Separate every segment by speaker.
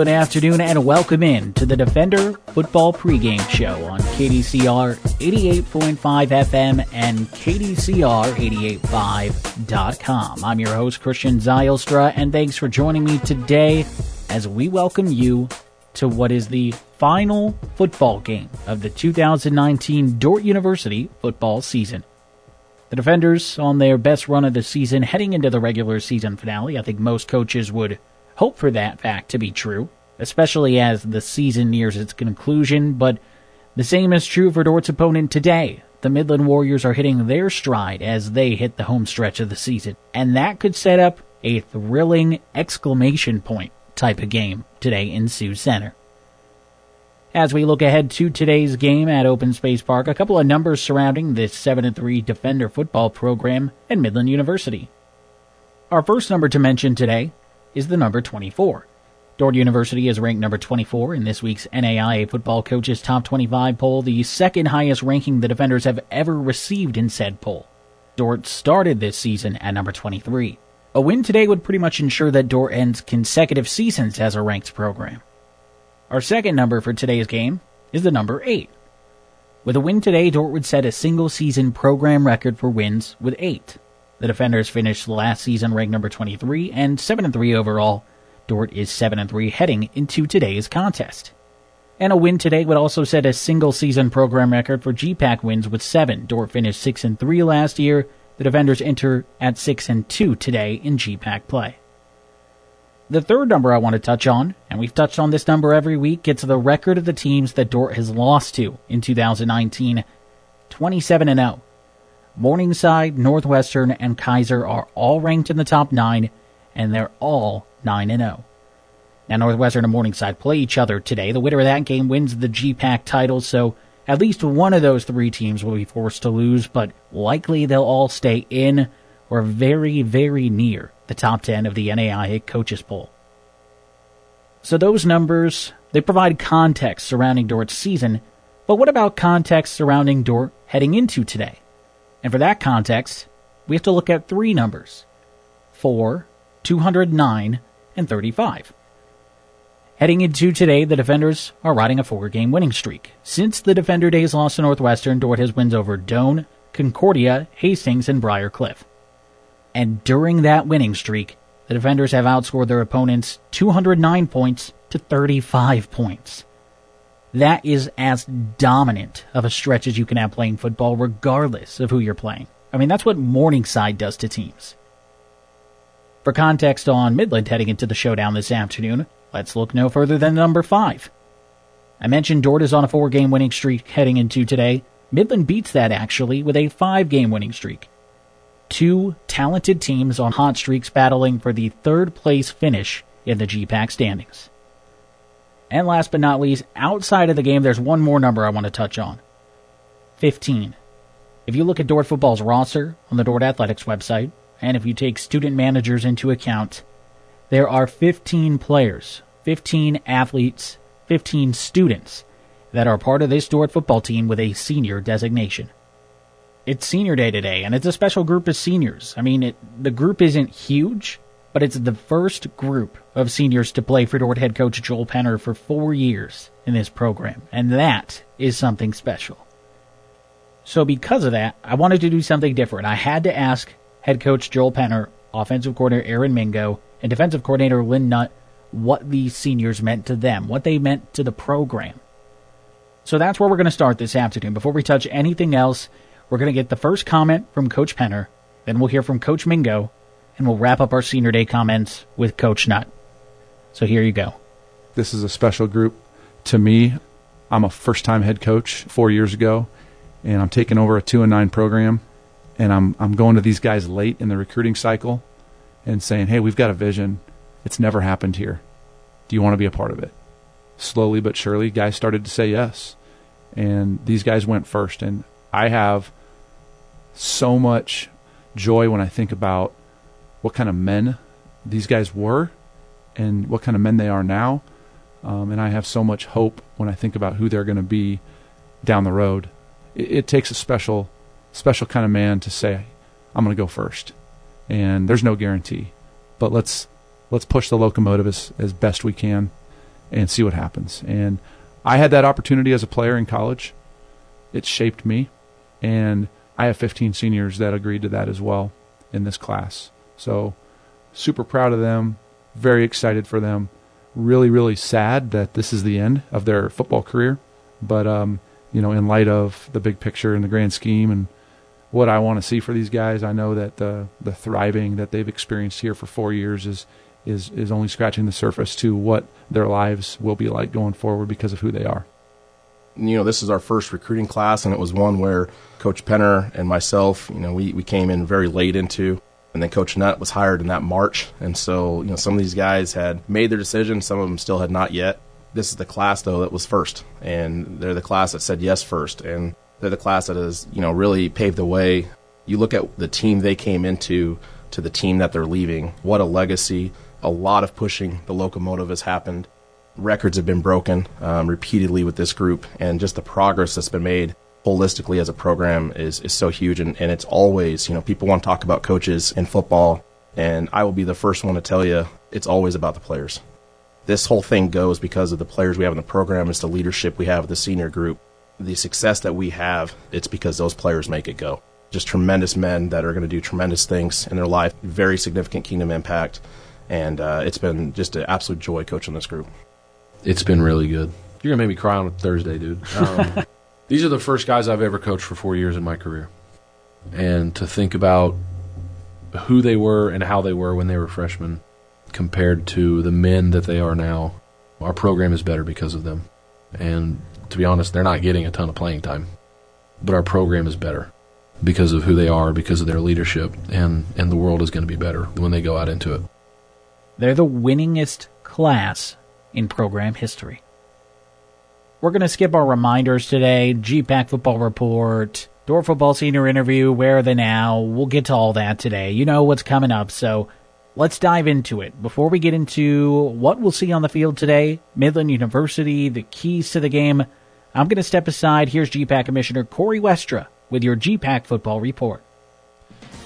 Speaker 1: Good afternoon and welcome in to the Defender Football Pregame Show on KDCR 88.5 FM and KDCR885.com. I'm your host, Christian Zylstra, and thanks for joining me today as we welcome you to what is the final football game of the 2019 Dordt University football season. The Defenders on their best run of the season heading into the regular season finale. I think most coaches would hope for that fact to be true, especially as the season nears its conclusion, but the same is true for Dordt's opponent today. The Midland Warriors are hitting their stride as they hit the home stretch of the season, and that could set up a thrilling exclamation point type of game today in Sioux Center. As we look ahead to today's game at Open Space Park, a couple of numbers surrounding this 7 3 Defender football program at Midland University. Our first number to mention today is the number 24. Dordt University is ranked number 24 in this week's NAIA Football Coaches Top 25 poll, the second highest ranking the defenders have ever received in said poll. Dordt started this season at number 23. A win today would pretty much ensure that Dordt ends consecutive seasons as a ranked program. Our second number for today's game is the number 8. With a win today, Dordt would set a single season program record for wins with 8. The Defenders finished last season ranked number 23 and 7 and 3 overall. Dordt is 7 and 3 heading into today's contest. And a win today would also set a single season program record for GPAC wins with 7. Dordt finished 6 and 3 last year. The Defenders enter at 6 and 2 today in GPAC play. The third number I want to touch on, and we've touched on this number every week, gets the record of the teams that Dordt has lost to in 2019 27 and 0. Morningside, Northwestern, and Keiser are all ranked in the top nine, and they're all 9 and 0. Now, Northwestern and Morningside play each other today. The winner of that game wins the GPAC title, so at least one of those three teams will be forced to lose, but likely they'll all stay in or very, very near the top 10 of the NAIA coaches poll. So those numbers, they provide context surrounding Dordt's season, but what about context surrounding Dordt heading into today? And for that context, we have to look at three numbers 4, 209, and 35. Heading into today, the Defenders are riding a four game winning streak. Since the Defender Days loss to Northwestern, Dordt has wins over Doane, Concordia, Hastings, and Briar Cliff. And during that winning streak, the Defenders have outscored their opponents 209 points to 35 points. That is as dominant of a stretch as you can have playing football, regardless of who you're playing. I mean, that's what Morningside does to teams. For context on Midland heading into the showdown this afternoon, let's look no further than number five. I mentioned Dordt is on a four game winning streak heading into today. Midland beats that actually with a five game winning streak. Two talented teams on hot streaks battling for the third place finish in the GPAC standings. And last but not least, outside of the game, there's one more number I want to touch on 15. If you look at Dordt football's roster on the Dordt Athletics website, and if you take student managers into account, there are 15 players, 15 athletes, 15 students that are part of this Dordt football team with a senior designation. It's senior day today, and it's a special group of seniors. I mean, it, the group isn't huge, but it's the first group of seniors to play for Dordt head coach Joel Penner for four years in this program, and that is something special. So, because of that, I wanted to do something different. I had to ask head coach Joel Penner, offensive coordinator Aaron Mingo, and defensive coordinator Lynn Nutt what these seniors meant to them, what they meant to the program. So that's where we're going to start this afternoon. Before we touch anything else, we're going to get the first comment from Coach Penner, then we'll hear from Coach Mingo, and we'll wrap up our senior day comments with Coach Nutt. So here you go.
Speaker 2: This is a special group to me. I'm a first time head coach four years ago, and I'm taking over a two and nine program. And I'm I'm going to these guys late in the recruiting cycle and saying, Hey, we've got a vision. It's never happened here. Do you want to be a part of it? Slowly but surely, guys started to say yes. And these guys went first. And I have so much joy when I think about what kind of men these guys were and what kind of men they are now. Um, and I have so much hope when I think about who they're going to be down the road. It, it, takes a special, special kind of man to say, "I'm going to go first. and there's no guarantee, but let's let's push the locomotive as, as best we can and see what happens. And I had that opportunity as a player in college. It shaped me, and I have 15 seniors that agreed to that as well in this class. So, super proud of them, very excited for them. Really, really sad that this is the end of their football career. But, um, you know, in light of the big picture and the grand scheme and what I want to see for these guys, I know that the, the thriving that they've experienced here for four years is, is, is only scratching the surface to what their lives will be like going forward because of who they are.
Speaker 3: You know, this is our first recruiting class, and it was one where Coach Penner and myself, you know, we, we came in very late into. And then Coach Nutt was hired in that March. And so, you know, some of these guys had made their decision, some of them still had not yet. This is the class, though, that was first. And they're the class that said yes first. And they're the class that has, you know, really paved the way. You look at the team they came into to the team that they're leaving. What a legacy. A lot of pushing the locomotive has happened. Records have been broken um, repeatedly with this group. And just the progress that's been made holistically as a program is, is so huge. And, and it's always, you know, people want to talk about coaches in football. And I will be the first one to tell you it's always about the players. This whole thing goes because of the players we have in the program. It's the leadership we have, the senior group. The success that we have, it's because those players make it go. Just tremendous men that are going to do tremendous things in their life, very significant kingdom impact. And uh, it's been just an absolute joy coaching this group.
Speaker 4: It's been really good. You're going to make me cry on a Thursday, dude. Um, these are the first guys I've ever coached for four years in my career. And to think about who they were and how they were when they were freshmen compared to the men that they are now, our program is better because of them. And to be honest, they're not getting a ton of playing time. But our program is better because of who they are, because of their leadership, and, and the world is going to be better when they go out into it.
Speaker 1: They're the winningest class in program history. We're going to skip our reminders today. GPAC football report, Dordt football senior interview, where are they now? We'll get to all that today. You know what's coming up, so let's dive into it. Before we get into what we'll see on the field today, Midland University, the keys to the game, I'm going to step aside. Here's GPAC Commissioner Corey Westra with your GPAC football report.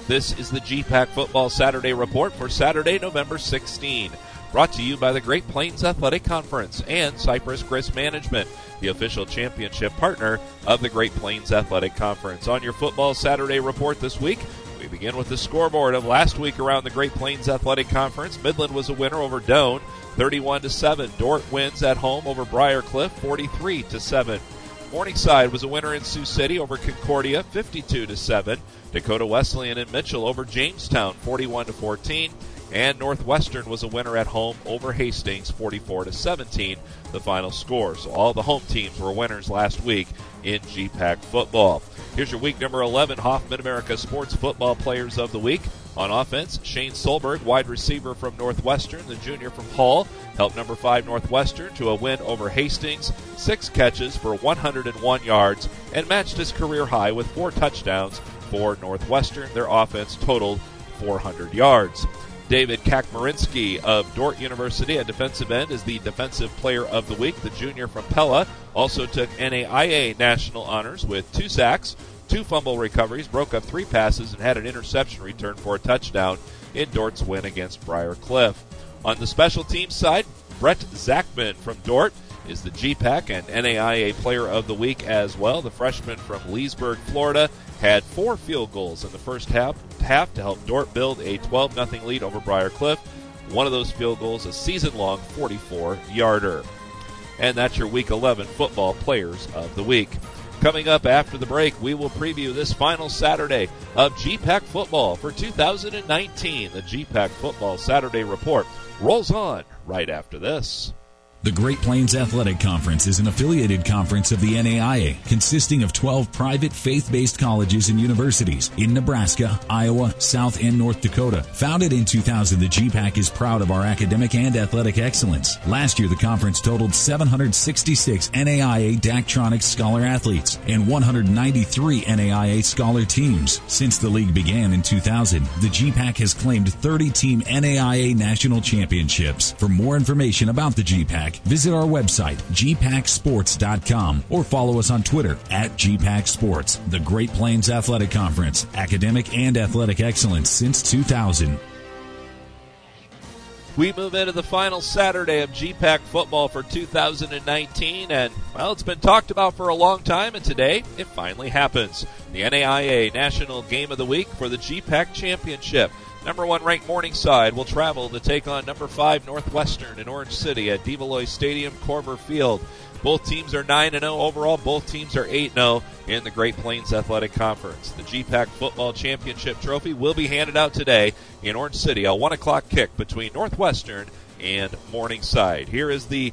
Speaker 5: This is the GPAC Football Saturday Report for Saturday, November 16. Brought to you by the Great Plains Athletic Conference and Cypress Grist Management, the official championship partner of the Great Plains Athletic Conference. On your Football Saturday report this week, we begin with the scoreboard of last week around the Great Plains Athletic Conference. Midland was a winner over Doane, 31 to 7. Dordt wins at home over Briar Cliff, 43 to 7. Morningside was a winner in Sioux City over Concordia, 52 to 7. Dakota Wesleyan and Mitchell over Jamestown, 41 to 14 and Northwestern was a winner at home over Hastings 44 to 17 the final score. So all the home teams were winners last week in GPAC football. Here's your week number 11 Hoffman America Sports Football Players of the Week. On offense Shane Solberg wide receiver from Northwestern the junior from Hull helped number 5 Northwestern to a win over Hastings 6 catches for 101 yards and matched his career high with 4 touchdowns for Northwestern. Their offense totaled 400 yards David Kakmarinsky of Dordt University, a defensive end, is the Defensive Player of the Week. The junior from Pella also took NAIA national honors with two sacks, two fumble recoveries, broke up three passes, and had an interception return for a touchdown in Dordt's win against Briar Cliff. On the special teams side, Brett Zachman from Dordt is the GPAC and NAIA Player of the Week as well. The freshman from Leesburg, Florida, had four field goals in the first half, half to help Dordt build a 12 0 lead over Briar Cliff. One of those field goals, a season long 44 yarder. And that's your Week 11 football players of the week. Coming up after the break, we will preview this final Saturday of GPAC football for 2019. The GPAC Football Saturday Report rolls on right after this.
Speaker 6: The Great Plains Athletic Conference is an affiliated conference of the NAIA consisting of 12 private faith-based colleges and universities in Nebraska, Iowa, South and North Dakota. Founded in 2000, the GPAC is proud of our academic and athletic excellence. Last year, the conference totaled 766 NAIA Daktronics Scholar athletes and 193 NAIA Scholar teams. Since the league began in 2000, the GPAC has claimed 30-team NAIA national championships. For more information about the GPAC, visit our website, gpacsports.com, or follow us on Twitter at gpacsports. The Great Plains Athletic Conference, academic and athletic excellence since 2000.
Speaker 5: We move into the final Saturday of GPAC football for 2019, and, well, it's been talked about for a long time, and today it finally happens. The NAIA National Game of the Week for the GPAC Championship. Number one ranked Morningside will travel to take on number five Northwestern in Orange City at De Valois Stadium, Korver Field. Both teams are 9 0 overall. Both teams are 8 0 in the Great Plains Athletic Conference. The GPAC Football Championship Trophy will be handed out today in Orange City, a 1 o'clock kick between Northwestern and Morningside. Here is the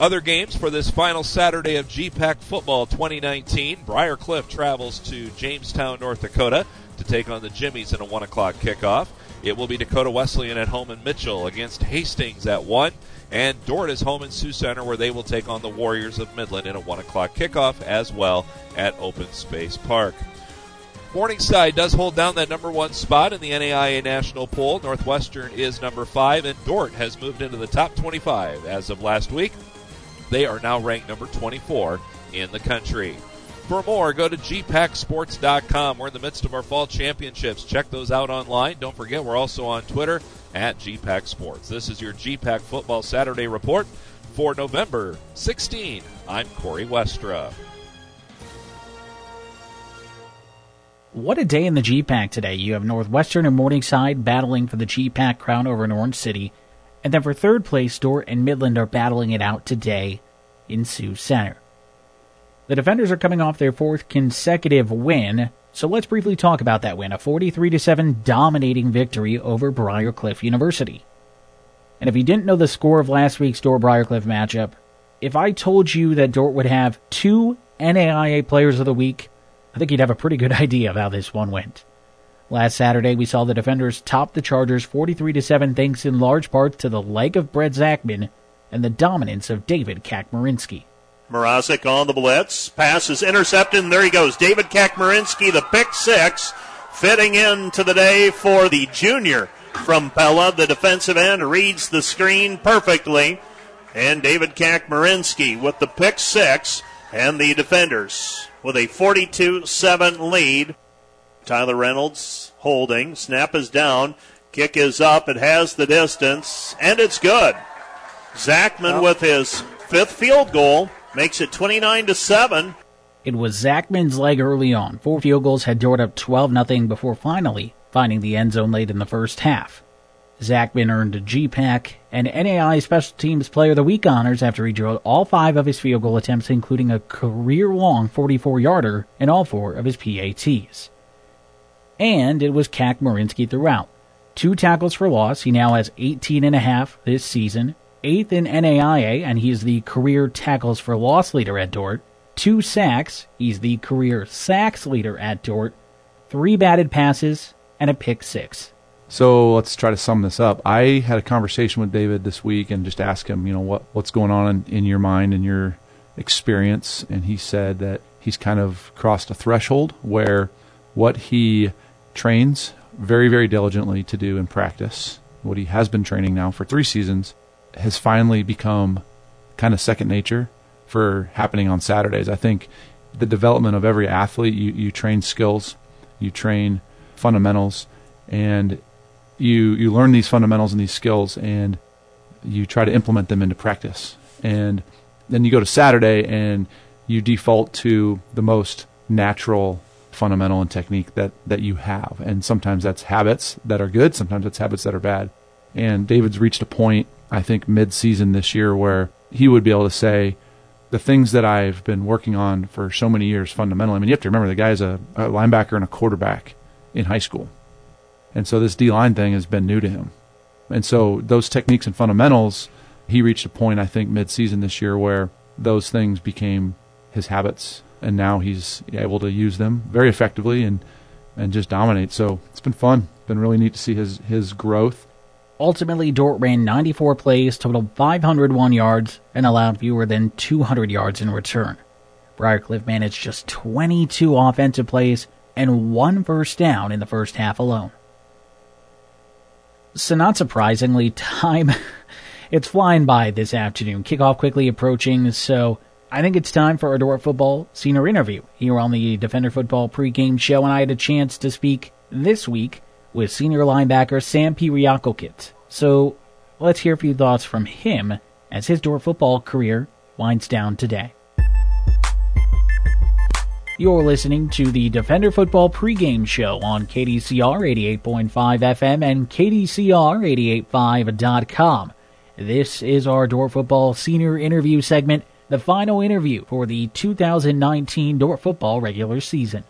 Speaker 5: other games for this final Saturday of GPAC Football 2019. Briar Cliff travels to Jamestown, North Dakota to take on the Jimmies in a 1 o'clock kickoff. It will be Dakota Wesleyan at home in Mitchell against Hastings at 1. And Dordt is home in Sioux Center where they will take on the Warriors of Midland in a 1 o'clock kickoff as well at Open Space Park. Morningside does hold down that number one spot in the NAIA National Poll. Northwestern is number five, and Dordt has moved into the top 25 as of last week. They are now ranked number 24 in the country. For more, go to gpacsports.com. We're in the midst of our fall championships. Check those out online. Don't forget, we're also on Twitter at GPAC Sports. This is your GPAC Football Saturday report for November 16. I'm Corey Westra.
Speaker 1: What a day in the GPAC today. You have Northwestern and Morningside battling for the GPAC crown over in Orange City. And then for third place, Dordt and Midland are battling it out today in Sioux Center. The defenders are coming off their fourth consecutive win, so let's briefly talk about that win, a 43 7 dominating victory over Briar Cliff University. And if you didn't know the score of last week's Dordt Briar Cliff matchup, if I told you that Dordt would have two NAIA Players of the Week, I think you'd have a pretty good idea of how this one went. Last Saturday, we saw the defenders top the Chargers 43 7 thanks in large part to the leg of Brett Zachman and the dominance of David Kakmarinsky.
Speaker 7: Mrazek on the blitz. Pass is intercepted, and there he goes. David Kakmarinsky, the pick six, fitting in to the day for the junior from Pella. The defensive end reads the screen perfectly. And David Kakmarinsky with the pick six, and the defenders with a 42 7 lead. Tyler Reynolds holding. Snap is down. Kick is up. It has the distance, and it's good. Zachman with his fifth field goal makes it 29 to 7.
Speaker 1: It was Zachman's leg early on. Four field goals had Dordt up 12 0 before finally finding the end zone late in the first half. Zachman earned a GPAC and NAI Special Teams Player of the Week honors after he drilled all five of his field goal attempts, including a career long 44 yarder in all four of his PATs. And it was Kakmarinsky throughout. Two tackles for loss. He now has 18 and a half this season, eighth in NAIA, and he's the career tackles for loss leader at Dordt. Two sacks, he's the career sacks leader at Dordt. Three batted passes, and a pick six.
Speaker 2: So let's try to sum this up. I had a conversation with David this week and just asked him, you know, what what's going on in, in your mind and your experience, and he said that he's kind of crossed a threshold where what he trains very very diligently to do in practice, what he has been training now for three seasons, has finally become kind of second nature for happening on Saturdays. I think the development of every athlete, you, you train skills, you train fundamentals, and you you learn these fundamentals and these skills, and you try to implement them into practice. And then you go to Saturday and you default to the most natural fundamental and technique that, that you have. And sometimes that's habits that are good, sometimes it's habits that are bad. And David's reached a point I think, mid season this year where he would be able to say, the things that I've been working on for so many years fundamentally. I mean, you have to remember the guy's a, a linebacker and a quarterback in high school. And so this D line thing has been new to him. And so those techniques and fundamentals, he reached a point, I think, mid season this year where those things became his habits. And now he's able to use them very effectively and, and just dominate. So it's been fun. Been really neat to see his, his growth.
Speaker 1: Ultimately, Dordt ran 94 plays, totaled 501 yards, and allowed fewer than 200 yards in return. Briar Cliff managed just 22 offensive plays and one first down in the first half alone. So, not surprisingly, time it's flying by this afternoon. Kickoff quickly approaching, so I think it's time for our Dordt football senior interview here on the Defender Football pregame show, and I had a chance to speak this week with senior linebacker Sam Pieriakokit. So, let's hear a few thoughts from him as his Dordt football career winds down today. You're listening to the Defender Football pregame show on KDCR 88.5 FM and KDCR885.com. This is our Dordt Football senior interview segment, the final interview for the 2019 Dordt Football regular season.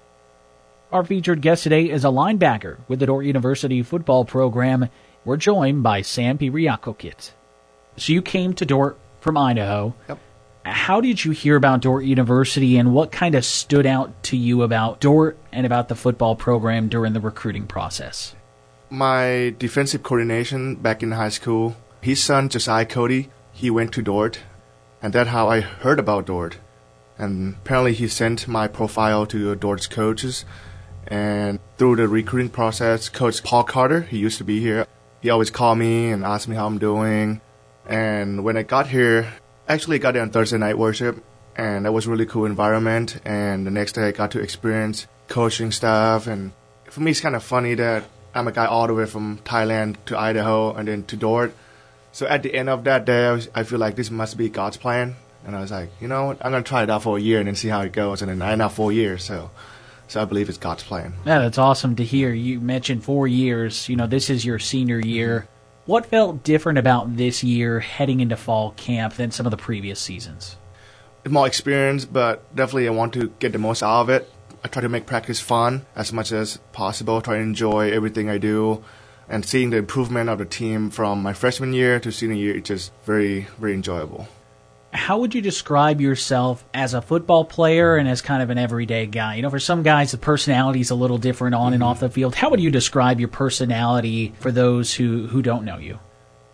Speaker 1: Our featured guest today is a linebacker with the Dordt University football program. We're joined by Sam Pibriakokit. So you came to Dordt from Idaho.
Speaker 8: Yep.
Speaker 1: How did you hear about Dordt University and what kind of stood out to you about Dordt and about the football program during the recruiting process?
Speaker 8: My defensive coordination back in high school, his son Josiah Cody, he went to Dordt, and that's how I heard about Dordt. And apparently he sent my profile to Dordt's coaches, and through the recruiting process, Coach Paul Carter, he used to be here, he always called me and asked me how I'm doing. And when I got here, actually got there on Thursday night worship, and that was really cool environment. And the next day, I got to experience coaching stuff. And for me, it's kind of funny that I'm a guy all the way from Thailand to Idaho and then to Dordt. So at the end of that day, I, was, I feel like this must be God's plan. And I was like, you know what? I'm gonna try it out for a year and then see how it goes. And then I now four years, so so I believe it's God's plan.
Speaker 1: Yeah, that's awesome to hear. You mentioned four years. You know, this is your senior year. What felt different about this year heading into fall camp than some of the previous seasons?
Speaker 8: More experience, but definitely I want to get the most out of it. I try to make practice fun as much as possible, try to enjoy everything I do. And seeing the improvement of the team from my freshman year to senior year, it's just very, very enjoyable.
Speaker 1: How would you describe yourself as a football player and as kind of an everyday guy? You know, for some guys, the personality is a little different on and mm-hmm. off the field. How would you describe your personality for those who, who don't know you?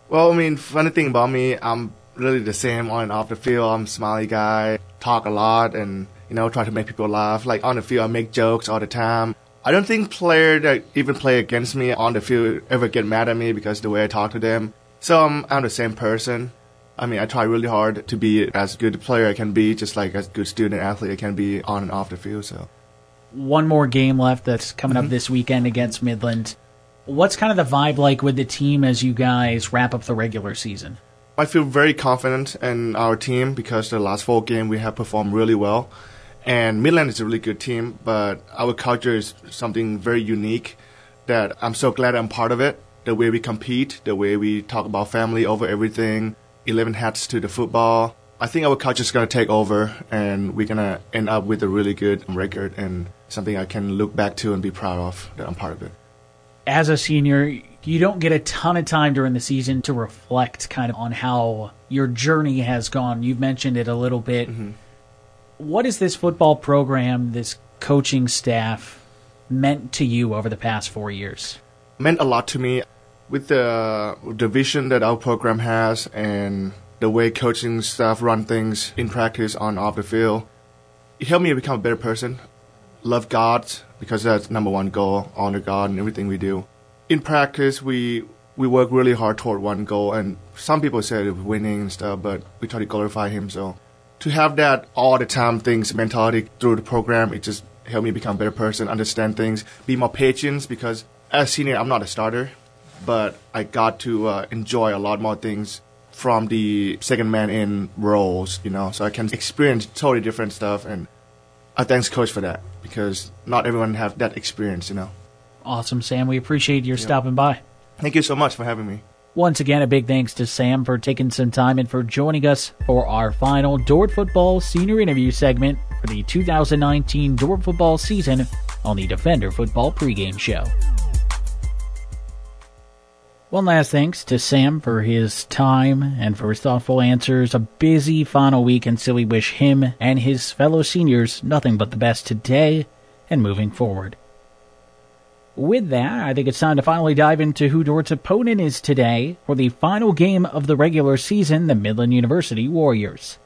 Speaker 8: Well, I mean, funny thing about me, I'm really the same on and off the field. I'm a smiley guy, talk a lot, and you know, try to make people laugh. Like on the field, I make jokes all the time. I don't think players that even play against me on the field ever get mad at me because the way I talk to them. So I'm, I'm the same person. I mean, I try really hard to be as good a player I can be, just like as good student athlete I can be on and off the field. So,
Speaker 1: one more game left that's coming mm-hmm. up this weekend against Midland. What's kind of the vibe like with the team as you guys wrap up the regular season?
Speaker 8: I feel very confident in our team because the last four games we have performed really well. And Midland is a really good team, but our culture is something very unique that I'm so glad I'm part of it. The way we compete, the way we talk about family over everything, 11 hats to the football. I think our culture is going to take over and we're going to end up with a really good record and something I can look back to and be proud of that I'm part of it.
Speaker 1: As a senior, you don't get a ton of time during the season to reflect kind of on how your journey has gone. You've mentioned it a little bit. Mm-hmm. What is this football program, this coaching staff meant to you over the past four years?
Speaker 8: Meant a lot to me with the the vision that our program has and the way coaching staff run things in practice on off the field, it helped me become a better person. Love God because that's number one goal. Honor God in everything we do. In practice, we we work really hard toward one goal, and some people say winning and stuff, but we try to glorify Him. So to have that all the time things mentality through the program, it just helped me become a better person, understand things, be more patient because as senior, I'm not a starter but I got to uh, enjoy a lot more things from the second man in roles, you know, so I can experience totally different stuff. And I thanks coach for that because not everyone have that experience, you know.
Speaker 1: Awesome, Sam. We appreciate your stopping by.
Speaker 8: Thank you so much for having me.
Speaker 1: Once again, a big thanks to Sam for taking some time and for joining us for our final Dordt Football Senior Interview segment for the 2019 Dordt Football season on the Defender Football pregame show. One last thanks to Sam for his time and for his thoughtful answers. A busy final week, and so we wish him and his fellow seniors nothing but the best today and moving forward. With that, I think it's time to finally dive into who Dordt's opponent is today for the final game of the regular season, the Midland University Warriors.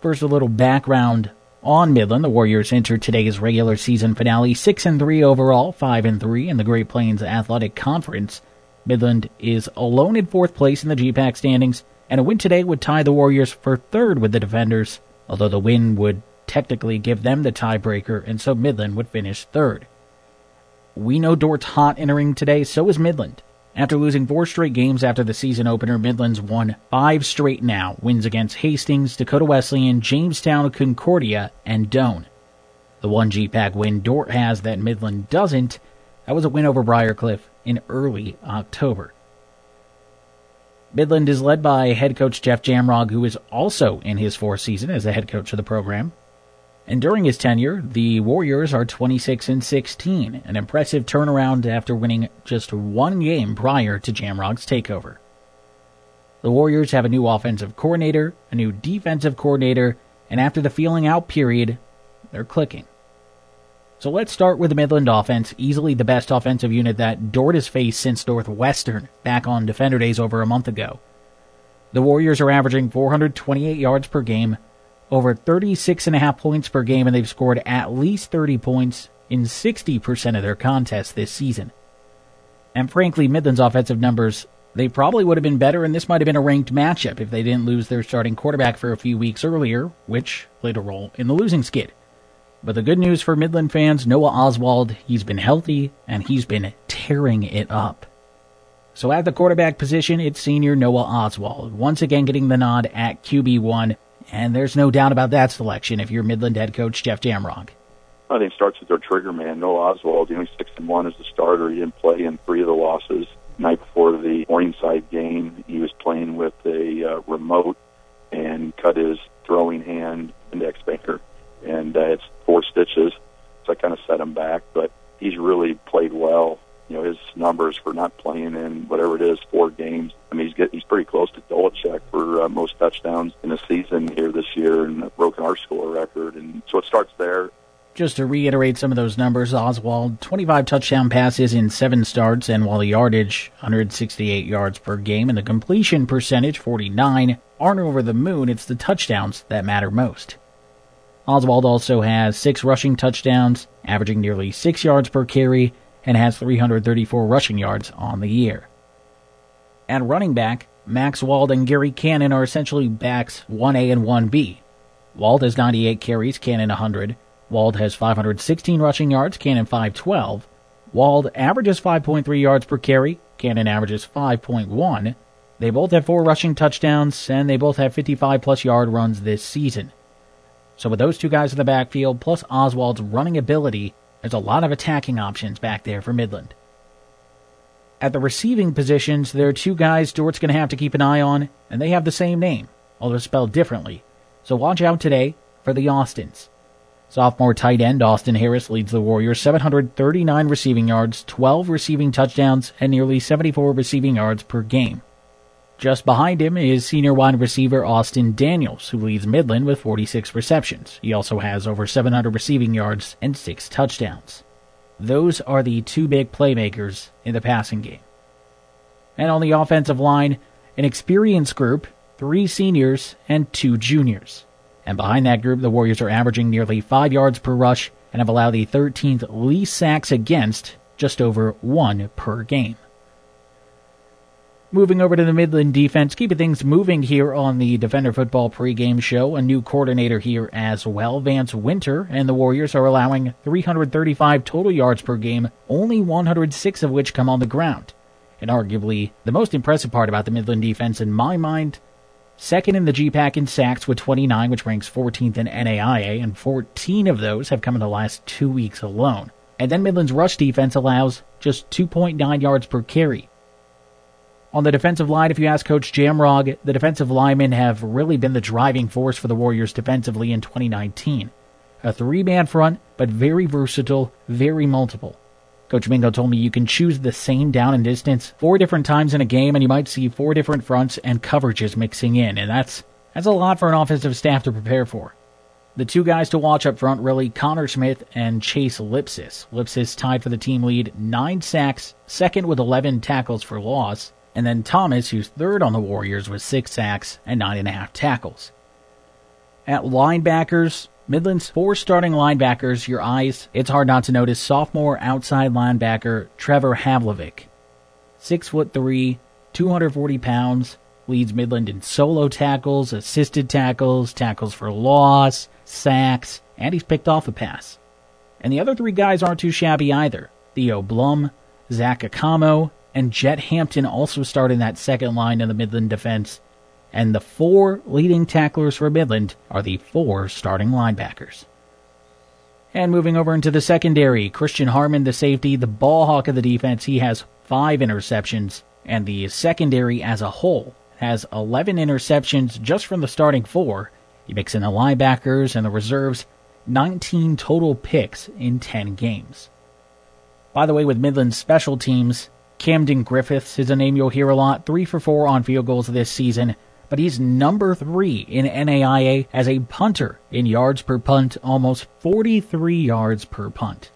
Speaker 1: First, a little background on Midland. The Warriors entered today's regular season finale 6 and 3 overall, 5 and 3 in the Great Plains Athletic Conference. Midland is alone in fourth place in the GPAC standings, and a win today would tie the Warriors for third with the defenders, although the win would technically give them the tiebreaker, and so Midland would finish third. We know Dordt's hot entering today, so is Midland, After losing four straight games after the season opener, Midlands won five straight now. Wins against Hastings, Dakota Wesleyan, Jamestown, Concordia, and Doane. The one GPAC win Dordt has that Midland doesn't, that was a win over Briar Cliff in early October. Midland is led by head coach Jeff Jamrog, who is also in his fourth season as the head coach of the program. And during his tenure, the Warriors are 26 and 16, an impressive turnaround after winning just one game prior to Jamrog's takeover. The Warriors have a new offensive coordinator, a new defensive coordinator, and after the feeling out period, they're clicking. So let's start with the Midland offense, easily the best offensive unit that Dordt has faced since Northwestern back on Defender Days over a month ago. The Warriors are averaging 428 yards per game, over 36.5 points per game, and they've scored at least 30 points in 60% of their contests this season. And frankly, Midland's offensive numbers, they probably would have been better, and this might have been a ranked matchup if they didn't lose their starting quarterback for a few weeks earlier, which played a role in the losing skid. But the good news for Midland fans, Noah Oswald, he's been healthy, and he's been tearing it up. So at the quarterback position, it's senior Noah Oswald, once again getting the nod at QB1, and there's no doubt about that selection if you're Midland head coach Jeff Jamrog.
Speaker 9: I think it starts with their trigger man, Noah Oswald. You know, he's six and one as the starter. He didn't play in three of the losses. Night before the Morningside game, he was playing with a uh, remote and cut his throwing hand index finger, and uh, it's four stitches. So I kind of set him back, but he's really played well you know his numbers for not playing in whatever it is four games. I mean he's he's pretty close to Dolachek for uh, most touchdowns in a season here this year and broken our score record. And so it starts there.
Speaker 1: Just to reiterate some of those numbers, Oswald 25 touchdown passes in seven starts, and while the yardage 168 yards per game and the completion percentage 49 aren't over the moon, it's the touchdowns that matter most. Oswald also has six rushing touchdowns, averaging nearly six yards per carry and has 334 rushing yards on the year. At running back, Max Wald and Gary Cannon are essentially backs 1A and 1B. Wald has 98 carries, Cannon 100. Wald has 516 rushing yards, Cannon 512. Wald averages 5.3 yards per carry, Cannon averages 5.1. They both have four rushing touchdowns, and they both have 55 plus yard runs this season. So with those two guys in the backfield, plus Oswald's running ability, there's a lot of attacking options back there for Midland. At the receiving positions, there are two guys Dordt's going to have to keep an eye on, and they have the same name, although spelled differently. So watch out today for the Austins. Sophomore tight end Austin Harris leads the Warriors 739 receiving yards, 12 receiving touchdowns, and nearly 74 receiving yards per game. Just behind him is senior wide receiver Austin Daniels, who leads Midland with 46 receptions. He also has over 700 receiving yards and 6 touchdowns. Those are the two big playmakers in the passing game. And on the offensive line, an experienced group, three seniors and two juniors. And behind that group, the Warriors are averaging nearly 5 yards per rush and have allowed the 13th least sacks against, just over one per game. Moving over to the Midland defense, keeping things moving here on the Defender Football pregame show. A new coordinator here as well, Vance Winter, and the Warriors are allowing 335 total yards per game, only 106 of which come on the ground. And arguably, the most impressive part about the Midland defense, in my mind, second in the GPAC in sacks with 29, which ranks 14th in NAIA, and 14 of those have come in the last two weeks alone. And then Midland's rush defense allows just 2.9 yards per carry. On the defensive line, if you ask Coach Jamrog, the defensive linemen have really been the driving force for the Warriors defensively in 2019. A three man front, but very versatile, very multiple. Coach Mingo told me you can choose the same down and distance four different times in a game, and you might see four different fronts and coverages mixing in, and that's that's a lot for an offensive staff to prepare for. The two guys to watch up front really Connor Smith and Chase Lipsis. Lipsis tied for the team lead, nine sacks, second with 11 tackles for loss and then Thomas, who's third on the Warriors with six sacks and nine and a half tackles. At linebackers, Midland's four starting linebackers, your eyes, it's hard not to notice sophomore outside linebacker Trevor Havlovic. Six foot three, 240 pounds, leads Midland in solo tackles, assisted tackles, tackles for loss, sacks, and he's picked off a pass. And the other three guys aren't too shabby either. Theo Blum, Zach Akamo, and Jet Hampton also start in that second line in the Midland defense. And the four leading tacklers for Midland are the four starting linebackers. And moving over into the secondary, Christian Harmon, the safety, the ball hawk of the defense, he has five interceptions. And the secondary as a whole has 11 interceptions just from the starting four. You mix in the linebackers and the reserves, 19 total picks in 10 games. By the way, with Midland's special teams, Camden Griffiths is a name you'll hear a lot, 3 for 4 on field goals this season, but he's number 3 in NAIA as a punter in yards per punt, almost 43 yards per punt.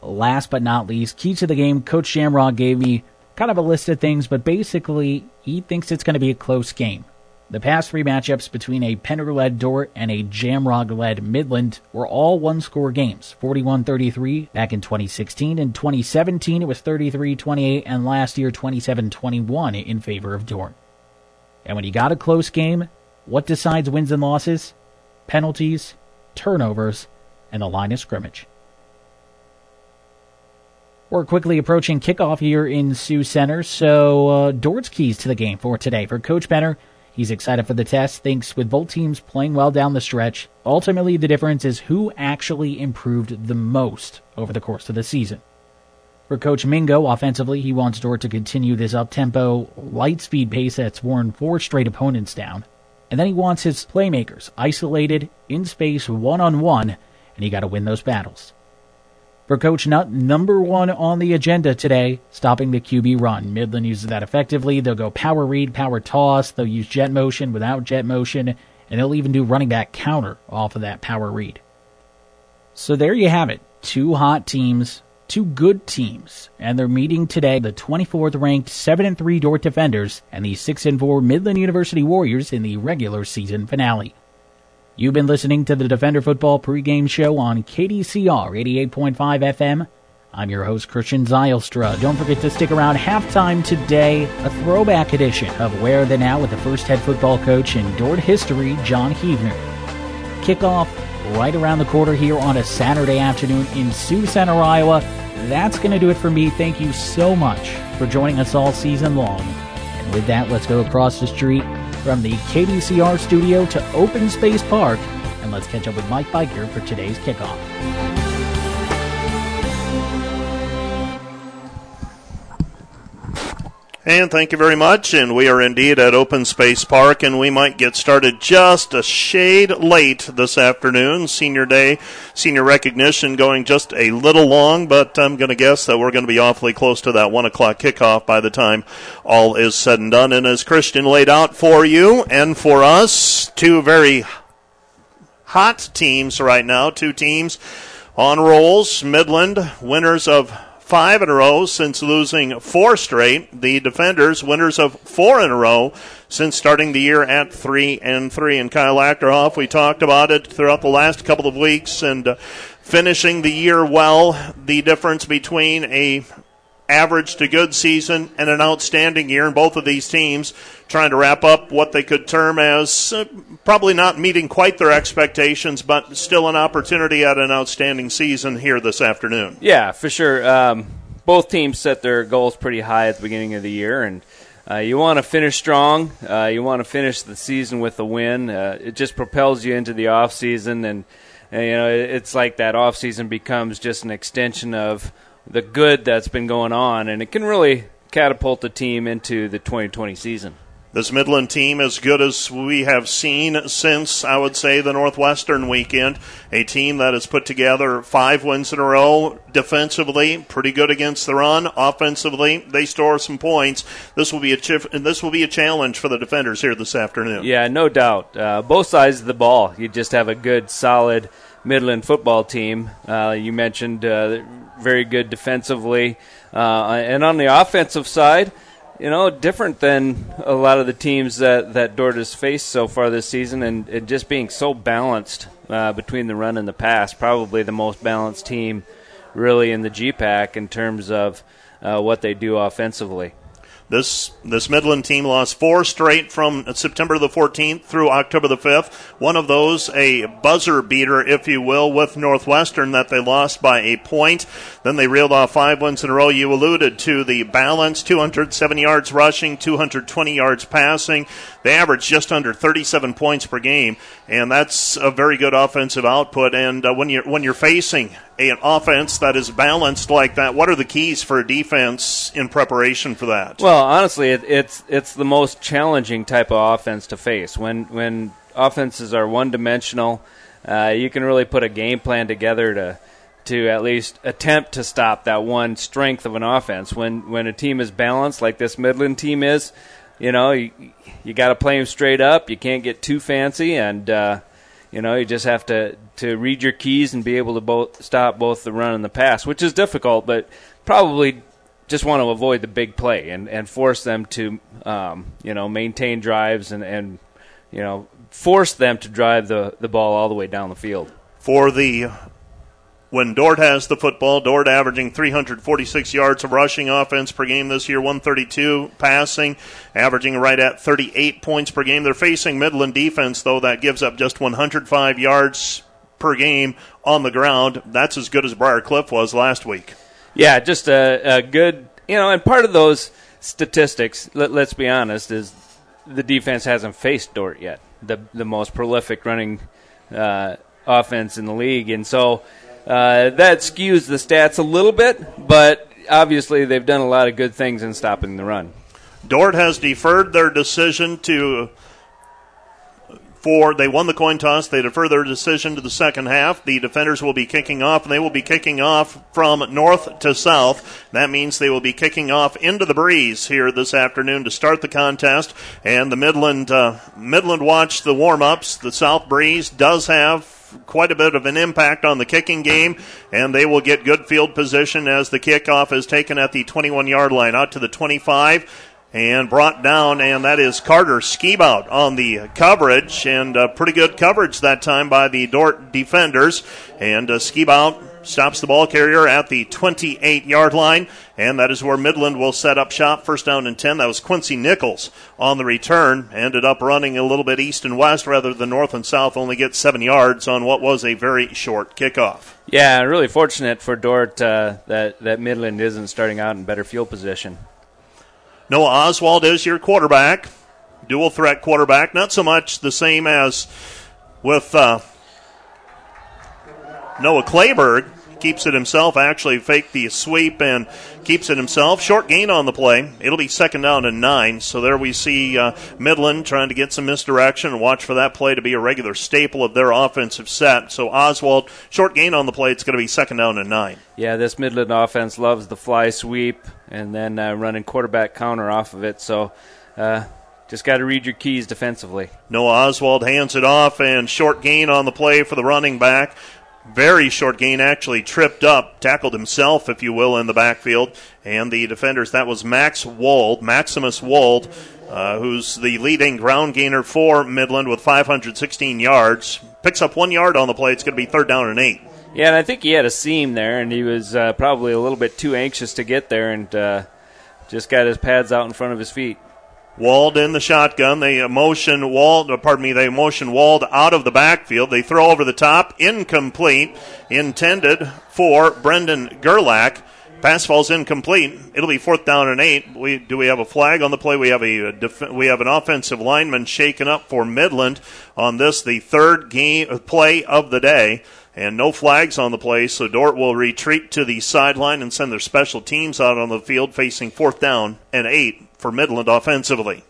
Speaker 1: Last but not least, key to the game, Coach Jamrog gave me kind of a list of things, but basically, he thinks it's going to be a close game. The past three matchups between a Penner led Dordt and a Jamrog led Midland were all one score games 41 33 back in 2016. In 2017, it was 33 28, and last year 27 21 in favor of Dordt. And when you got a close game, what decides wins and losses? Penalties, turnovers, and the line of scrimmage. We're quickly approaching kickoff here in Sioux Center, so uh, Dordt's keys to the game for today. For Coach Penner, he's excited for the test, thinks with both teams playing well down the stretch, ultimately the difference is who actually improved the most over the course of the season. For Coach Mingo, offensively, he wants Dordt to continue this up-tempo, light-speed pace that's worn four straight opponents down. And then he wants his playmakers isolated, in space, one-on-one, and he got to win those battles. For Coach Nutt, number one on the agenda today, stopping the QB run. Midland uses that effectively. They'll go power read, power toss. They'll use jet motion without jet motion, and they'll even do running back counter off of that power read. So there you have it. Two hot teams, two good teams, and they're meeting today the 24th ranked 7 and 3 Dordt Defenders and the 6 and 4 Midland University Warriors in the regular season finale. You've been listening to the Defender Football pregame show on KDCR 88.5 FM. I'm your host, Christian Zylstra. Don't forget to stick around halftime today, a throwback edition of Where the Now with the first head football coach in Dordt history, John Heavner. Kickoff right around the corner here on a Saturday afternoon in Sioux Center, Iowa. That's going to do it for me. Thank you so much for joining us all season long. And with that, let's go across the street from the KDCR studio to Open Space Park, and let's catch up with Mike Biker for today's kickoff.
Speaker 7: And thank you very much. And we are indeed at Open Space Park, and we might get started just a shade late this afternoon. Senior Day, senior recognition going just a little long, but I'm going to guess that we're going to be awfully close to that 1 o'clock kickoff by the time all is said and done. And as Christian laid out for you and for us, two very hot teams right now, two teams on rolls. Midland, winners of five in a row since losing four straight. The defenders, winners of four in a row since starting the year at three and three. And Kyle Achterhoff, we talked about it throughout the last couple of weeks and uh, finishing the year well. The difference between a average to good season and an outstanding year in both of these teams trying to wrap up what they could term as uh, probably not meeting quite their expectations, but still an opportunity at an outstanding season here this afternoon.
Speaker 10: Yeah, for sure. Um, both teams set their goals pretty high at the beginning of the year, and uh, you want to finish strong. Uh, you want to finish the season with a win. Uh, it just propels you into the off season, and, and you know it's like that off season becomes just an extension of the good that's been going on, and it can really catapult the team into the 2020 season.
Speaker 7: This Midland team, as good as we have seen since, I would say, the Northwestern weekend, a team that has put together five wins in a row defensively, pretty good against the run. Offensively, they store some points. This will be a chif- this will be a challenge for the defenders here this afternoon.
Speaker 10: Yeah, no doubt. Uh, both sides of the ball, you just have a good, solid Midland football team. Uh, you mentioned uh, very good defensively, uh, and on the offensive side you know, different than a lot of the teams that that Dordt has faced so far this season, and, and just being so balanced uh, between the run and the pass. Probably the most balanced team, really, in the GPAC in terms of uh, what they do offensively.
Speaker 7: This this Midland team lost four straight from September the 14th through October the 5th. One of those a buzzer beater, if you will, with Northwestern that they lost by a point. Then they reeled off five wins in a row. You alluded to the balance: 207 yards rushing, 220 yards passing. They average just under 37 points per game, and that's a very good offensive output. And uh, when you're when you're facing an offense that is balanced like that, what are the keys for a defense in preparation for that?
Speaker 10: Well, honestly, it, it's it's the most challenging type of offense to face. When when offenses are one dimensional, uh, you can really put a game plan together to to at least attempt to stop that one strength of an offense. When when a team is balanced like this Midland team is, you know, you, you got to play them straight up. You can't get too fancy, and uh, you know, you just have to to read your keys and be able to both stop both the run and the pass, which is difficult, but probably just want to avoid the big play and, and force them to um, you know maintain drives and, and you know force them to drive the, the ball all the way down the field.
Speaker 7: For the when Dordt has the football, Dordt averaging 346 yards of rushing offense per game this year, 132 passing, averaging right at 38 points per game. They're facing Midland defense, though, that gives up just 105 yards per game on the ground. That's as good as Briar Cliff was last week.
Speaker 10: Yeah, just a, a good, you know, and part of those statistics, let, us be honest, is the defense hasn't faced Dordt yet, the the most prolific running uh, offense in the league, and so uh, that skews the stats a little bit, but obviously they've done a lot of good things in stopping the run.
Speaker 7: Dordt has deferred their decision to for they won the coin toss. They defer their decision to the second half. The defenders will be kicking off, and they will be kicking off from north to south. That means they will be kicking off into the breeze here this afternoon to start the contest. And the Midland uh, Midland watch the warm ups. The south breeze does have quite a bit of an impact on the kicking game, and they will get good field position as the kickoff is taken at the 21 yard line out to the 25 and brought down, and that is Carter Skibout on the coverage, and uh, pretty good coverage that time by the Dordt defenders. And uh, Skibout stops the ball carrier at the 28 yard line, and that is where Midland will set up shop. First down and 10. That was Quincy Nichols on the return. Ended up running a little bit east and west rather than north and south, only gets seven yards on what was a very short kickoff.
Speaker 10: Yeah, really fortunate for Dordt uh, that, that Midland isn't starting out in better field position.
Speaker 7: Noah Oswald is your quarterback, dual threat quarterback. Not so much the same as with uh, Noah Clayberg. Keeps it himself, actually faked the sweep and keeps it himself. Short gain on the play. It'll be second down and nine. So there we see uh, Midland trying to get some misdirection and watch for that play to be a regular staple of their offensive set. So Oswald, short gain on the play. It's going to be second down and nine.
Speaker 10: Yeah, this Midland offense loves the fly sweep and then uh, running quarterback counter off of it. So uh, just got to read your keys defensively.
Speaker 7: Noah Oswald hands it off and short gain on the play for the running back. Very short gain, actually tripped up, tackled himself, if you will, in the backfield. And the defenders, that was Max Wald, Maximus Wald, uh, who's the leading ground gainer for Midland with 516 yards. Picks up one yard on the play. It's going to be third down and eight.
Speaker 10: Yeah, and I think he had a seam there, and he was uh, probably a little bit too anxious to get there, and uh, just got his pads out in front of his feet.
Speaker 7: Wald in the shotgun. They motion Wald, uh, pardon me, they motion Wald out of the backfield. They throw over the top, incomplete, intended for Brendan Gerlach. Pass falls incomplete. It'll be fourth down and eight. We, do we have a flag on the play? We have a, def, we have an offensive lineman shaken up for Midland on this, the third game play of the day and no flags on the play, so Dordt will retreat to the sideline and send their special teams out on the field facing fourth down and eight for Midland offensively.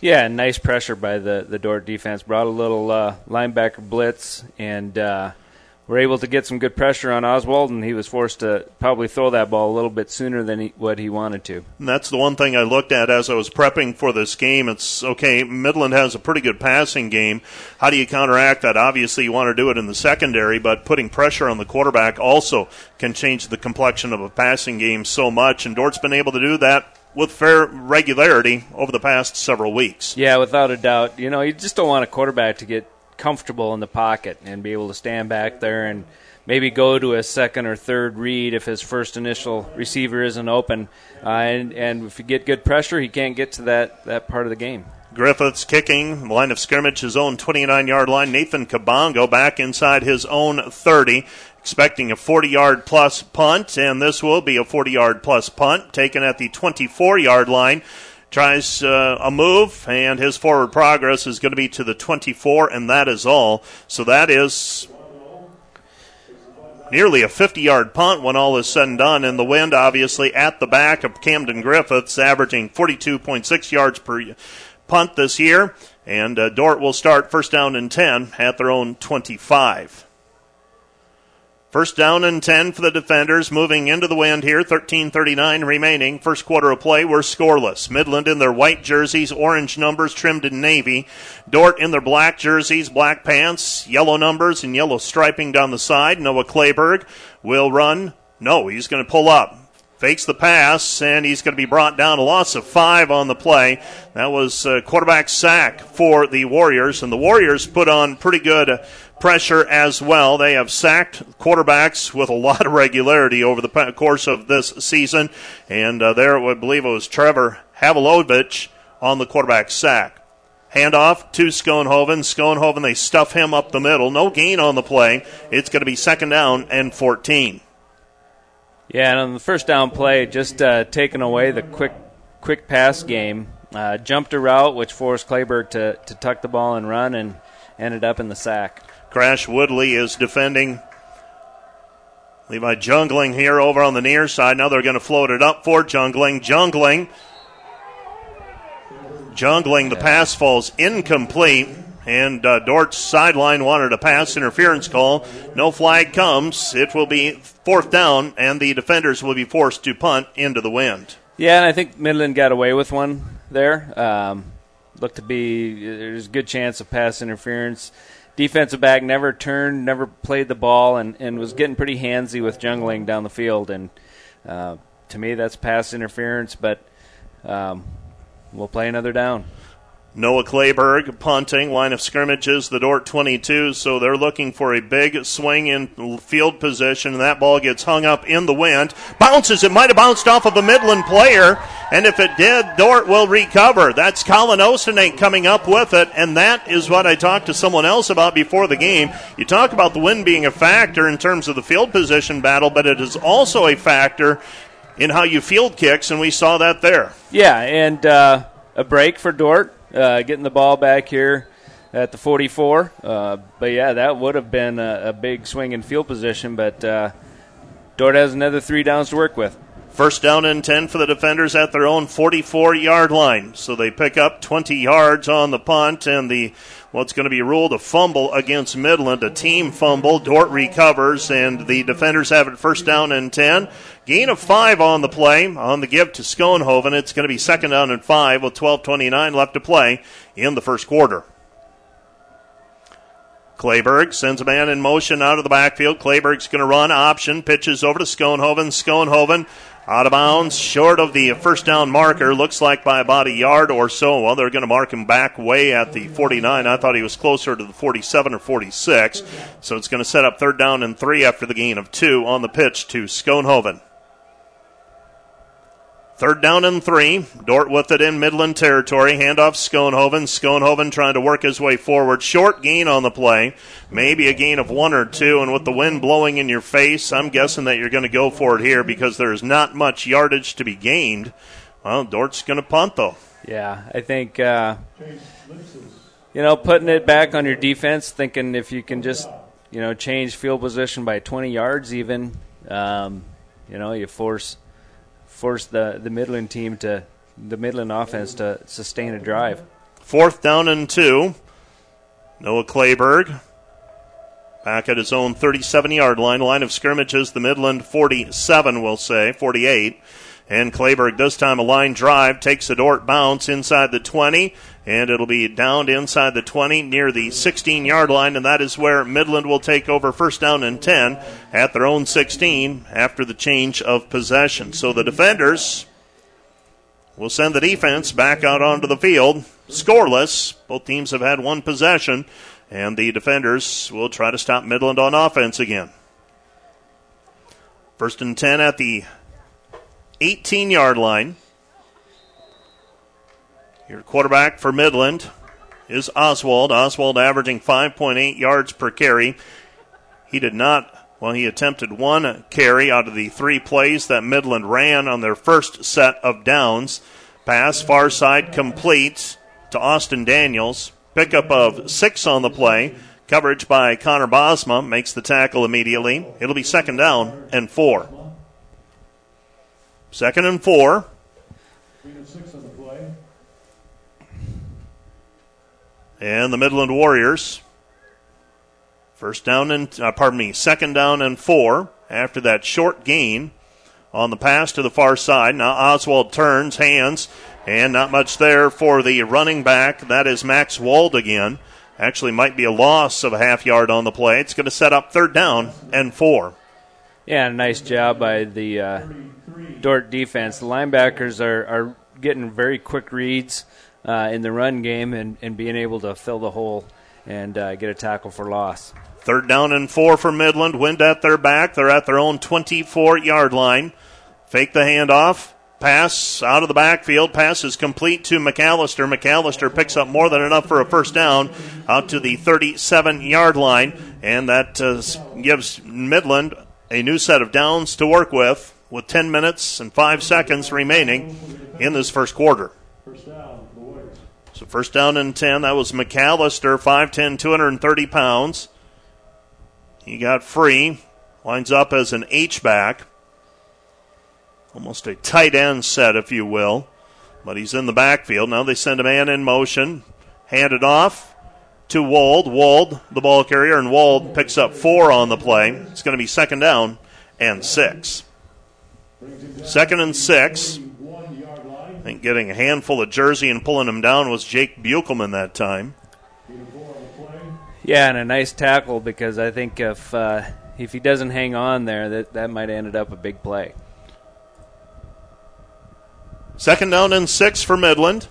Speaker 10: Yeah, nice pressure by the, the Dordt defense. Brought a little uh, linebacker blitz and uh, were able to get some good pressure on Oswald, and he was forced to probably throw that ball a little bit sooner than he, what he wanted to.
Speaker 7: And that's the one thing I looked at as I was prepping for this game. It's okay, Midland has a pretty good passing game. How do you counteract that? Obviously, you want to do it in the secondary, but putting pressure on the quarterback also can change the complexion of a passing game so much, and Dordt's been able to do that with fair regularity over the past several weeks.
Speaker 10: Yeah, without a doubt. You know, you just don't want a quarterback to get comfortable in the pocket and be able to stand back there and maybe go to a second or third read if his first initial receiver isn't open. Uh, and, and if you get good pressure, he can't get to that, that part of the game.
Speaker 7: Griffiths kicking, line of scrimmage, his own 29 yard line. Nathan Kabongo back inside his own 30, expecting a 40 yard plus punt, and this will be a 40 yard plus punt taken at the 24 yard line. Tries uh, a move, and his forward progress is going to be to the 24, and that is all. So that is nearly a 50 yard punt when all is said and done. And the wind, obviously, at the back of Camden Griffiths, averaging 42.6 yards per punt this year. And uh, Dordt will start first down and 10 at their own 25. First down and 10 for the defenders, moving into the wind here. 13.39 remaining. First quarter of play, we're scoreless. Midland in their white jerseys, orange numbers trimmed in navy. Dordt in their black jerseys, black pants, yellow numbers, and yellow striping down the side. Noah Clayberg will run. No, he's going to pull up fakes the pass, and he's going to be brought down. A loss of five on the play. That was a quarterback sack for the Warriors, and the Warriors put on pretty good uh, pressure as well. They have sacked quarterbacks with a lot of regularity over the course of this season, and uh, there I believe it was Trevor Havilovich on the quarterback sack. Handoff to Schoenhoven. Schoenhoven, they stuff him up the middle. No gain on the play. It's going to be second down and 14.
Speaker 10: Yeah, and on the first down play, just uh, taking away the quick quick pass game. Uh, jumped a route which forced Clayberg to, to tuck the ball and run and ended up in the sack.
Speaker 7: Crash Woodley is defending. Levi jungling here over on the near side. Now they're going to float it up for jungling. Jungling. Jungling. The pass falls incomplete. And uh, Dordt's sideline wanted a pass interference call. No flag comes. It will be fourth down, and the defenders will be forced to punt into the wind.
Speaker 10: Yeah, and I think Midland got away with one there. Um, looked to be there's a good chance of pass interference. Defensive back never turned, never played the ball, and, and was getting pretty handsy with jungling down the field. And uh, to me, that's pass interference. But um, we'll play another down.
Speaker 7: Noah Clayberg punting, line of scrimmages, the Dordt 22, so they're looking for a big swing in field position, and that ball gets hung up in the wind. Bounces, it might have bounced off of a Midland player, and if it did, Dordt will recover. That's Colin Osenate coming up with it, and that is what I talked to someone else about before the game. You talk about the wind being a factor in terms of the field position battle, but it is also a factor in how you field kicks, and we saw that there.
Speaker 10: Yeah, and uh, a break for Dordt uh, getting the ball back here at the 44. Uh, but yeah, that would have been a, a, big swing in field position. But uh, Dordt has another three downs to work with.
Speaker 7: First down and 10 for the defenders at their own 44 yard line. So they pick up 20 yards on the punt, and the what's going to be ruled a fumble against Midland, a team fumble. Dordt recovers, and the defenders have it first down and 10. Gain of five on the play on the give to Schoenhoven. It's going to be second down and five with 12:29 left to play in the first quarter. Clayberg sends a man in motion out of the backfield. Clayberg's going to run option, pitches over to Schoenhoven. Schoenhoven out of bounds, short of the first down marker, looks like by about a yard or so. Well, they're going to mark him back way at the 49. I thought he was closer to the 47 or 46. So it's going to set up third down and three after the gain of two on the pitch to Schoenhoven. Third down and three. Dordt with it in Midland territory. Handoff Schoenhoven. Schoenhoven trying to work his way forward. Short gain on the play. Maybe a gain of one or two. And with the wind blowing in your face, I'm guessing that you're going to go for it here because there's not much yardage to be gained. Well, Dordt's going to punt, though.
Speaker 10: Yeah, I think, uh, you know, putting it back on your defense, thinking if you can just, you know, change field position by 20 yards even, um, you know, you force force the, the Midland team to the Midland offense to sustain a drive.
Speaker 7: Fourth down and two. Noah Clayberg back at his own 37 yard line. Line of scrimmages, the Midland 47, we'll say, 48. And Clayberg this time a line drive takes a Dordt bounce inside the 20 and it'll be downed inside the 20 near the 16 yard line, and that is where Midland will take over first down and 10 at their own 16 after the change of possession. So the defenders will send the defense back out onto the field, scoreless. Both teams have had one possession, and the defenders will try to stop Midland on offense again. First and 10 at the 18 yard line. Your quarterback for Midland is Oswald. Oswald averaging 5.8 yards per carry. He did not, well, he attempted one carry out of the three plays that Midland ran on their first set of downs. Pass far side complete to Austin Daniels. Pickup of six on the play. Coverage by Connor Bosma makes the tackle immediately. It'll be second down and four. Second and four. And the Midland Warriors. First down and, uh, pardon me, second down and four after that short gain on the pass to the far side. Now Oswald turns, hands, and not much there for the running back. That is Max Wald again. Actually, might be a loss of a half yard on the play. It's going to set up third down and four.
Speaker 10: Yeah, nice job by the uh, Dordt defense. The linebackers are, are getting very quick reads uh, in the run game and, and being able to fill the hole and uh, get a tackle for loss.
Speaker 7: Third down and four for Midland. Wind at their back. They're at their own 24 yard line. Fake the handoff. Pass out of the backfield. Pass is complete to McAllister. McAllister picks up more than enough for a first down out to the 37 yard line. And that uh, gives Midland a new set of downs to work with with 10 minutes and 5 seconds remaining in this first quarter. So first down and 10. That was McAllister, 5'10, 230 pounds. He got free. Lines up as an H-back. Almost a tight end set, if you will. But he's in the backfield. Now they send a man in motion. Hand it off to Wald. Wald, the ball carrier, and Wald picks up four on the play. It's going to be second down and six. Second and six. I think getting a handful of jersey and pulling him down was Jake Buchelman that time.
Speaker 10: Yeah, and a nice tackle because I think if uh, if he doesn't hang on there, that that might have ended up a big play.
Speaker 7: Second down and six for Midland.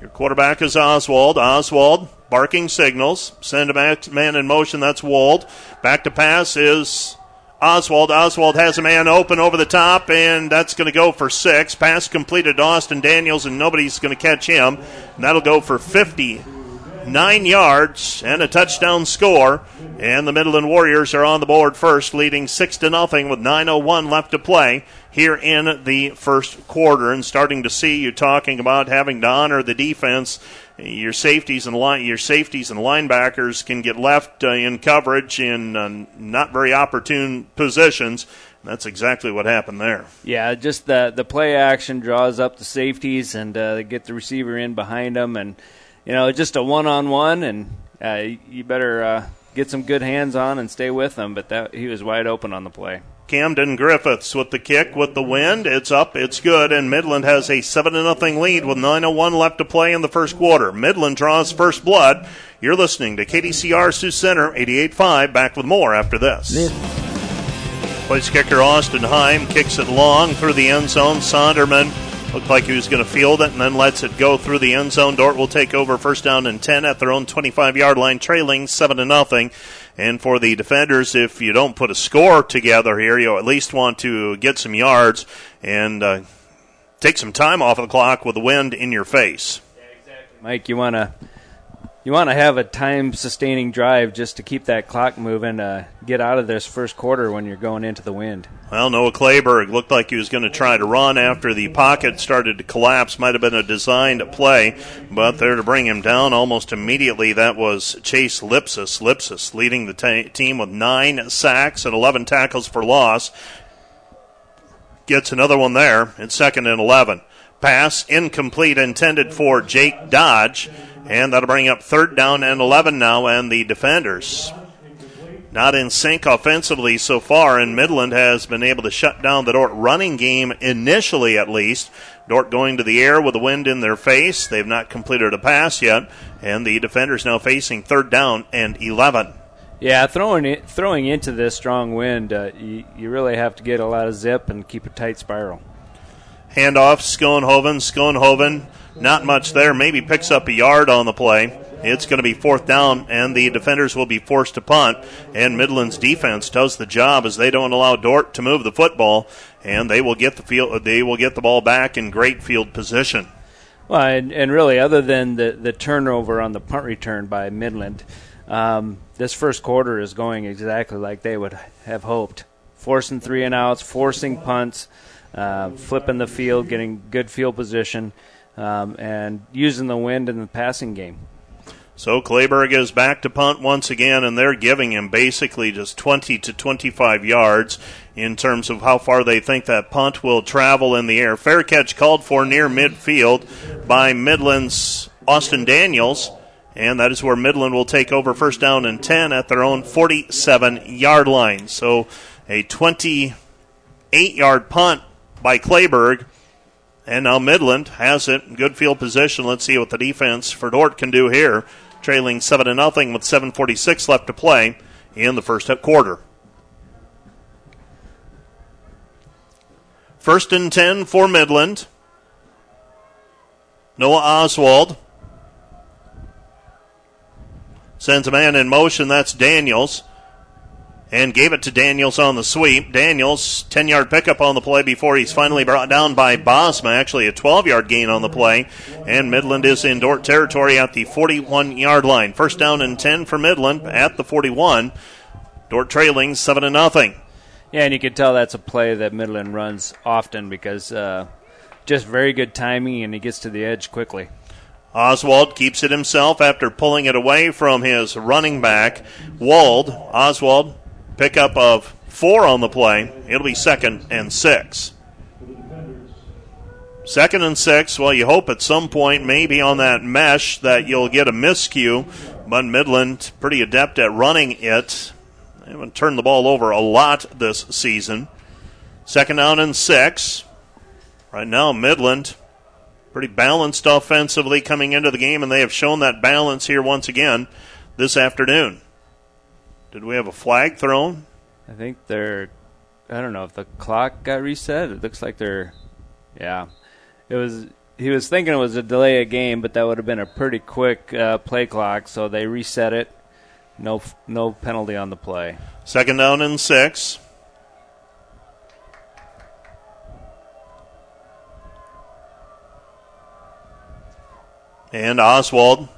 Speaker 7: Your quarterback is Oswald. Oswald barking signals. Send a man in motion. That's Wald. Back to pass is Oswald. Oswald has a man open over the top, and that's going to go for six. Pass completed to Austin Daniels, and nobody's going to catch him. And that'll go for 59 yards and a touchdown score. And the Midland Warriors are on the board first, leading six to nothing with 9:01 left to play here in the first quarter. And starting to see you talking about having to honor the defense your safeties and line, your safeties and linebackers can get left uh, in coverage in uh, not very opportune positions. That's exactly what happened there.
Speaker 10: Yeah, just the the play action draws up the safeties and uh, get the receiver in behind them, and you know just a one on one, and uh, you better uh, get some good hands on and stay with them. But that he was wide open on the play.
Speaker 7: Camden Griffiths with the kick with the wind. It's up, it's good, and Midland has a 7 0 lead with 9.01 left to play in the first quarter. Midland draws first blood. You're listening to KDCR Sioux Center 88.5. Back with more after this. Place kicker Austin Heim kicks it long through the end zone. Sonderman looked like he was going to field it and then lets it go through the end zone. Dordt will take over first down and 10 at their own 25 yard line, trailing 7 0. And for the defenders, if you don't put a score together here, you at least want to get some yards and uh, take some time off of the clock with the wind in your face.
Speaker 10: Mike, you want to you want to have a time sustaining drive just to keep that clock moving. Uh, get out of this first quarter when you're going into the wind.
Speaker 7: Well, Noah Clayberg looked like he was going to try to run after the pocket started to collapse. Might have been a designed play, but there to bring him down almost immediately. That was Chase Lipsis. Lipsis leading the t- team with nine sacks and 11 tackles for loss. Gets another one there. It's second and 11. Pass incomplete, intended for Jake Dodge. And that'll bring up third down and 11 now, and the defenders not in sync offensively so far, and Midland has been able to shut down the Dordt running game initially, at least. Dordt going to the air with the wind in their face. They've not completed a pass yet, and the defenders now facing third down and 11.
Speaker 10: Yeah, throwing it, throwing into this strong wind, uh, you, you really have to get a lot of zip and keep a tight spiral.
Speaker 7: Handoff, Schoenhoven. Schoenhoven Not much there. Maybe picks up a yard on the play. It's going to be fourth down, and the defenders will be forced to punt. And Midland's defense does the job as they don't allow Dordt to move the football, and they will get the field. They will get the ball back in great field position.
Speaker 10: Well, and, and really, other than the the turnover on the punt return by Midland, um, this first quarter is going exactly like they would have hoped. Forcing three and outs, forcing punts, uh, flipping the field, getting good field position, um, and using the wind in the passing game.
Speaker 7: So Clayburgh is back to punt once again, and they're giving him basically just 20 to 25 yards in terms of how far they think that punt will travel in the air. Fair catch called for near midfield by Midland's Austin Daniels, and that is where Midland will take over first down and 10 at their own 47 yard line. So a 28 yard punt by Clayburgh. And now Midland has it. Good field position. Let's see what the defense for Dordt can do here trailing 7 to nothing with 7:46 left to play in the first quarter. First and 10 for Midland. Noah Oswald sends a man in motion. That's Daniels and gave it to Daniels on the sweep. Daniels, 10 yard pickup on the play before he's finally brought down by Bosma. Actually, a 12 yard gain on the play. And Midland is in Dordt territory at the 41 yard line. First down and 10 for Midland at the 41. Dordt trailing 7 to nothing.
Speaker 10: Yeah, and you can tell that's a play that Midland runs often because uh, just very good timing and he gets to the edge quickly.
Speaker 7: Oswald keeps it himself after pulling it away from his running back, Wald. Oswald Pickup of four on the play. It'll be second and six. Second and six. Well, you hope at some point, maybe on that mesh, that you'll get a miscue. But Midland pretty adept at running it. They haven't turned the ball over a lot this season. Second down and six. Right now, Midland pretty balanced offensively coming into the game, and they have shown that balance here once again this afternoon. Did we have a flag thrown?
Speaker 10: I think they're. I don't know if the clock got reset. It looks like they're. Yeah, it was. He was thinking it was a delay of game, but that would have been a pretty quick uh, play clock. So they reset it. No, no penalty on the play.
Speaker 7: Second down and six. And Oswald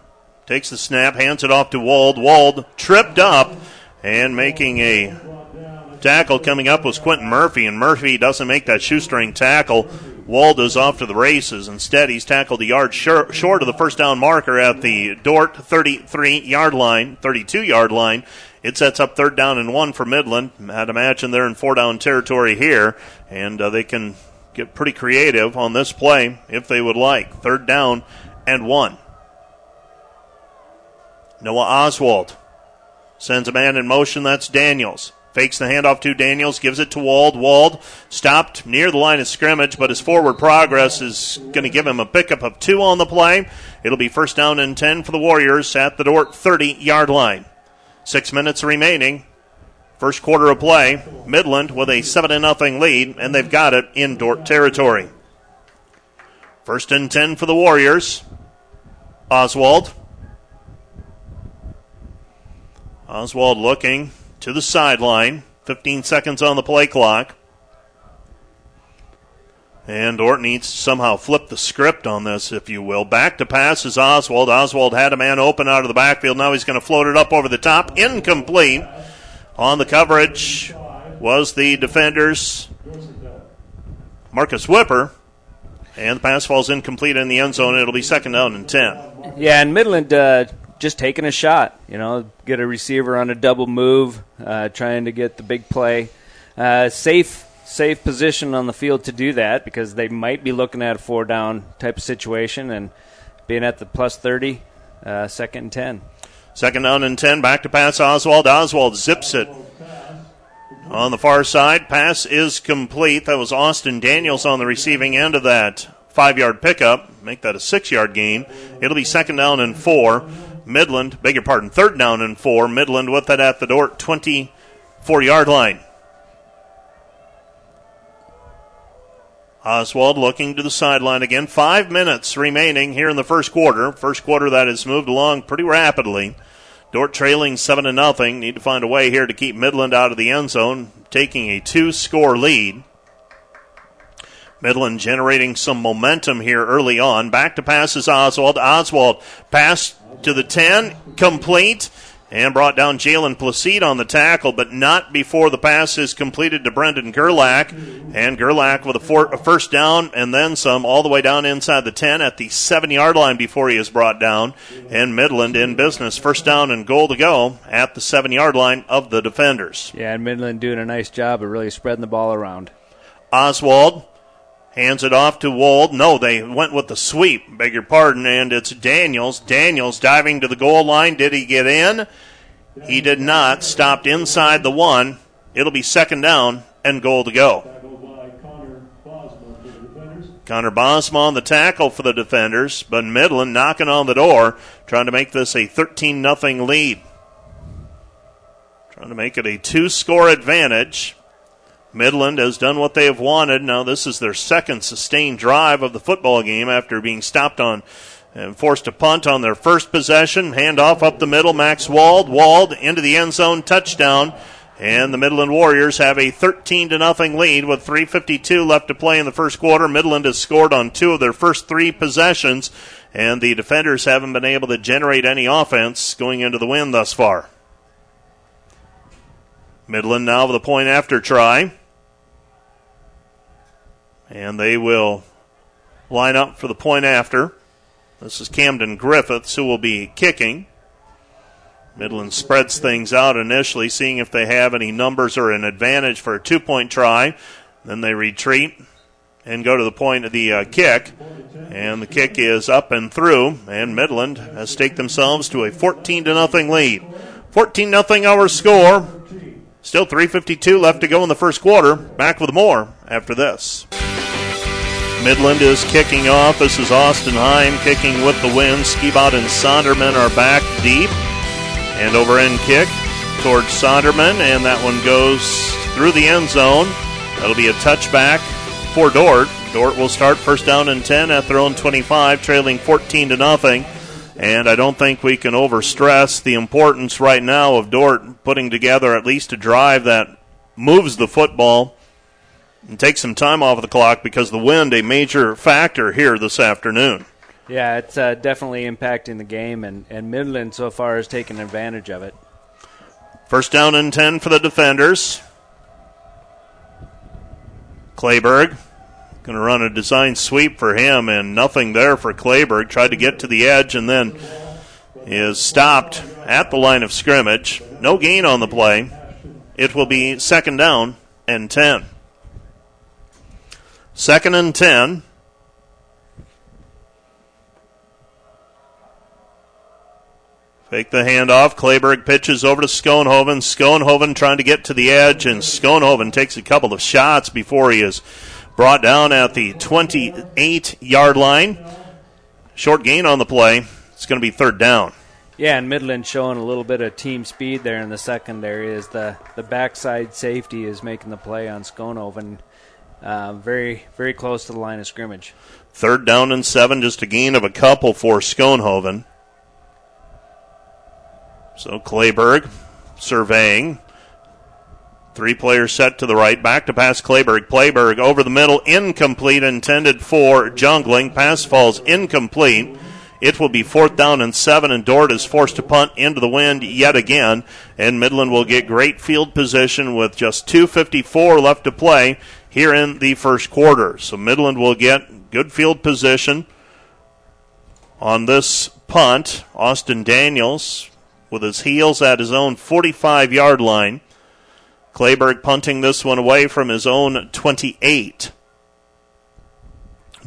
Speaker 7: takes the snap, hands it off to Wald. Wald tripped up and making a tackle coming up was Quentin Murphy, and Murphy doesn't make that shoestring tackle. Waldo's off to the races. Instead, he's tackled a yard short, short of the first down marker at the Dordt 33 yard line, 32 yard line. It sets up third down and one for Midland. I'd imagine they're in four down territory here, and uh, they can get pretty creative on this play if they would like. Third down and one. Noah Oswald Sends a man in motion. That's Daniels. Fakes the handoff to Daniels, gives it to Wald. Wald stopped near the line of scrimmage, but his forward progress is going to give him a pickup of two on the play. It'll be first down and 10 for the Warriors at the Dordt 30 yard line. Six minutes remaining. First quarter of play. Midland with a 7 0 lead, and they've got it in Dordt territory. First and 10 for the Warriors. Oswald Oswald looking to the sideline. 15 seconds on the play clock. And Dordt needs to somehow flip the script on this, if you will. Back to pass is Oswald. Oswald had a man open out of the backfield. Now he's going to float it up over the top. Incomplete. On the coverage was the defenders, Marcus Whipper. And the pass falls incomplete in the end zone. It'll be second down and 10.
Speaker 10: Yeah, and Midland uh, just taking a shot. You know, get a receiver on a double move, uh, trying to get the big play. Uh, safe, safe position on the field to do that because they might be looking at a four down type of situation and being at the plus 30, uh, second and 10.
Speaker 7: Second down and 10, back to pass Oswald. Oswald zips it. On the far side, pass is complete. That was Austin Daniels on the receiving end of that five yard pickup. Make that a six yard gain. It'll be second down and four. Midland, beg your pardon, third down and four. Midland with it at the Dordt 24 yard line. Oswald looking to the sideline again. Five minutes remaining here in the first quarter. First quarter that has moved along pretty rapidly. Dordt trailing seven to nothing. Need to find a way here to keep Midland out of the end zone, taking a two-score lead. Midland generating some momentum here early on. Back to passes Oswald. Oswald pass to the 10, complete, and brought down Jalen Placide on the tackle, but not before the pass is completed to Brendan Gerlach. And Gerlach with a, four, a first down and then some all the way down inside the 10 at the 7 yard line before he is brought down. And Midland in business. First down and goal to go at the 7 yard line of the defenders.
Speaker 10: Yeah, and Midland doing a nice job of really spreading the ball around.
Speaker 7: Oswald Hands it off to Wald. No, they went with the sweep. Beg your pardon. And it's Daniels. Daniels diving to the goal line. Did he get in? He did not. Stopped inside the one. It'll be second down and goal to go. Connor Bosma on the tackle for the defenders, but Midland knocking on the door, trying to make this a 13 0 lead. Trying to make it a two score advantage. Midland has done what they have wanted. Now, this is their second sustained drive of the football game after being stopped on and forced to punt on their first possession. Handoff up the middle. Max Wald. Wald into the end zone. Touchdown. And the Midland Warriors have a 13 to nothing lead with 3:52 left to play in the first quarter. Midland has scored on two of their first three possessions, and the defenders haven't been able to generate any offense going into the win thus far. Midland now with a point after try. And they will line up for the point after. This is Camden Griffiths who will be kicking. Midland spreads things out initially, seeing if they have any numbers or an advantage for a two point try. Then they retreat and go to the point of the uh, kick. And the kick is up and through, and Midland has staked themselves to a 14 to nothing lead. 14 nothing our score. Still 3.52 left to go in the first quarter. Back with more after this. Midland is kicking off. This is Austin Heim kicking with the win. Skibout and Sonderman are back deep. And over end kick towards Sonderman, and that one goes through the end zone. That'll be a touchback for Dordt. Dordt will start first down and 10 at their own 25, trailing 14 to nothing. And I don't think we can overstress the importance right now of Dordt putting together at least a drive that moves the football and takes some time off of the clock because the wind a major factor here this afternoon.
Speaker 10: Yeah, it's uh, definitely impacting the game, and, and Midland so far has taken advantage of it.
Speaker 7: First down and 10 for the defenders. Clayberg going to run a design sweep for him, and nothing there for Clayberg. Tried to get to the edge and then is stopped at the line of scrimmage. No gain on the play. It will be second down and 10. Second and 10. Fake the handoff. Clayberg pitches over to Schoenhoven. Schoenhoven trying to get to the edge, and Schoenhoven takes a couple of shots before he is brought down at the 28 yard line. Short gain on the play. It's going to be third down.
Speaker 10: Yeah, and Midland showing a little bit of team speed there in the secondary as the, the backside safety is making the play on Schoenhoven. Uh, very, very close to the line of scrimmage.
Speaker 7: Third down and seven, just a gain of a couple for Schoenhoven. So Clayberg surveying. Three players set to the right. Back to pass Clayberg. Clayberg over the middle. Incomplete. Intended for jungling. Pass falls incomplete. It will be fourth down and seven, and Dordt is forced to punt into the wind yet again. And Midland will get great field position with just 2.54 left to play here in the first quarter. So Midland will get good field position on this punt. Austin Daniels with his heels at his own 45 yard line. Clayberg punting this one away from his own 28.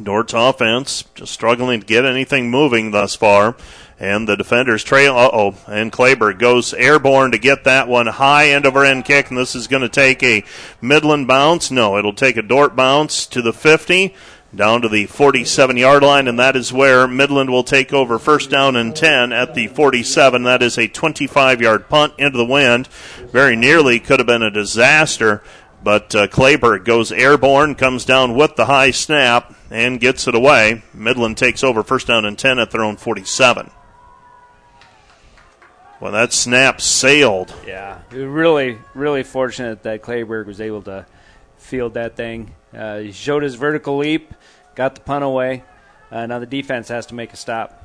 Speaker 7: Dordt's offense just struggling to get anything moving thus far. And the defenders trail. Uh oh. And Clayberg goes airborne to get that one high end over end kick. And this is going to take a Midland bounce. No, it'll take a Dordt bounce to the 50 down to the 47 yard line, and that is where Midland will take over first down and 10 at the 47. That is a 25 yard punt into the wind. Very nearly could have been a disaster, But uh, Clayberg goes airborne, comes down with the high snap, and gets it away. Midland takes over first down and 10 at their own 47. Well, that snap sailed.
Speaker 10: Yeah, really, really fortunate that Clayberg was able to field that thing. Uh, he showed his vertical leap, got the punt away. Uh, now the defense has to make a stop.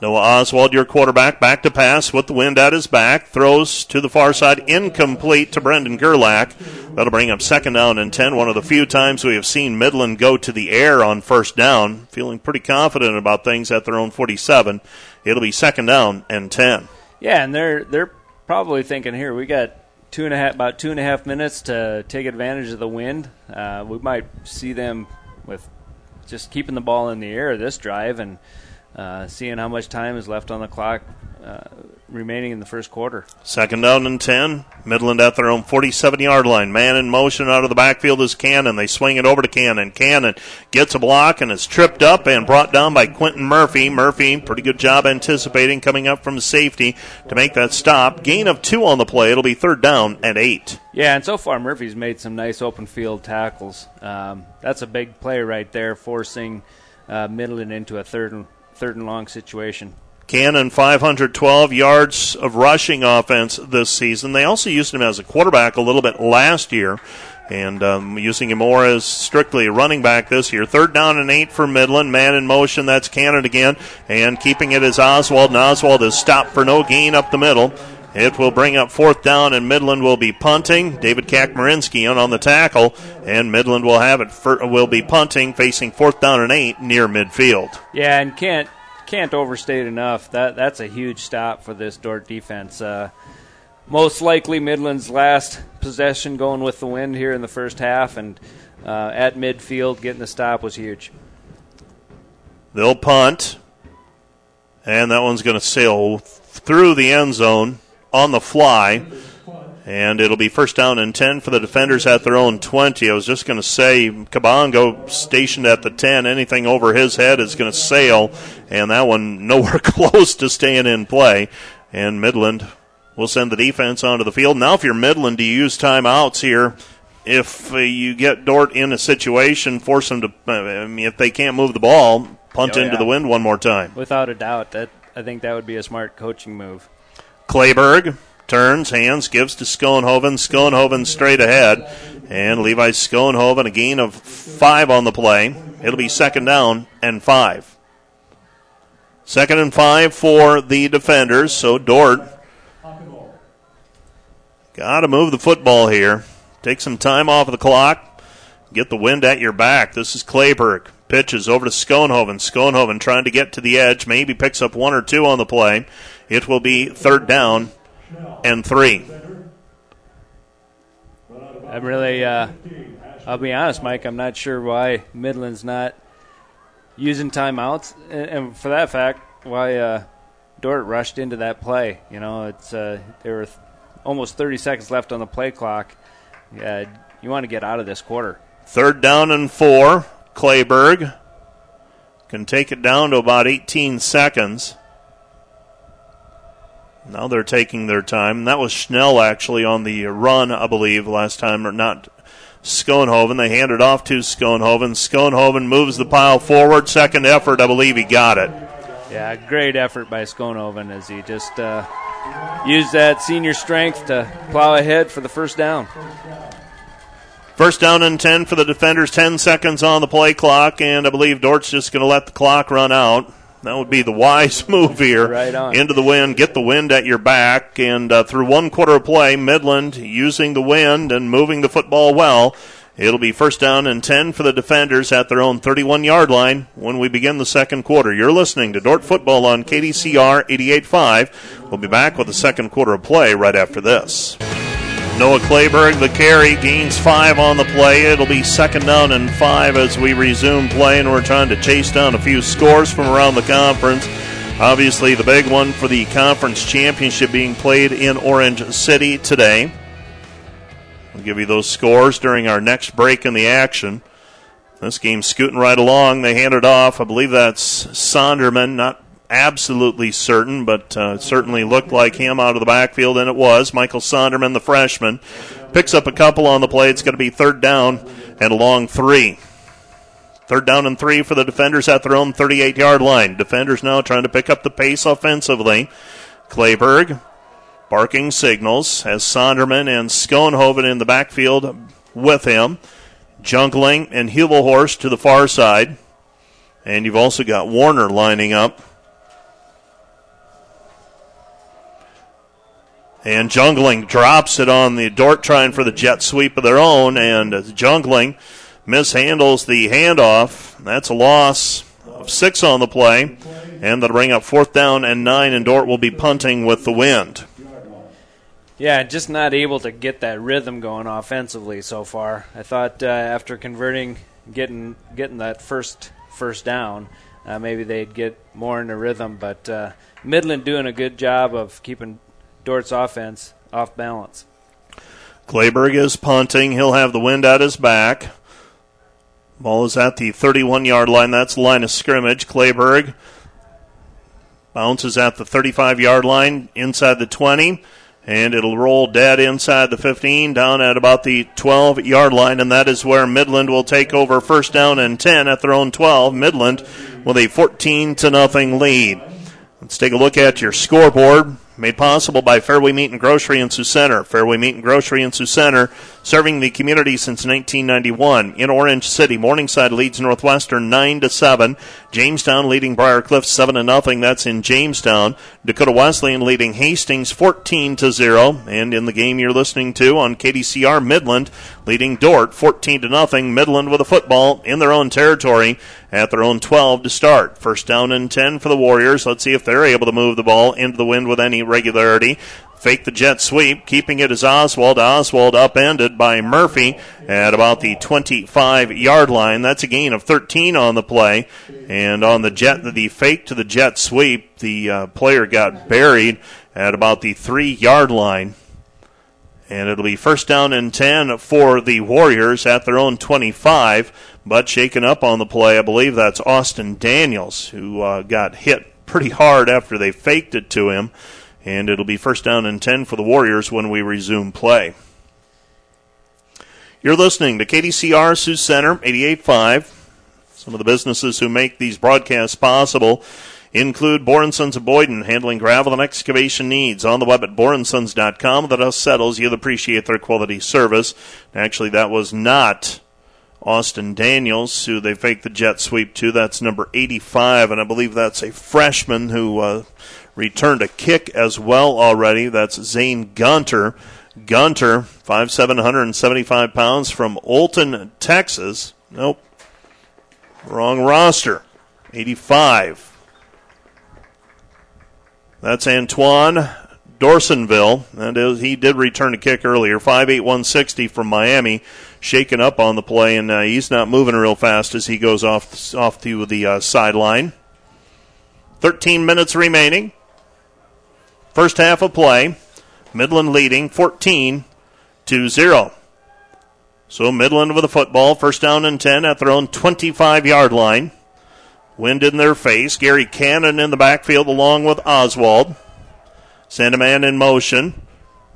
Speaker 7: Noah Oswald, your quarterback, back to pass with the wind at his back. Throws to the far side, incomplete to Brendan Gerlach. That'll bring up second down and 10. One of the few times we have seen Midland go to the air on first down. Feeling pretty confident about things at their own 47. It'll be second down and 10.
Speaker 10: Yeah, and they're they're probably thinking here we got two and a half about two and a half minutes to take advantage of the wind. Uh, we might see them with just keeping the ball in the air this drive and uh, seeing how much time is left on the clock uh, remaining in the first quarter.
Speaker 7: Second down and 10. Midland at their own 47 yard line. Man in motion out of the backfield is Cannon. They swing it over to Cannon. Cannon gets a block and is tripped up and brought down by Quentin Murphy. Murphy, pretty good job anticipating coming up from safety to make that stop. Gain of two on the play. It'll be third down at eight.
Speaker 10: Yeah, and so far Murphy's made some nice open field tackles. Um, that's a big play right there, forcing uh, Midland into a third and third and long situation.
Speaker 7: Cannon 512 yards of rushing offense this season. They also used him as a quarterback a little bit last year, and um, using him more as strictly a running back this year. Third down and eight for Midland. Man in motion. That's Cannon again, and keeping it is Oswald. And Oswald is stopped for no gain up the middle. It will bring up fourth down, and Midland will be punting. David Kakmarinsky on, on the tackle, and Midland will have it. For, will be punting, facing fourth down and eight near midfield.
Speaker 10: Yeah, and can't can't overstate enough that that's a huge stop for this Dordt defense. Uh, most likely Midland's last possession going with the wind here in the first half, and uh, at midfield getting the stop was huge.
Speaker 7: They'll punt, and that one's going to sail through the end zone on the fly. And it'll be first down and 10 for the defenders at their own 20. I was just going to say, Kabongo stationed at the 10. Anything over his head is going to sail, and that one nowhere close to staying in play. And Midland will send the defense onto the field. Now, if you're Midland, do you use timeouts here? If uh, you get Dordt in a situation, force them to, I mean, if they can't move the ball, punt
Speaker 10: Oh,
Speaker 7: into
Speaker 10: yeah.
Speaker 7: the wind one more time.
Speaker 10: Without a doubt, that I think that would be a smart coaching move.
Speaker 7: Clayberg turns, hands, gives to Schoenhoven. Schoenhoven straight ahead. And Levi Schoenhoven, a gain of five on the play. It'll be second down and five. Second and five for the defenders. So Dordt got to move the football here. Take some time off of the clock. Get the wind at your back. This is Clayberg. Pitches over to Schoenhoven. Schoenhoven trying to get to the edge. Maybe picks up one or two on the play. It will be third down and three.
Speaker 10: I'm really, uh, I'll be honest, Mike. I'm not sure why Midland's not using timeouts, and, for that fact, why uh, Dordt rushed into that play. You know, it's uh, there were th- almost 30 seconds left on the play clock. Uh, you want to get out of this quarter.
Speaker 7: Third down and four. Clayberg can take it down to about 18 seconds. Now they're taking their time. That was Schnell actually on the run, I believe, last time, or not Schoenhoven. They hand it off to Schoenhoven. Schoenhoven moves the pile forward. Second effort, I believe he got it.
Speaker 10: Yeah, great effort by Schoenhoven as he just uh, used that senior strength to plow ahead for the first down.
Speaker 7: First down and 10 for the defenders, 10 seconds on the play clock, and I believe Dordt's just going to let the clock run out. That would be the wise move here.
Speaker 10: Right on.
Speaker 7: Into the wind, get the wind at your back, and uh, through one quarter of play, Midland using the wind and moving the football well. It'll be first down and 10 for the defenders at their own 31 yard line when we begin the second quarter. You're listening to Dordt Football on KDCR 88.5. We'll be back with the second quarter of play right after this. Noah Clayberg, the carry, gains five on the play. It'll be second down and five as we resume play, and we're trying to chase down a few scores from around the conference. Obviously, the big one for the conference championship being played in Orange City today. We'll give you those scores during our next break in the action. This game's scooting right along. They hand it off. I believe that's Sonderman, not absolutely certain, but uh, certainly looked like him out of the backfield, and it was. Michael Sonderman, the freshman, picks up a couple on the play. It's going to be third down and a long three. Third down and three for the defenders at their own 38 yard line. Defenders now trying to pick up the pace offensively. Clayberg barking signals as Sonderman and Schoenhoven in the backfield with him. Jungling and Hubelhorst to the far side. And you've also got Warner lining up. And Jungling drops it on the Dordt trying for the jet sweep of their own. And Jungling mishandles the handoff. That's a loss of six on the play. And that'll bring up fourth down and nine, and Dordt will be punting with the wind.
Speaker 10: Yeah, just not able to get that rhythm going offensively so far. I thought uh, after converting, getting getting that first first down, uh, maybe they'd get more in the rhythm. But uh, Midland doing a good job of keeping Dordt's offense off balance.
Speaker 7: Clayberg is punting. He'll have the wind at his back. Ball is at the 31 yard line. That's line of scrimmage. Clayberg bounces at the 35 yard line inside the 20 and it'll roll dead inside the 15 down at about the 12 yard line and that is where Midland will take over first down and 10 at their own 12 Midland with a 14 to nothing lead let's take a look at your scoreboard made possible by Fairway Meat and Grocery in Sioux Center. Fairway Meat and Grocery in Sioux Center, serving the community since 1991. In Orange City, Morningside leads Northwestern 9 to 7. Jamestown leading Briar Cliff 7 to nothing. That's in Jamestown. Dakota Wesleyan leading Hastings 14 to 0. And in the game you're listening to on KDCR, Midland leading Dordt 14 to nothing. Midland with a football in their own territory at their own 12 to start. First down and 10 for the Warriors. Let's see if they're able to move the ball into the wind with any regularity. Fake the jet sweep, keeping it as Oswald. Oswald upended by Murphy at about the 25 yard line. That's a gain of 13 on the play. And on the jet, the fake to the jet sweep, the uh, player got buried at about the three yard line. And it'll be first down and 10 for the Warriors at their own 25. But shaken up on the play, I believe that's Austin Daniels, who uh, got hit pretty hard after they faked it to him. And it'll be first down and 10 for the Warriors when we resume play. You're listening to KDCR Sioux Center 88.5. Some of the businesses who make these broadcasts possible include Borensons of Boyden, handling gravel and excavation needs on the web at borensons.com. That us settles. You'll appreciate their quality service. Actually, that was not Austin Daniels, who they faked the jet sweep to. That's number 85, and I believe that's a freshman who uh, returned a kick as well already. That's Zane Gunter. Gunter, 5'7", 175 pounds from Olton, Texas. Nope. Wrong roster. 85. That's Antoine Dorsonville. And he did return a kick earlier. 5'8", 160 from Miami. Shaken up on the play, and uh, he's not moving real fast as he goes off, off to the uh, sideline. 13 minutes remaining. First half of play. Midland leading 14 to 0. So Midland with a football, first down and 10 at their own 25 yard line. Wind in their face. Gary Cannon in the backfield along with Oswald. Send a man in motion.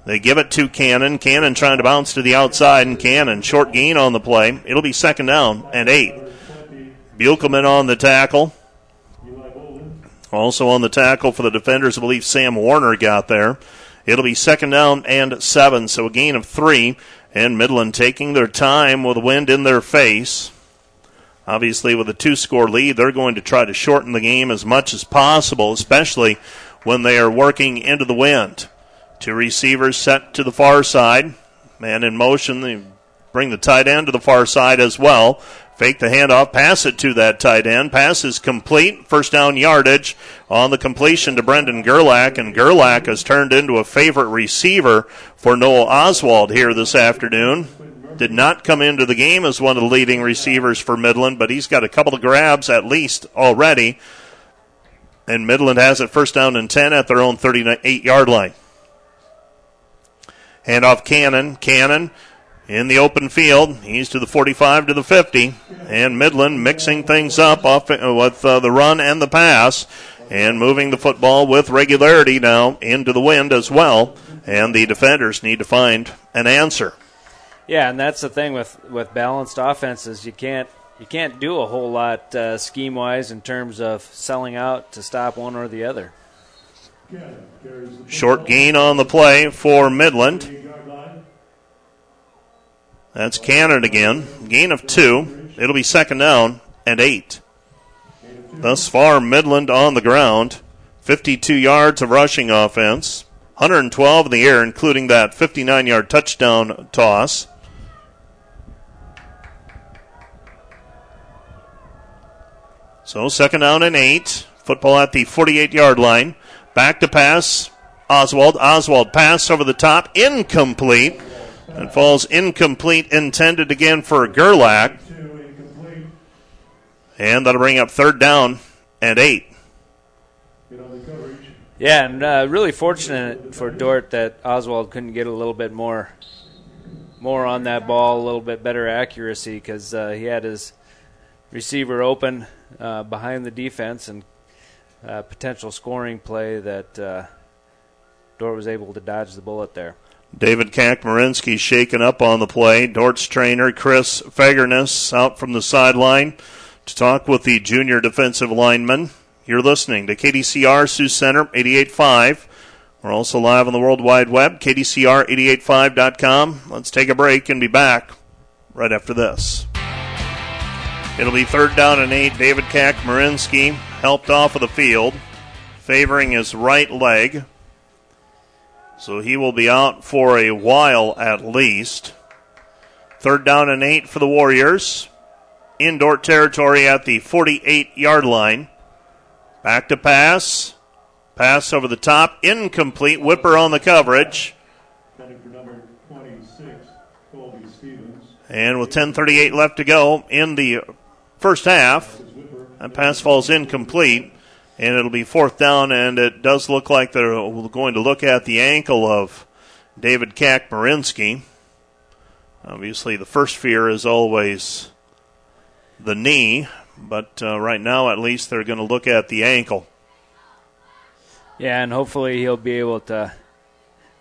Speaker 7: They give it to Cannon. Cannon trying to bounce to the outside, and Cannon short gain on the play. It'll be second down and eight. Buchelman on the tackle. Also on the tackle for the defenders, I believe Sam Warner got there. It'll be second down and seven, so a gain of three. And Midland taking their time with wind in their face. Obviously, with a two score lead, they're going to try to shorten the game as much as possible, especially when they are working into the wind. Two receivers set to the far side. Man in motion. They bring the tight end to the far side as well. Fake the handoff, pass it to that tight end. Pass is complete. First down yardage on the completion to Brendan Gerlach, and Gerlach has turned into a favorite receiver for Noah Oswald here this afternoon. Did not come into the game as one of the leading receivers for Midland, but he's got a couple of grabs at least already. And Midland has it first down and 10 at their own 38 yard line. Handoff Cannon. Cannon in the open field. He's to the 45 to the 50. And Midland mixing things up off with uh, the run and the pass. and moving the football with regularity now into the wind as well. And the defenders need to find an answer.
Speaker 10: Yeah, and that's the thing with, with balanced offenses. You can't you can't do a whole lot uh, scheme wise in terms of selling out to stop one or the other.
Speaker 7: Short gain on the play for Midland. That's Cannon again. Gain of two. It'll be second down and eight. Thus far, Midland on the ground. 52 yards of rushing offense, 112 in the air, including that 59 yard touchdown toss. So, second down and eight. Football at the 48 yard line. Back to pass. Oswald. Oswald pass over the top. Incomplete. And falls incomplete, intended again for Gerlach. And that'll bring up third down and eight.
Speaker 10: Yeah, and uh, really fortunate for Dordt that Oswald couldn't get a little bit more, more on that ball, a little bit better accuracy because uh, he had his receiver open uh, behind the defense and uh, potential scoring play that uh, Dordt was able to dodge the bullet there.
Speaker 7: David Kakmarinsky shaken up on the play. Dordt's trainer Chris Fagerness out from the sideline to talk with the junior defensive lineman. You're listening to KDCR Sioux Center 88.5. We're also live on the World Wide Web, KDCR885.com. Let's take a break and be back right after this. It'll be third down and eight. David Kakmarinsky helped off of the field, favoring his right leg. So he will be out for a while at least. Third down and eight for the Warriors. Indoor territory at the 48 yard line. Back to pass. Pass over the top. Incomplete. Whipper on the coverage. And with 10.38 left to go in the first half, that pass falls incomplete. And it'll be fourth down, and it does look like they're going to look at the ankle of David Kakmarinsky. Obviously, the first fear is always the knee, but uh, right now, at least, they're going to look at the ankle.
Speaker 10: Yeah, and hopefully he'll be able to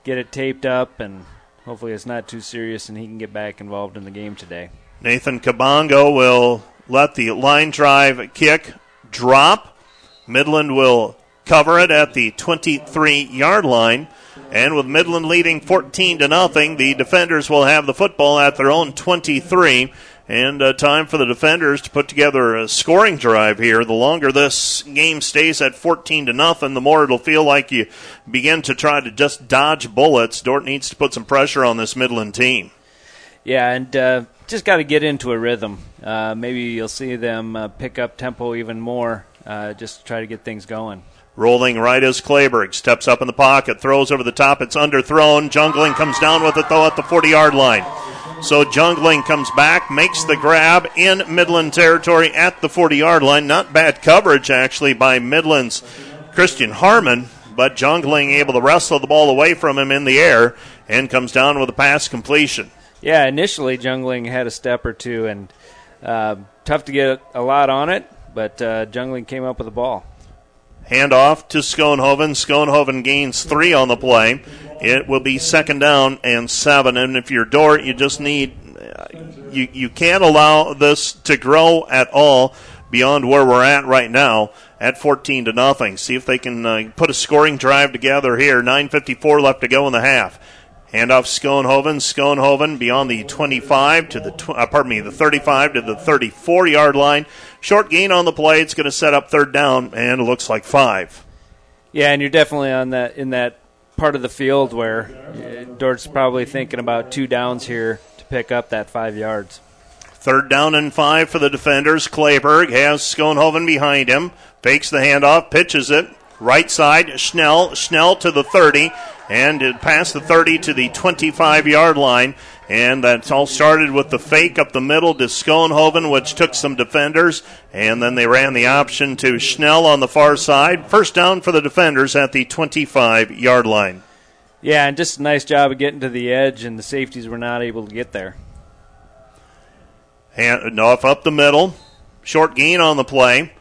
Speaker 10: get it taped up, and hopefully it's not too serious, and he can get back involved in the game today.
Speaker 7: Nathan Kabongo will let the line drive kick drop. Midland will cover it at the 23 yard line. And with Midland leading 14 to nothing, the defenders will have the football at their own 23. And uh, time for the defenders to put together a scoring drive here. The longer this game stays at 14 to nothing, the more it'll feel like you begin to try to just dodge bullets. Dordt needs to put some pressure on this Midland team.
Speaker 10: Yeah, and uh, just got to get into a rhythm. Uh, maybe you'll see them uh, pick up tempo even more, uh, just to try to get things going.
Speaker 7: Rolling right as Clayberg steps up in the pocket, throws over the top. It's underthrown. Jungling comes down with it though at the 40 yard line. So Jungling comes back, makes the grab in Midland territory at the 40 yard line. Not bad coverage, actually, by Midland's Christian Harmon, but Jungling able to wrestle the ball away from him in the air and comes down with a pass completion.
Speaker 10: Yeah, initially Jungling had a step or two, and uh, tough to get a lot on it, but uh, Jungling came up with the ball.
Speaker 7: Handoff to Schoenhoven. Schoenhoven gains three on the play. It will be second down and seven. And if you're Dordt, you just need you you can't allow this to grow at all beyond where we're at right now at 14 to nothing. See if they can uh, put a scoring drive together here. 9:54 left to go in the half. Handoff Schoenhoven. Schoenhoven beyond the 25 to the tw- uh, pardon me the 35 to the 34 yard line. Short gain on the play. It's going to set up third down, and it looks like five.
Speaker 10: Yeah, and you're definitely on that in that part of the field where uh, Dordt's probably thinking about two downs here to pick up that five yards.
Speaker 7: Third down and five for the defenders. Clayberg has Schoenhoven behind him. Fakes the handoff, pitches it. Right side, Schnell. Schnell to the 30, and it passed the 30 to the 25 yard line. And that's all started with the fake up the middle to Schoenhoven, which took some defenders. And then they ran the option to Schnell on the far side. First down for the defenders at the 25 yard line.
Speaker 10: Yeah, and just a nice job of getting to the edge, and the safeties were not able to get there.
Speaker 7: Hand off up the middle. Short gain on the play.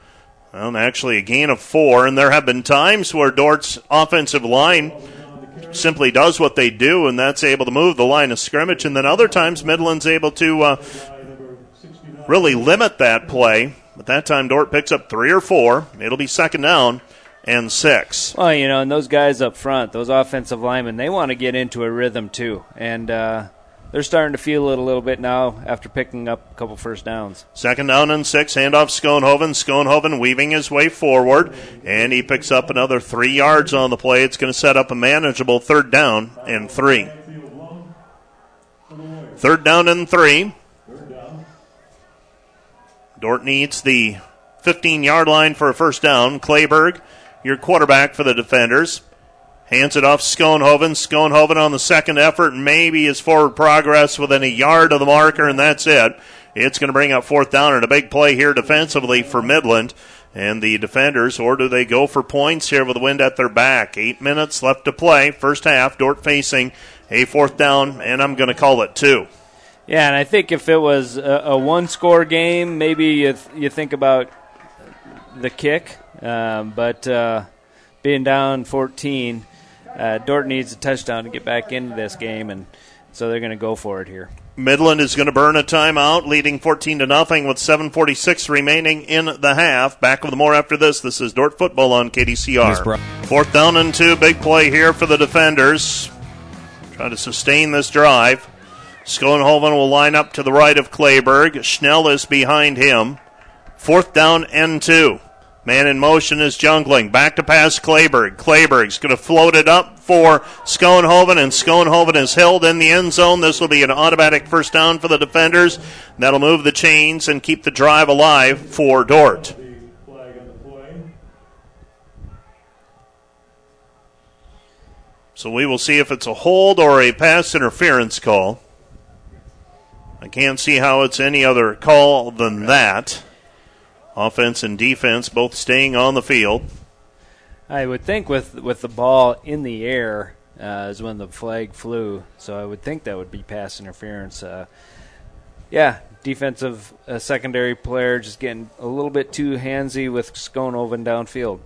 Speaker 7: Well, actually, a gain of four, and there have been times where Dordt's offensive line simply does what they do, and that's able to move the line of scrimmage. And then other times, Midland's able to uh, really limit that play. But that time, Dordt picks up three or four. It'll be second down and six.
Speaker 10: Well, you know, and those guys up front, those offensive linemen, they want to get into a rhythm too, and uh, they're starting to feel it a little bit now after picking up a couple first downs.
Speaker 7: Second down and six, handoff Schoenhoven. Schoenhoven weaving his way forward, and he picks up another three yards on the play. It's going to set up a manageable third down and three. Third down and three. Dordt needs the 15 yard line for a first down. Clayberg, your quarterback for the defenders. Hands it off Schoenhoven. Schoenhoven on the second effort, maybe his forward progress within a yard of the marker, and that's it. It's going to bring up fourth down and a big play here defensively for Midland. And the defenders, or do they go for points here with the wind at their back? Eight minutes left to play. First half, Dordt facing a fourth down, and I'm going to call it two.
Speaker 10: Yeah, and I think if it was a, a one-score game, maybe you, th- you think about the kick. Um, but uh, being down 14, uh, Dordt needs a touchdown to get back into this game, and so they're going to go for it here.
Speaker 7: Midland is going to burn a timeout, leading 14 to nothing with 7:46 remaining in the half. Back with the more after this. This is Dordt football on KDCR. Fourth down and two, big play here for the defenders. Trying to sustain this drive. Schoenhoven will line up to the right of Clayberg. Schnell is behind him. Fourth down and two. Man in motion is Jungling. Back to pass Clayberg. Clayberg's going to float it up for Schoenhoven, and Schoenhoven is held in the end zone. This will be an automatic first down for the defenders. That'll move the chains and keep the drive alive for Dordt. So we will see if it's a hold or a pass interference call. I can't see how it's any other call than that. Offense and defense both staying on the field.
Speaker 10: I would think with with the ball in the air uh, is when the flag flew, so I would think that would be pass interference. Uh, yeah, defensive uh, secondary player just getting a little bit too handsy with Schoenhoven downfield.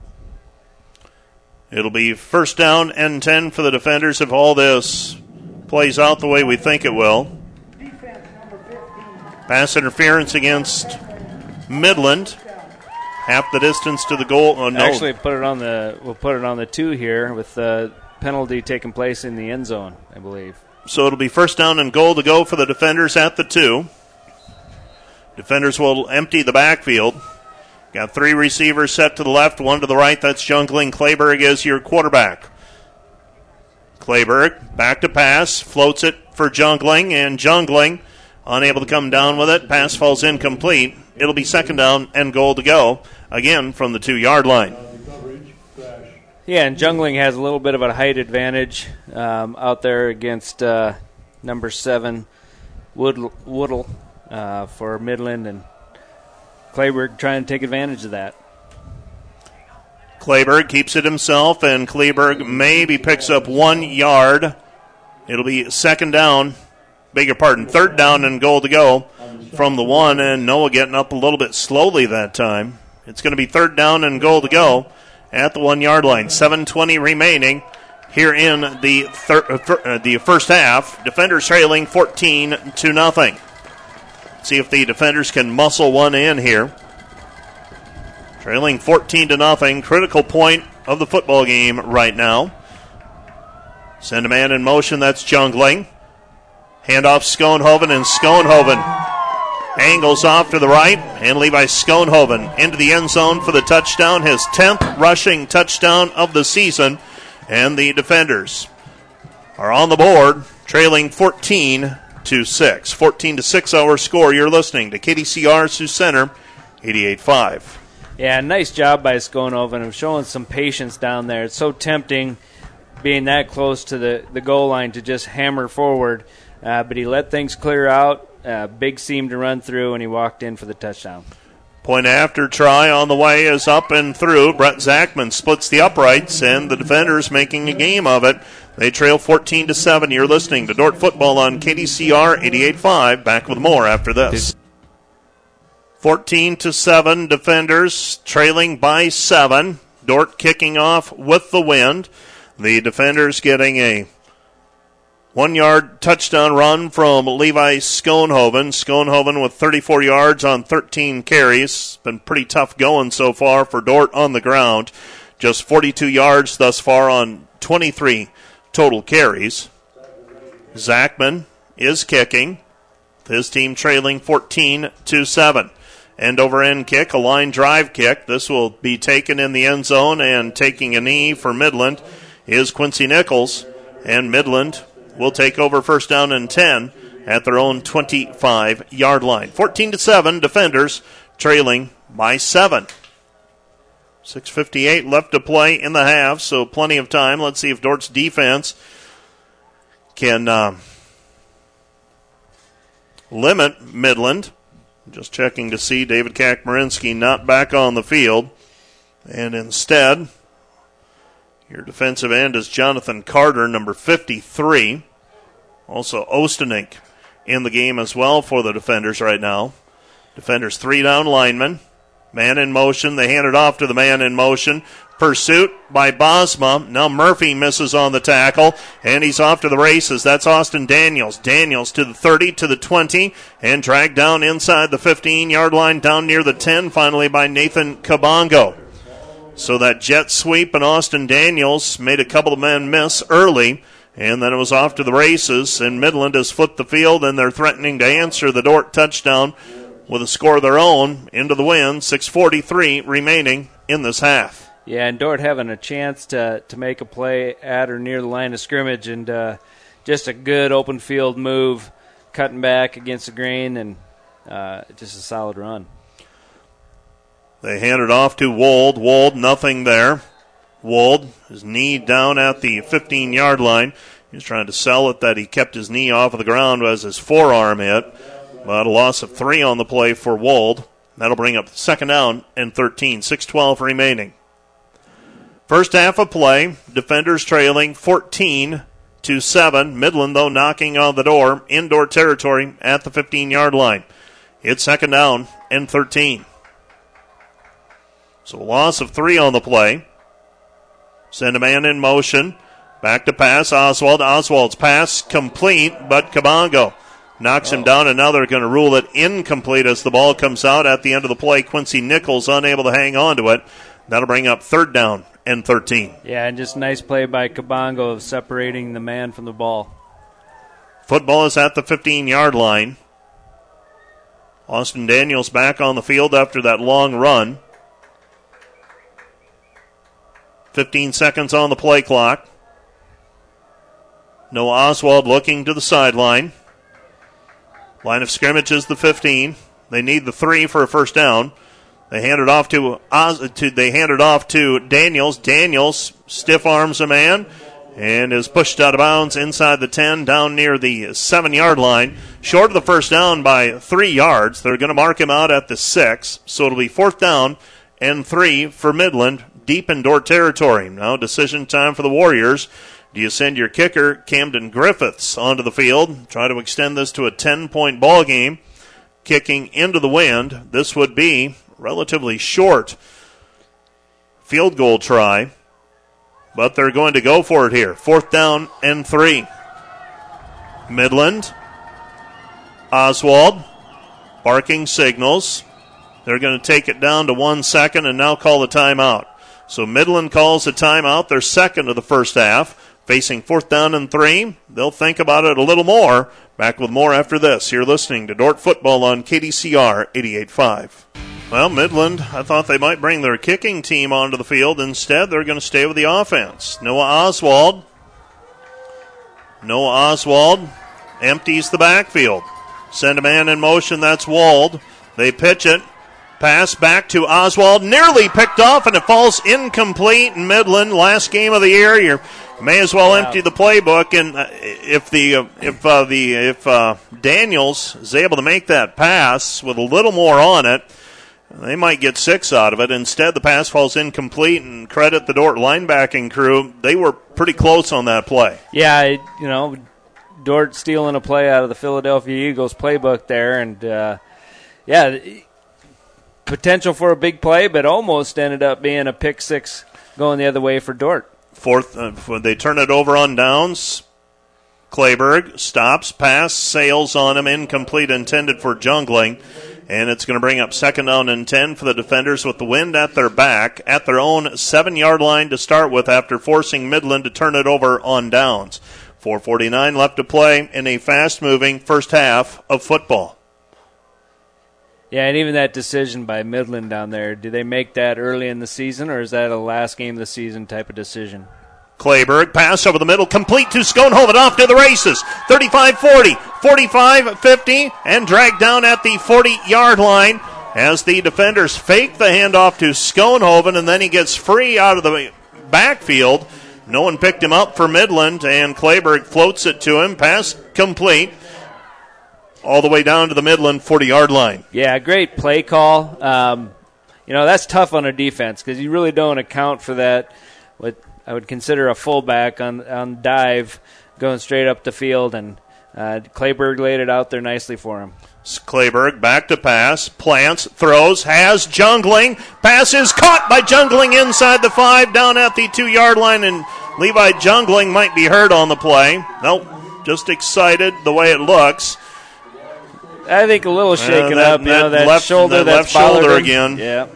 Speaker 7: It'll be first down and 10 for the defenders if all this plays out the way we think it will. Pass interference against Midland. Half the distance to the goal. Oh, no.
Speaker 10: Actually, put it on the we'll put it on the two here with the penalty taking place in the end zone, I believe.
Speaker 7: So it'll be first down and goal to go for the defenders at the two. Defenders will empty the backfield. Got three receivers set to the left, one to the right. That's Jungling. Clayberg is your quarterback. Clayberg back to pass, floats it for Jungling, and Jungling unable to come down with it. Pass falls incomplete. It'll be second down and goal to go again from the two yard line.
Speaker 10: Yeah, and Jungling has a little bit of a height advantage um, out there against uh, number seven Wood, Woodle uh, for Midland, and Clayberg trying to take advantage of that.
Speaker 7: Clayberg keeps it himself, and Clayberg maybe picks up one yard. It'll be second down, beg your pardon, third down and goal to go from the one, and Noah getting up a little bit slowly that time. It's going to be third down and goal to go at the one yard line. 7:20 remaining here in the thir- uh, the first half. Defenders trailing 14 to nothing. See if the defenders can muscle one in here. Trailing 14 to nothing. Critical point of the football game right now. Send a man in motion. That's Jungling. Handoff Schoenhoven and Schoenhoven angles off to the right and Levi Schoenhoven into the end zone for the touchdown, his 10th rushing touchdown of the season. And the defenders are on the board, trailing 14 to 6. 14 to 6 our score. You're listening to KDCR Sioux Center 88.5.
Speaker 10: Yeah, nice job by Schoenhoven of showing some patience down there. It's so tempting being that close to the, the goal line to just hammer forward, uh, but he let things clear out. Uh, big seam to run through, and he walked in for the touchdown.
Speaker 7: Point after try on the way is up and through. Brett Zachman splits the uprights, and the defenders making a game of it. They trail 14 to 7. You're listening to Dordt Football on KDCR 88.5. Back with more after this. 14 to 7, defenders trailing by 7. Dordt kicking off with the wind. The defenders getting a one yard touchdown run from Levi Schoenhoven. Schoenhoven with 34 yards on 13 carries. Been pretty tough going so far for Dordt on the ground. Just 42 yards thus far on 23 total carries. Zachman is kicking. His team trailing 14 to 7. End over end kick, a line drive kick. This will be taken in the end zone and taking a knee for Midland is Quincy Nichols. And Midland will take over first down and 10 at their own 25 yard line. 14 to 7, defenders trailing by 7. 6.58 left to play in the half, so plenty of time. Let's see if Dordt's defense can uh, limit Midland. Just checking to see David Kakmarinsky not back on the field. And instead, your defensive end is Jonathan Carter, number 53. Also, Ostenink in the game as well for the defenders right now. Defenders three down linemen. Man in motion. They hand it off to the man in motion. Pursuit by Bosma. Now Murphy misses on the tackle, and he's off to the races. That's Austin Daniels. Daniels to the 30, to the 20, and dragged down inside the 15 yard line, down near the 10, finally by Nathan Kabongo. So that jet sweep and Austin Daniels made a couple of men miss early, and then it was off to the races, and Midland has flipped the field, and they're threatening to answer the Dordt touchdown with a score of their own into the win. 6.43 remaining in this half.
Speaker 10: Yeah, and Dordt having a chance to, to make a play at or near the line of scrimmage, and uh, just a good open field move, cutting back against the grain, and uh, just a solid run.
Speaker 7: They hand it off to Wald. Wald, nothing there. Wald, his knee down at the 15 yard line. He's trying to sell it that he kept his knee off of the ground as his forearm hit. But a loss of three on the play for Wald. That'll bring up second down and 13. 6-12 remaining. First half of play, defenders trailing 14 to 7. Midland, though, knocking on the door, indoor territory at the 15 yard line. It's second down and 13. So a loss of three on the play. Send a man in motion. Back to pass. Oswald. Oswald's pass complete, but Kabongo knocks him down, and now they're going to rule it incomplete as the ball comes out at the end of the play. Quincy Nichols unable to hang on to it. That'll bring up third down and 13.
Speaker 10: Yeah, and just nice play by Kabongo of separating the man from the ball.
Speaker 7: Football is at the 15 yard line. Austin Daniels back on the field after that long run. 15 seconds on the play clock. Noah Oswald looking to the sideline. Line of scrimmage is the 15. They need the three for a first down. They hand it off to, to they hand it off to Daniels. Daniels stiff arms a man and is pushed out of bounds inside the 10 down near the 7 yard line. Short of the first down by 3 yards. They're going to mark him out at the 6. So it'll be fourth down and 3 for Midland deep in Dordt territory. Now decision time for the Warriors. Do you send your kicker, Camden Griffiths, onto the field? Try to extend this to a 10 point ball game. Kicking into the wind. This would be relatively short field goal try, but they're going to go for it here. Fourth down and three. Midland. Oswald. Barking signals. They're going to take it down to one second and now call the timeout. So Midland calls a timeout, their second of the first half. Facing fourth down and three, they'll think about it a little more. Back with more after this. You're listening to Dordt Football on KDCR 88.5. Well, Midland, I thought they might bring their kicking team onto the field. Instead, they're going to stay with the offense. Noah Oswald. Noah Oswald empties the backfield. Send a man in motion. That's Wald. They pitch it. Pass back to Oswald. Nearly picked off, and it falls incomplete in Midland. Last game of the year. You may as well empty the playbook. And uh, if the uh, if uh, the if uh, Daniels is able to make that pass with a little more on it, they might get six out of it. Instead, the pass falls incomplete, and credit the Dordt linebacking crew. They were pretty close on that play.
Speaker 10: Yeah, you know, Dordt stealing a play out of the Philadelphia Eagles playbook there, and uh, yeah, potential for a big play, but almost ended up being a pick six going the other way for Dordt.
Speaker 7: Fourth, uh, they turn it over on downs. Clayberg stops, pass, sails on him, incomplete, intended for Jungling. And it's going to bring up second down and 10 for the defenders with the wind at their back at their own seven yard line to start with after forcing Midland to turn it over on downs. 449 left to play in a fast moving first half of football.
Speaker 10: Yeah, and even that decision by Midland down there, do they make that early in the season or is that a last game of the season type of decision?
Speaker 7: Clayberg pass over the middle, complete to Schoenhoven, off to the races. 35 40, 45 50, and dragged down at the 40 yard line as the defenders fake the handoff to Schoenhoven, and then he gets free out of the backfield. No one picked him up for Midland, and Clayberg floats it to him. Pass complete. All the way down to the Midland 40 yard line.
Speaker 10: Yeah, great play call. Um, you know, that's tough on a defense because you really don't account for that. What I would consider a fullback on on dive, going straight up the field, and uh, Clayberg laid it out there nicely for him.
Speaker 7: Clayberg back to pass, plants, throws, has Jungling, pass is caught by Jungling inside the five, down at the two yard line, and Levi Jungling might be hurt on the play. Nope, just excited the way it looks.
Speaker 10: I think a little shaken
Speaker 7: that,
Speaker 10: up, you know, that
Speaker 7: left,
Speaker 10: shoulder
Speaker 7: that left shoulder again.
Speaker 10: Yeah.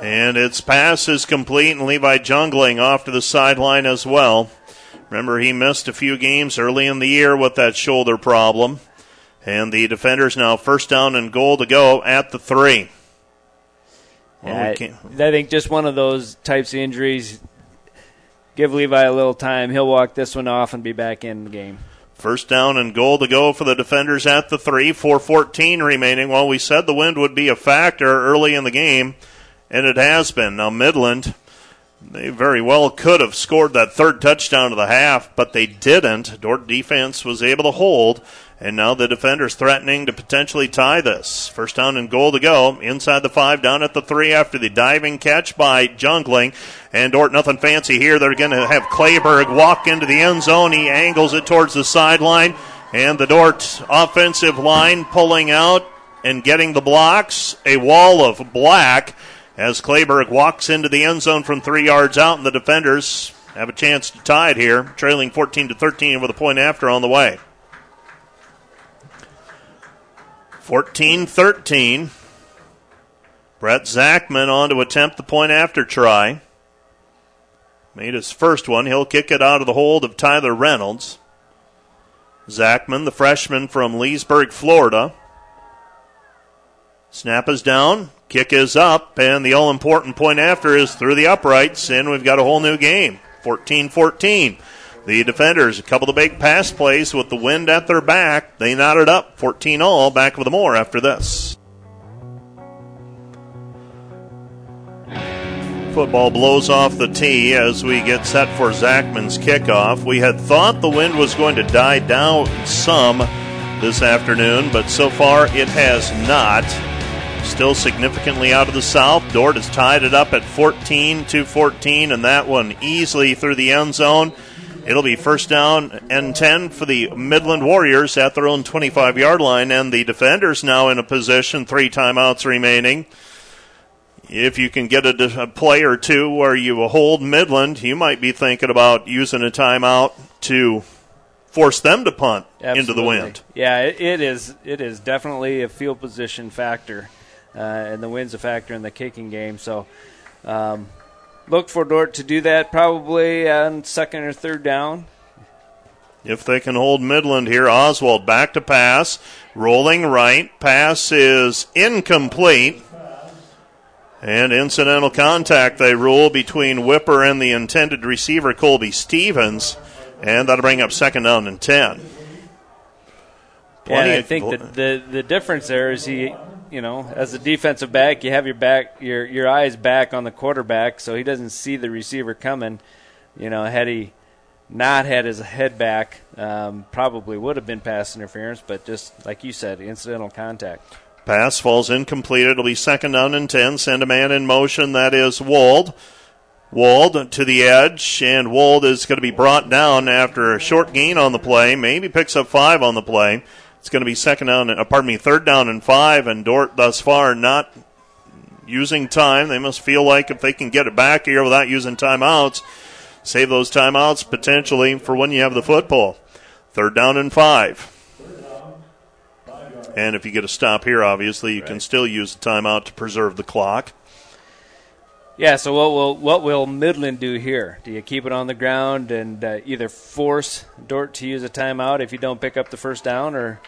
Speaker 7: And its pass is complete, and Levi Jungling off to the sideline as well. Remember, he missed a few games early in the year with that shoulder problem. And the defenders now first down and goal to go at the three. Well,
Speaker 10: Yeah,
Speaker 7: we
Speaker 10: I, I think just one of those types of injuries. Give Levi a little time. He'll walk this one off and be back in the game.
Speaker 7: First down and goal to go for the defenders at the three. 414 remaining. Well, we said the wind would be a factor early in the game, and it has been. Now, Midland, they very well could have scored that third touchdown of the half, but they didn't. Dordt defense was able to hold, and now the defenders threatening to potentially tie this. First down and goal to go. Inside the five, down at the three after the diving catch by Jungling. And Dordt, nothing fancy here. They're going to have Clayberg walk into the end zone. He angles it towards the sideline. And the Dordt offensive line pulling out and getting the blocks. A wall of black as Clayberg walks into the end zone from three yards out, and the defenders have a chance to tie it here, trailing 14 to 13 with a point after on the way. 14 13. Brett Zachman on to attempt the point after try. Made his first one. He'll kick it out of the hold of Tyler Reynolds. Zachman, the freshman from Leesburg, Florida. Snap is down. Kick is up. And the all important point after is through the uprights. And we've got a whole new game. 14 14. The defenders, a couple of big pass plays with the wind at their back. They knotted up 14 all. Back with the more after this. Football blows off the tee as we get set for Zachman's kickoff. We had thought the wind was going to die down some this afternoon, but so far it has not. Still significantly out of the south. Dordt has tied it up at 14 to 14, and that one easily through the end zone. It'll be first down and 10 for the Midland Warriors at their own 25 yard line, and the defenders now in a position, three timeouts remaining. If you can get a, a play or two where you hold Midland, you might be thinking about using a timeout to force them to punt into the wind.
Speaker 10: Yeah, it, it is. It is definitely a field position factor, uh, and the wind's a factor in the kicking game. So, um, look for Dordt to do that probably on second or third down.
Speaker 7: If they can hold Midland here, Oswald back to pass, rolling right. Pass is incomplete. And incidental contact, they rule between Whipper and the intended receiver, Colby Stevens. And that'll bring up second down and 10.
Speaker 10: Yeah,
Speaker 7: Plenty
Speaker 10: and I think that the the difference there is he, you know, as a defensive back, you have your back your your eyes back on the quarterback, so he doesn't see the receiver coming. You know, had he not had his head back, um, probably would have been pass interference, but just like you said, incidental contact.
Speaker 7: Pass falls incomplete. It'll be second down and 10. Send a man in motion. That is Wald. Wald to the edge, and Wald is going to be brought down after a short gain on the play. Maybe picks up five on the play. It's going to be second down, uh, pardon me, third down and five, and Dordt thus far not using time. They must feel like if they can get it back here without using timeouts, save those timeouts potentially for when you have the football. Third down and five. And if you get a stop here, obviously, you can still use the timeout to preserve the clock.
Speaker 10: Yeah. So what will what will Midland do here? Do you keep it on the ground and uh, either force Dordt to use a timeout if you don't pick up the first down, or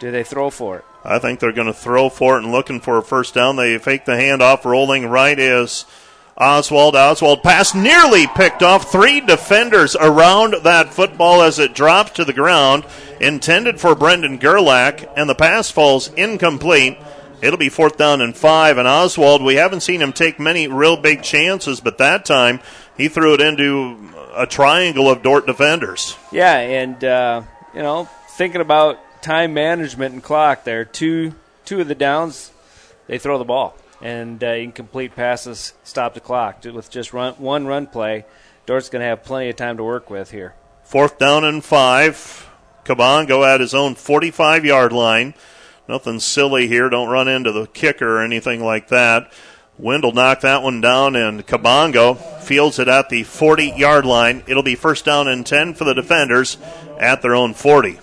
Speaker 10: do they throw for it?
Speaker 7: I think they're going to throw for it and looking for a first down. They fake the handoff. Rolling right is Oswald. Oswald pass nearly picked off. Three defenders around that football as it drops to the ground. Intended for Brendan Gerlach, and the pass falls incomplete. It'll be fourth down and five. And Oswald, we haven't seen him take many real big chances, but that time he threw it into a triangle of Dordt defenders.
Speaker 10: Yeah, and uh, you know, thinking about time management and clock, there two two of the downs, they throw the ball and uh, incomplete passes stop the clock with just run, one run play. Dordt's going to have plenty of time to work with here.
Speaker 7: Fourth down and five. Kabongo at his own 45 yard line. Nothing silly here. Don't run into the kicker or anything like that. Wendell knocked that one down, and Kabongo fields it at the 40 yard line. It'll be first down and 10 for the defenders at their own 40.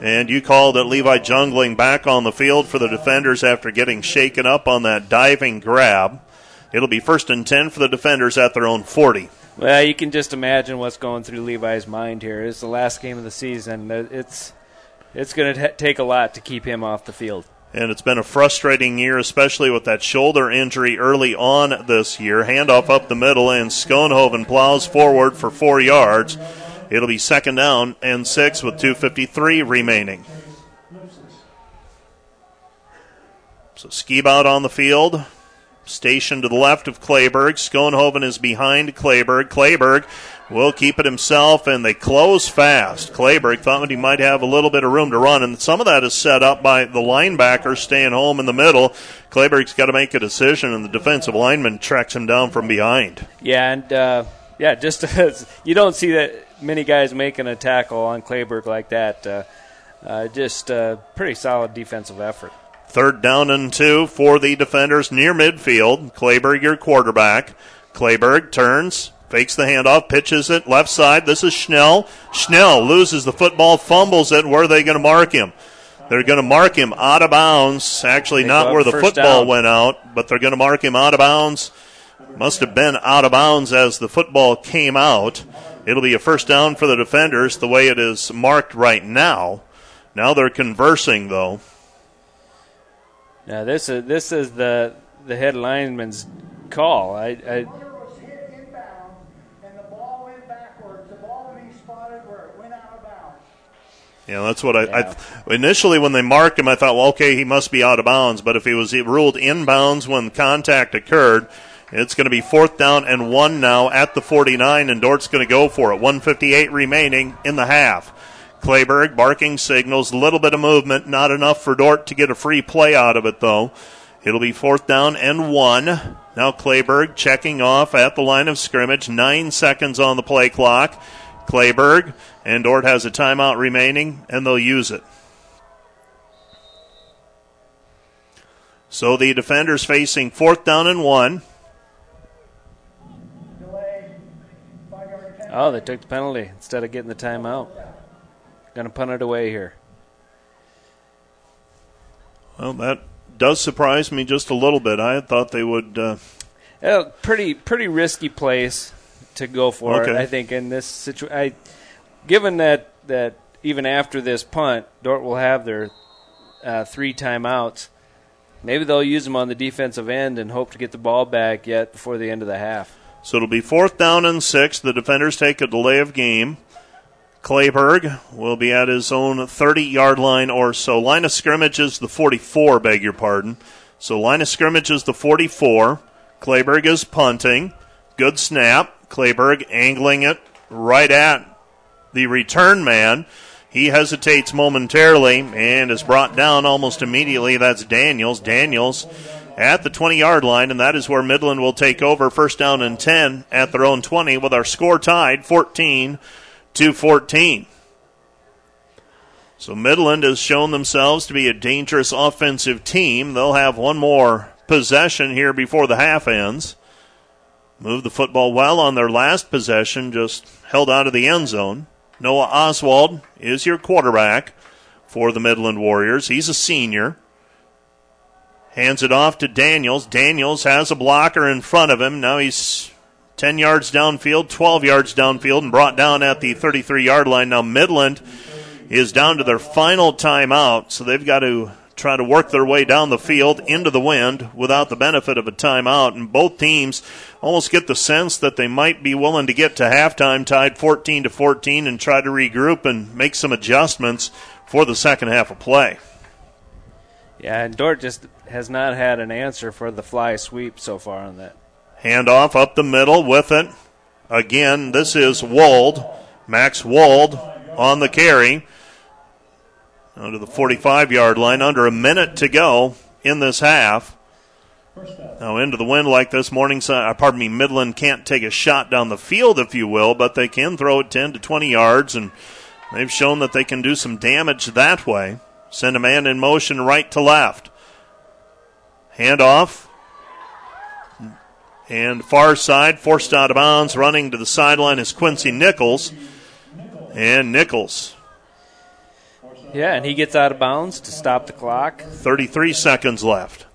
Speaker 7: And you called that Levi Jungling back on the field for the defenders after getting shaken up on that diving grab. It'll be first and 10 for the defenders at their own 40.
Speaker 10: Well, you can just imagine what's going through Levi's mind here. It's the last game of the season. It's it's going to take a lot to keep him off the field.
Speaker 7: And it's been a frustrating year, especially with that shoulder injury early on this year. Handoff up the middle, and Schoenhoven plows forward for four yards. It'll be second down and six with 2.53 remaining. So Skibout on the field. Stationed to the left of Clayberg. Schoenhoven is behind Clayberg. Clayberg will keep it himself, and they close fast. Clayberg thought he might have a little bit of room to run, and some of that is set up by the linebacker staying home in the middle. Clayberg's got to make a decision, and the defensive lineman tracks him down from behind.
Speaker 10: Yeah, and uh, yeah, just you don't see that many guys making a tackle on Clayberg like that. Uh, uh, just a pretty solid defensive effort.
Speaker 7: Third down and two for the defenders near midfield. Clayberg, your quarterback. Clayberg turns, fakes the handoff, pitches it left side. This is Schnell. Schnell loses the football, fumbles it. Where are they going to mark him? They're going to mark him out of bounds. Actually,
Speaker 10: They
Speaker 7: not where the football
Speaker 10: down.
Speaker 7: went out, but they're going to mark him out of bounds. Must have been out of bounds as the football came out. It'll be a first down for the defenders the way it is marked right now. Now they're conversing, though.
Speaker 10: Now this is this is the the head lineman's call. I, I
Speaker 7: Yeah, that's what I, I initially when they marked him, I thought, well, okay, he must be out of bounds. But if he was ruled inbounds when contact occurred, it's going to be fourth down and one now at the 49, and Dordt's going to go for it. 158 remaining in the half. Clayberg barking signals, a little bit of movement, not enough for Dordt to get a free play out of it though. It'll be fourth down and one. Now Clayberg checking off at the line of scrimmage. Nine seconds on the play clock. Clayberg and Dordt has a timeout remaining, and they'll use it. So the defenders facing fourth down and one.
Speaker 10: oh, they took the penalty instead of getting the timeout. Going to punt it away here.
Speaker 7: Well, that does surprise me just a little bit. I thought they would. Uh,
Speaker 10: Uh, pretty pretty risky place to go for
Speaker 7: Okay.
Speaker 10: it. I think in this situation, given that that even after this punt, Dordt will have their uh, three timeouts. Maybe they'll use them on the defensive end and hope to get the ball back yet before the end of the half.
Speaker 7: So it'll be fourth down and six. The defenders take a delay of game. Clayberg will be at his own 30 yard line or so. Line of scrimmage is the 44, beg your pardon. So line of scrimmage is the 44. Clayberg is punting. Good snap. Clayberg angling it right at the return man. He hesitates momentarily and is brought down almost immediately. That's Daniels. Daniels at the 20 yard line, and that is where Midland will take over first down and 10 at their own 20 with our score tied 14 to 14. So Midland has shown themselves to be a dangerous offensive team. They'll have one more possession here before the half ends. Moved the football well on their last possession, just held out of the end zone. Noah Oswald is your quarterback for the Midland Warriors. He's a senior. Hands it off to Daniels. Daniels has a blocker in front of him. Now he's 10 yards downfield, 12 yards downfield, and brought down at the 33 yard line. Now Midland is down to their final timeout, so they've got to try to work their way down the field into the wind without the benefit of a timeout. And both teams almost get the sense that they might be willing to get to halftime tied 14 to 14 and try to regroup and make some adjustments for the second half of play.
Speaker 10: Yeah, and Dordt just has not had an answer for the fly sweep so far on that.
Speaker 7: Handoff up the middle with it. Again, this is Wald. Max Wald on the carry to the 45 yard line. Under a minute to go in this half. Now, into the wind like this, Morningside, uh, pardon me, Midland can't take a shot down the field, if you will, but they can throw it 10 to 20 yards, and they've shown that they can do some damage that way. Send a man in motion right to left. Handoff. And far side, forced out of bounds, running to the sideline is Quincy Nichols. And Nichols
Speaker 10: yeah, and he gets out of bounds to stop the clock.
Speaker 7: 33 seconds left.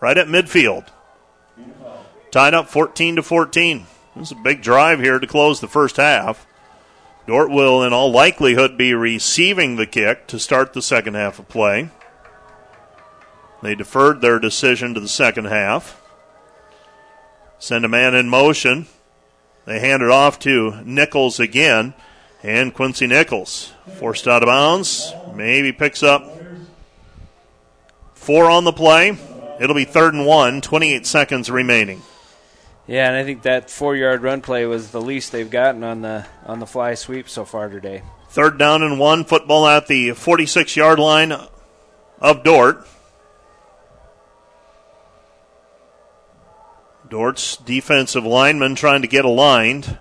Speaker 7: Right at midfield. Tied up 14 to 14. This is a big drive here to close the first half. Dordt will, in all likelihood, be receiving the kick to start the second half of play. They deferred their decision to the second half. Send a man in motion. They hand it off to Nichols again. And Quincy Nichols forced out of bounds. Maybe picks up four on the play. It'll be third and one, 28 seconds remaining.
Speaker 10: Yeah, and I think that four-yard run play was the least they've gotten on the on the fly sweep so far today.
Speaker 7: Third down and one, football at the 46-yard line of Dordt. Dordt's defensive lineman trying to get aligned.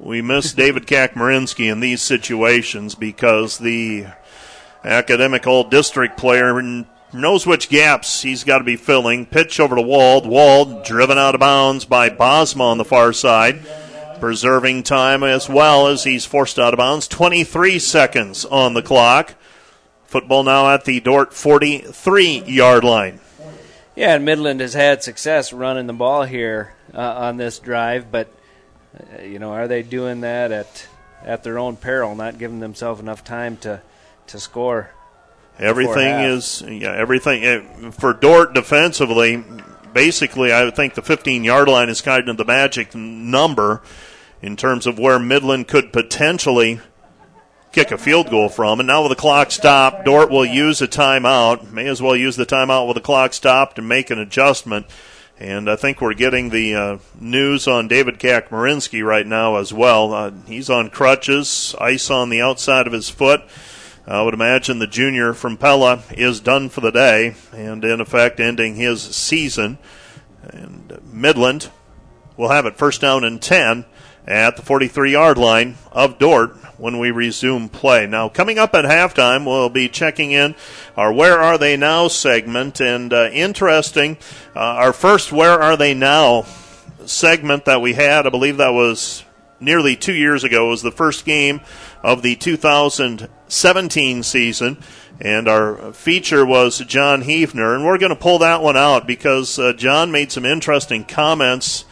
Speaker 7: We miss David Kakmarinsky in these situations because the academic old district player knows which gaps he's got to be filling. Pitch over to Wald. Wald driven out of bounds by Bosma on the far side, preserving time as well as he's forced out of bounds. 23 seconds on the clock. Football now at the Dordt 43 yard line.
Speaker 10: Yeah, and Midland has had success running the ball here uh, on this drive, but uh, you know, are they doing that at at their own peril, not giving themselves enough time to to score?
Speaker 7: Everything is yeah, everything eh, for Dordt defensively. Basically, I think the 15 yard line is kind of the magic number in terms of where Midland could potentially kick a field goal from. And now with the clock stopped, Dordt will use a timeout. May as well use the timeout with the clock stopped and make an adjustment. And I think we're getting the uh, news on David Kakmarinsky right now as well. Uh, he's on crutches, ice on the outside of his foot. I would imagine the junior from Pella is done for the day, and in effect, ending his season. And Midland will have it first down and 10 at the 43 yard line of Dordt when we resume play. Now, coming up at halftime, we'll be checking in our Where Are They Now segment. And uh, interesting, uh, our first Where Are They Now segment that we had, I believe that was nearly two years ago, was the first game of the 2017 season. And our feature was John Hefner. And we're going to pull that one out because uh, John made some interesting comments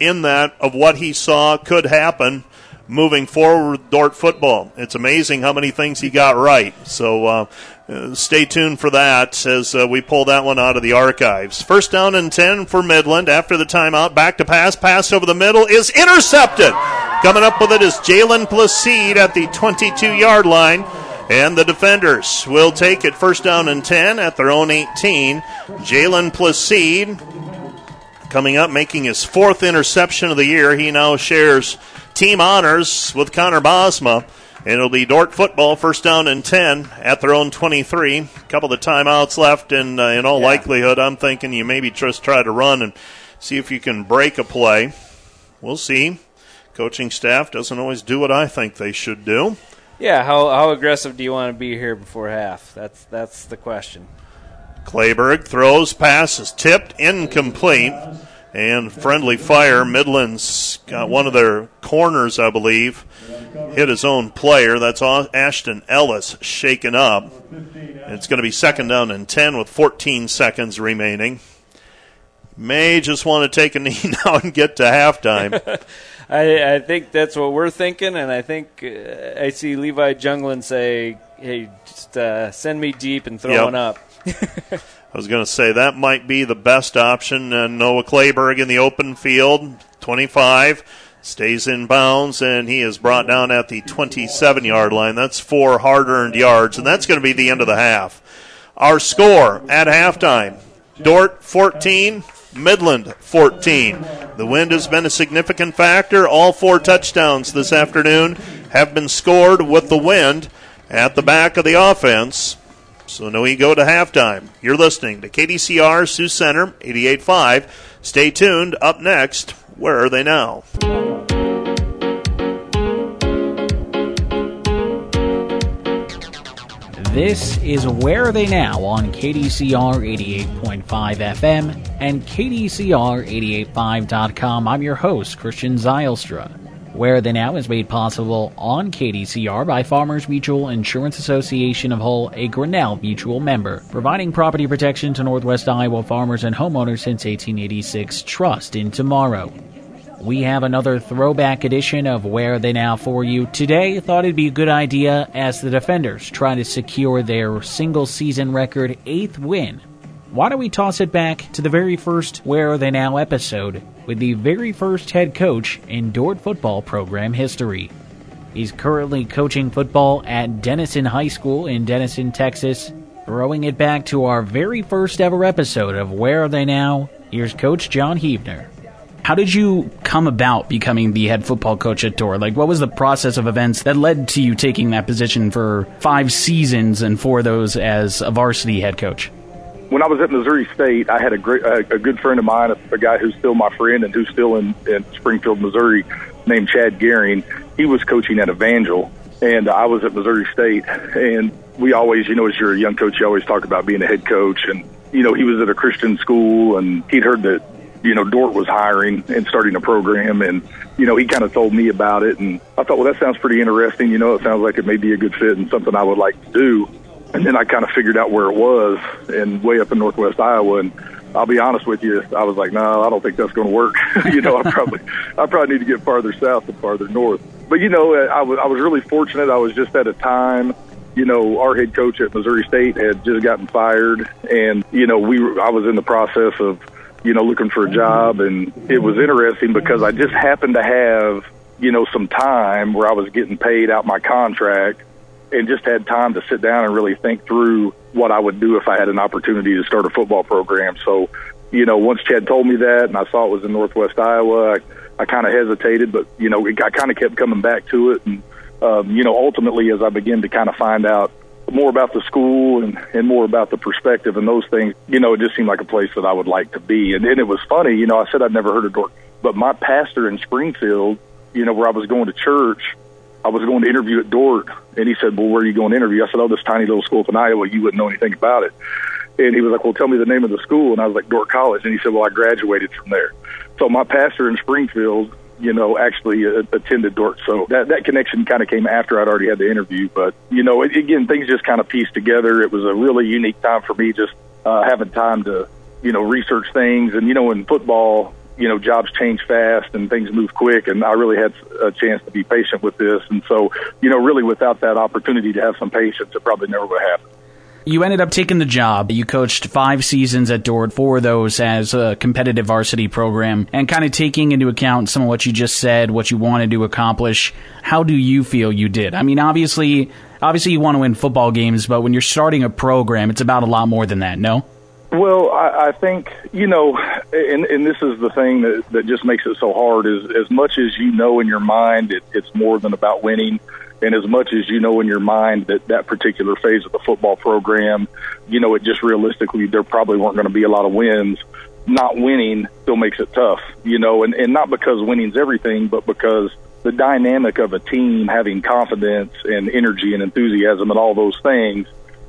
Speaker 7: in that of what he saw could happen moving forward with Dordt football. It's amazing how many things he got right. So uh, uh, stay tuned for that as uh, we pull that one out of the archives. First down and 10 for Midland after the timeout. Back to pass. Pass over the middle is intercepted. Coming up with it is Jalen Placide at the 22 yard line. And the defenders will take it first down and 10 at their own 18. Jalen Placide coming up, making his fourth interception of the year. He now shares team honors with Connor Bosma. And it'll be Dordt football, first down and 10 at their own 23. A couple of timeouts left, and uh, in all yeah. likelihood, I'm thinking you maybe just try to run and see if you can break a play. We'll see. Coaching staff doesn't always do what I think they should do.
Speaker 10: Yeah, how how aggressive do you want to be here before half? That's that's the question.
Speaker 7: Clayberg throws, pass is tipped, incomplete. And friendly fire. Midland's got one of their corners, I believe, hit his own player. That's Ashton Ellis shaken up. It's going to be second down and 10 with 14 seconds remaining. May just want to take a knee now and get to halftime.
Speaker 10: I, I think that's what we're thinking, and I think uh, I see Levi Jungling say, "Hey, just uh, send me deep and throw
Speaker 7: Yep.
Speaker 10: one up."
Speaker 7: I was going to say that might be the best option. Uh, Noah Clayberg in the open field, 25, stays in bounds, and he is brought down at the 27 yard line. That's four hard earned yards, and that's going to be the end of the half. Our score at halftime Dordt 14, Midland 14. The wind has been a significant factor. All four touchdowns this afternoon have been scored with the wind at the back of the offense. So now we go to halftime. You're listening to KDCR Sioux Center 88.5. Stay tuned. Up next, where are they now?
Speaker 1: This is Where Are They Now on KDCR 88.5 FM and KDCR885.com. I'm your host, Christian Zylstra. Where They Now is made possible on KDCR by Farmers Mutual Insurance Association of Hull, a Grinnell Mutual member, providing property protection to Northwest Iowa farmers and homeowners since 1886. Trust in tomorrow. We have another throwback edition of Where They Now for you. Today, thought it'd be a good idea as the defenders try to secure their single season record eighth win. Why don't we toss it back to the very first Where Are They Now episode with the very first head coach in Dordt football program history? He's currently coaching football at Denison High School in Denison, Texas. Throwing it back to our very first ever episode of Where Are They Now? Here's Coach John Hebner. How did you come about becoming the head football coach at Dordt? Like, what was the process of events that led to you taking that position for five seasons and four of those as a varsity head coach?
Speaker 11: When I was at Missouri State, I had a great, a, good friend of mine, a, a guy who's still my friend and who's still in, in Springfield, Missouri, named Chad Gehring. He was coaching at Evangel, and I was at Missouri State. And we always, you know, as you're a young coach, you always talk about being a head coach. And you know, he was at a Christian school, and he'd heard that you know Dordt was hiring and starting a program, and you know, he kind of told me about it, and I thought, well, that sounds pretty interesting. You know, it sounds like it may be a good fit and something I would like to do. And then I kind of figured out where it was, and way up in Northwest Iowa. And I'll be honest with you, I was like, no, I don't think that's going to work. you know, I probably, I probably need to get farther south and farther north. But you know, I was, I was really fortunate. I was just at a time you know, our head coach at Missouri State had just gotten fired, and you know, we were, I was in the process of, you know, looking for a job, and it was interesting because I just happened to have, you know, some time where I was getting paid out my contract, and just had time to sit down and really think through what I would do if I had an opportunity to start a football program. So, you know, once Chad told me that, and I saw it was in Northwest Iowa, I, I kind of hesitated, but you know, I kind of kept coming back to it, and um, you know, ultimately, as I began to kind of find out more about the school and, and more about the perspective and those things, you know, it just seemed like a place that I would like to be. And, and it was funny, you know, I said I'd never heard of Dordt, but my pastor in Springfield, you know, where I was going to church, I was going to interview at Dordt, and he said, "Well, where are you going to interview?" I said, "Oh, this tiny little school up in Iowa. You wouldn't know anything about it." And he was like, "Well, tell me the name of the school." And I was like, "Dordt College." And he said, "Well, I graduated from there." So my pastor in Springfield, you know, actually uh, attended Dordt. So that that connection kind of came after I'd already had the interview. But you know, it, again, things just kind of pieced together. It was a really unique time for me, just uh, having time to you know research things. And you know, in football, you know, jobs change fast and things move quick. And I really had a chance to be patient with this. And so, you know, really without that opportunity to have some patience, it probably never would have happened.
Speaker 1: You ended up taking the job. You coached five seasons at Dordt, four of those as a competitive varsity program, and kind of taking into account some of what you just said, what you wanted to accomplish. How do you feel you did? I mean, obviously, obviously you want to win football games, but when you're starting a program, it's about a lot more than that. No.
Speaker 11: Well, I, I think you know, and, and this is the thing that that just makes it so hard. Is as much as you know in your mind, it, it's more than about winning. And as much as you know in your mind that that particular phase of the football program, you know, it just realistically there probably weren't going to be a lot of wins. Not winning still makes it tough, you know, and, and not because winning's everything, but because the dynamic of a team having confidence and energy and enthusiasm and all those things,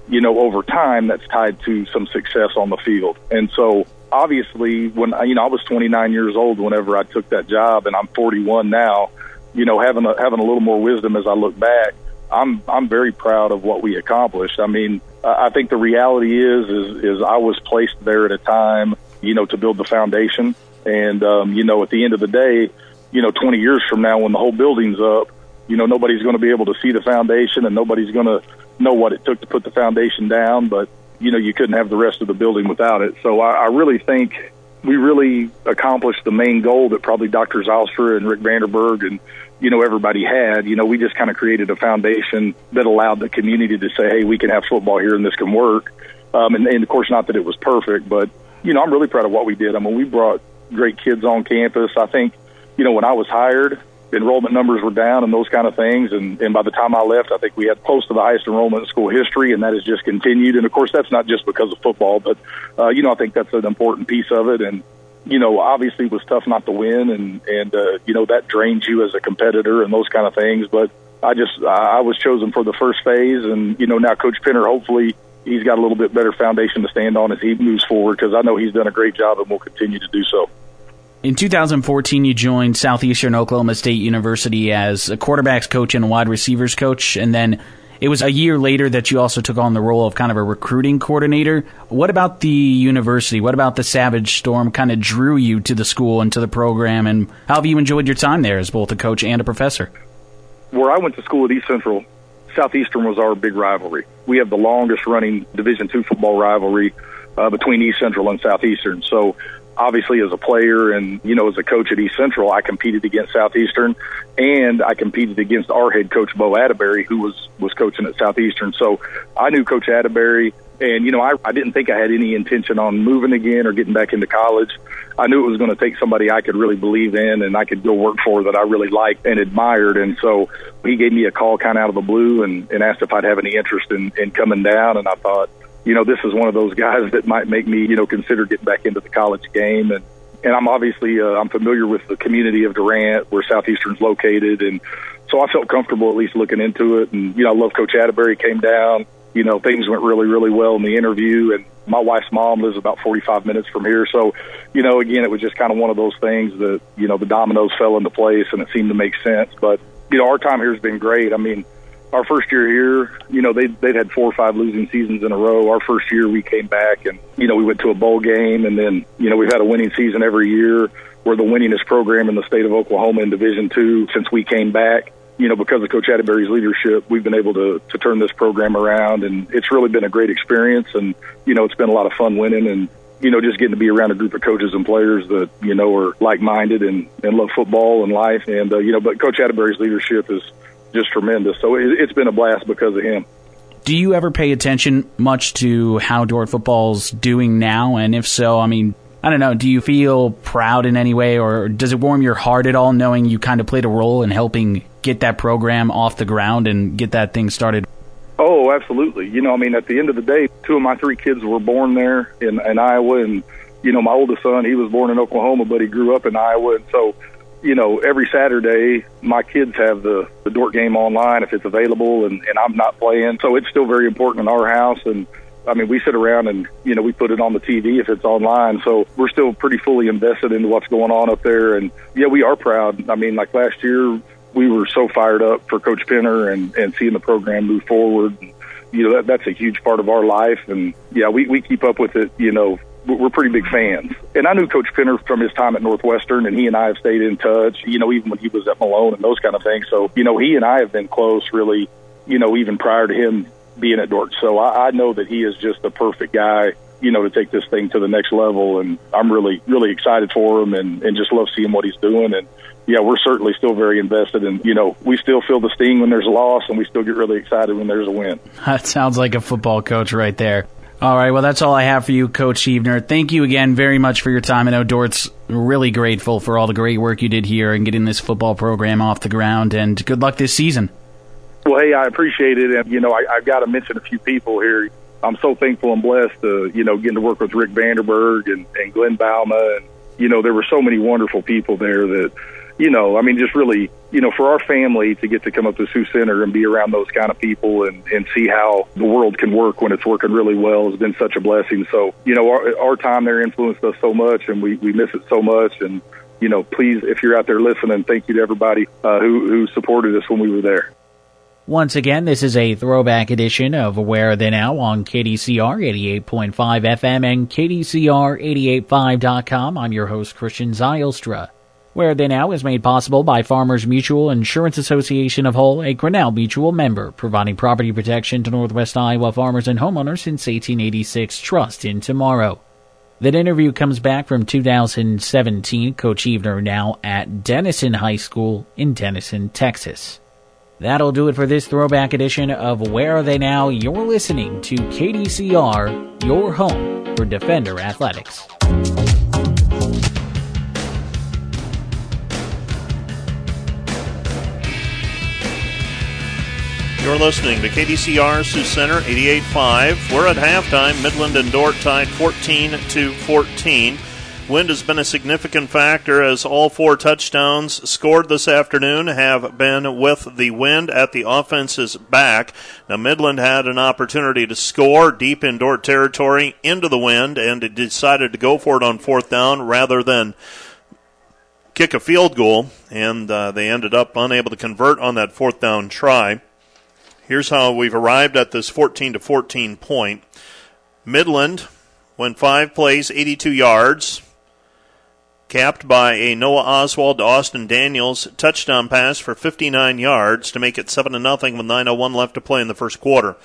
Speaker 11: you know, over time that's tied to some success on the field. And so obviously when I, you know I was 29 years old whenever I took that job and I'm 41 now, you know, having a, having a little more wisdom as I look back, I'm I'm very proud of what we accomplished. I mean, I think the reality is is is I was placed there at a time, you know, to build the foundation and um, you know, at the end of the day, you know, 20 years from now when the whole building's up, you know, nobody's going to be able to see the foundation and nobody's going to know what it took to put the foundation down, but you know, you couldn't have the rest of the building without it. So I, I really think we really accomplished the main goal that probably Dr. Zylstra and Rick Vanderberg and, you know, everybody had. You know, we just kind of created a foundation that allowed the community to say, hey, we can have football here and this can work. Um, and, and of course, not that it was perfect, but, you know, I'm really proud of what we did. I mean, we brought great kids on campus. I think, you know, when I was hired, enrollment numbers were down and those kind of things. And, and by the time I left, I think we had close to the highest enrollment in school history, and that has just continued. And of course, that's not just because of football, but uh, you know, I think that's an important piece of it. And you know, obviously, it was tough not to win, and and uh, you know that drains you as a competitor and those kind of things. But I just I was chosen for the first phase, and you know now Coach Penner hopefully he's got a little bit better foundation to stand on as he moves forward because I know he's done a great job and will continue to do so.
Speaker 1: In 2014, you joined Southeastern Oklahoma State University as a quarterbacks coach and a wide receivers coach, and then it was a year later that you also took on the role of kind of a recruiting coordinator. What about the university? What about the Savage Storm kind of drew you to the school and to the program, and how have you enjoyed your time there as both a coach and a professor?
Speaker 11: Where I went to school at East Central, Southeastern was our big rivalry. We have the longest running Division two football rivalry uh, between East Central and Southeastern. So obviously as a player and you know as a coach at East Central, I competed against Southeastern, and I competed against our head coach Bo Atterberry, who was was coaching at Southeastern. So I knew Coach Atterberry, and you know I I didn't think I had any intention on moving again or getting back into college. I knew it was going to take somebody I could really believe in and I could go work for that I really liked and admired. And so he gave me a call kind of out of the blue and, and asked if I'd have any interest in, in coming down. And I thought, you know, this is one of those guys that might make me, you know, consider getting back into the college game. And, and I'm obviously, uh, I'm familiar with the community of Durant where Southeastern's located. And so I felt comfortable at least looking into it. And, you know, I love Coach Atterberry came down. You know, things went really, really well in the interview. And my wife's mom lives about 45 minutes from here. So, you know, again, it was just kind of one of those things that, you know, the dominoes fell into place and it seemed to make sense. But, you know, our time here has been great. I mean, our first year here, you know, they they'd had four or five losing seasons in a row. Our first year, we came back and you know we went to a bowl game, and then you know we've had a winning season every year. We're the winningest program in the state of Oklahoma in Division Two since we came back. You know, because of Coach Atterberry's leadership, we've been able to to turn this program around, and it's really been a great experience. And you know, it's been a lot of fun winning, and you know, just getting to be around a group of coaches and players that you know are like minded and and love football and life. And uh, you know, but Coach Atterberry's leadership is just tremendous. So it, it's been a blast because of him.
Speaker 1: Do you ever pay attention much to how Dordt football's doing now? And if so, I mean, I don't know, do you feel proud in any way or does it warm your heart at all knowing you kind of played a role in helping get that program off the ground and get that thing started?
Speaker 11: Oh, absolutely. You know, I mean, at the end of the day, two of my three kids were born there in, in Iowa. And, you know, my oldest son, he was born in Oklahoma, but he grew up in Iowa. And so, you know, every Saturday, my kids have the, the Dordt game online if it's available, and, and I'm not playing. So it's still very important in our house. And I mean, we sit around and, you know, we put it on the TV if it's online. So we're still pretty fully invested into what's going on up there. And yeah, we are proud. I mean, like last year, we were so fired up for Coach Penner and, and seeing the program move forward. You know, that, that's a huge part of our life. And yeah, we, we keep up with it, you know, we're pretty big fans. And I knew Coach Penner from his time at Northwestern, and he and I have stayed in touch, you know, even when he was at Malone and those kind of things. So, you know, he and I have been close really, you know, even prior to him being at Dordt. So I, I know that he is just the perfect guy, you know, to take this thing to the next level. And I'm really, really excited for him and, and just love seeing what he's doing. And, yeah, we're certainly still very invested and you know, we still feel the sting when there's a loss and we still get really excited when there's a win.
Speaker 1: That sounds like a football coach right there. All right, well, that's all I have for you, Coach Heavner. Thank you again very much for your time. I know Dordt's really grateful for all the great work you did here and getting this football program off the ground, and good luck this season.
Speaker 11: Well, hey, I appreciate it, and you know, I, I've got to mention a few people here. I'm so thankful and blessed to, you know, getting to work with Rick Vanderberg and, and Glenn Bouma, and you know, there were so many wonderful people there that, you know, I mean, just really, you know, for our family to get to come up to Sioux Center and be around those kind of people and, and see how the world can work when it's working really well has been such a blessing. So, you know, our, our time there influenced us so much and we, we miss it so much. And, you know, please, if you're out there listening, thank you to everybody uh, who, who supported us when we were there.
Speaker 1: Once again, this is a throwback edition of Where Are They Now on KDCR 88.5 FM and KDCR885.com. I'm your host, Christian Zylstra. Where They Now is made possible by Farmers Mutual Insurance Association of Hull, a Grinnell Mutual member, providing property protection to Northwest Iowa farmers and homeowners since 1886. Trust in tomorrow. That interview comes back from 2017. Coach Evener now at Denison High School in Denison, Texas. That'll do it for this throwback edition of Where Are They Now? You're listening to KDCR, your home for Defender Athletics.
Speaker 7: You're listening to KDCR Sioux Center 88.5. We're at halftime. Midland and Dordt tied 14 to 14. Wind has been a significant factor as all four touchdowns scored this afternoon have been with the wind at the offense's back. Now, Midland had an opportunity to score deep in Dordt territory into the wind and decided to go for it on fourth down rather than kick a field goal, and uh, they ended up unable to convert on that fourth down try. Here's how we've arrived at this 14 to 14 point. Midland went five plays, 82 yards capped by a Noah Oswald to Austin Daniels touchdown pass for 59 yards to make it 7 0 with 9.01 left to play in the first quarter.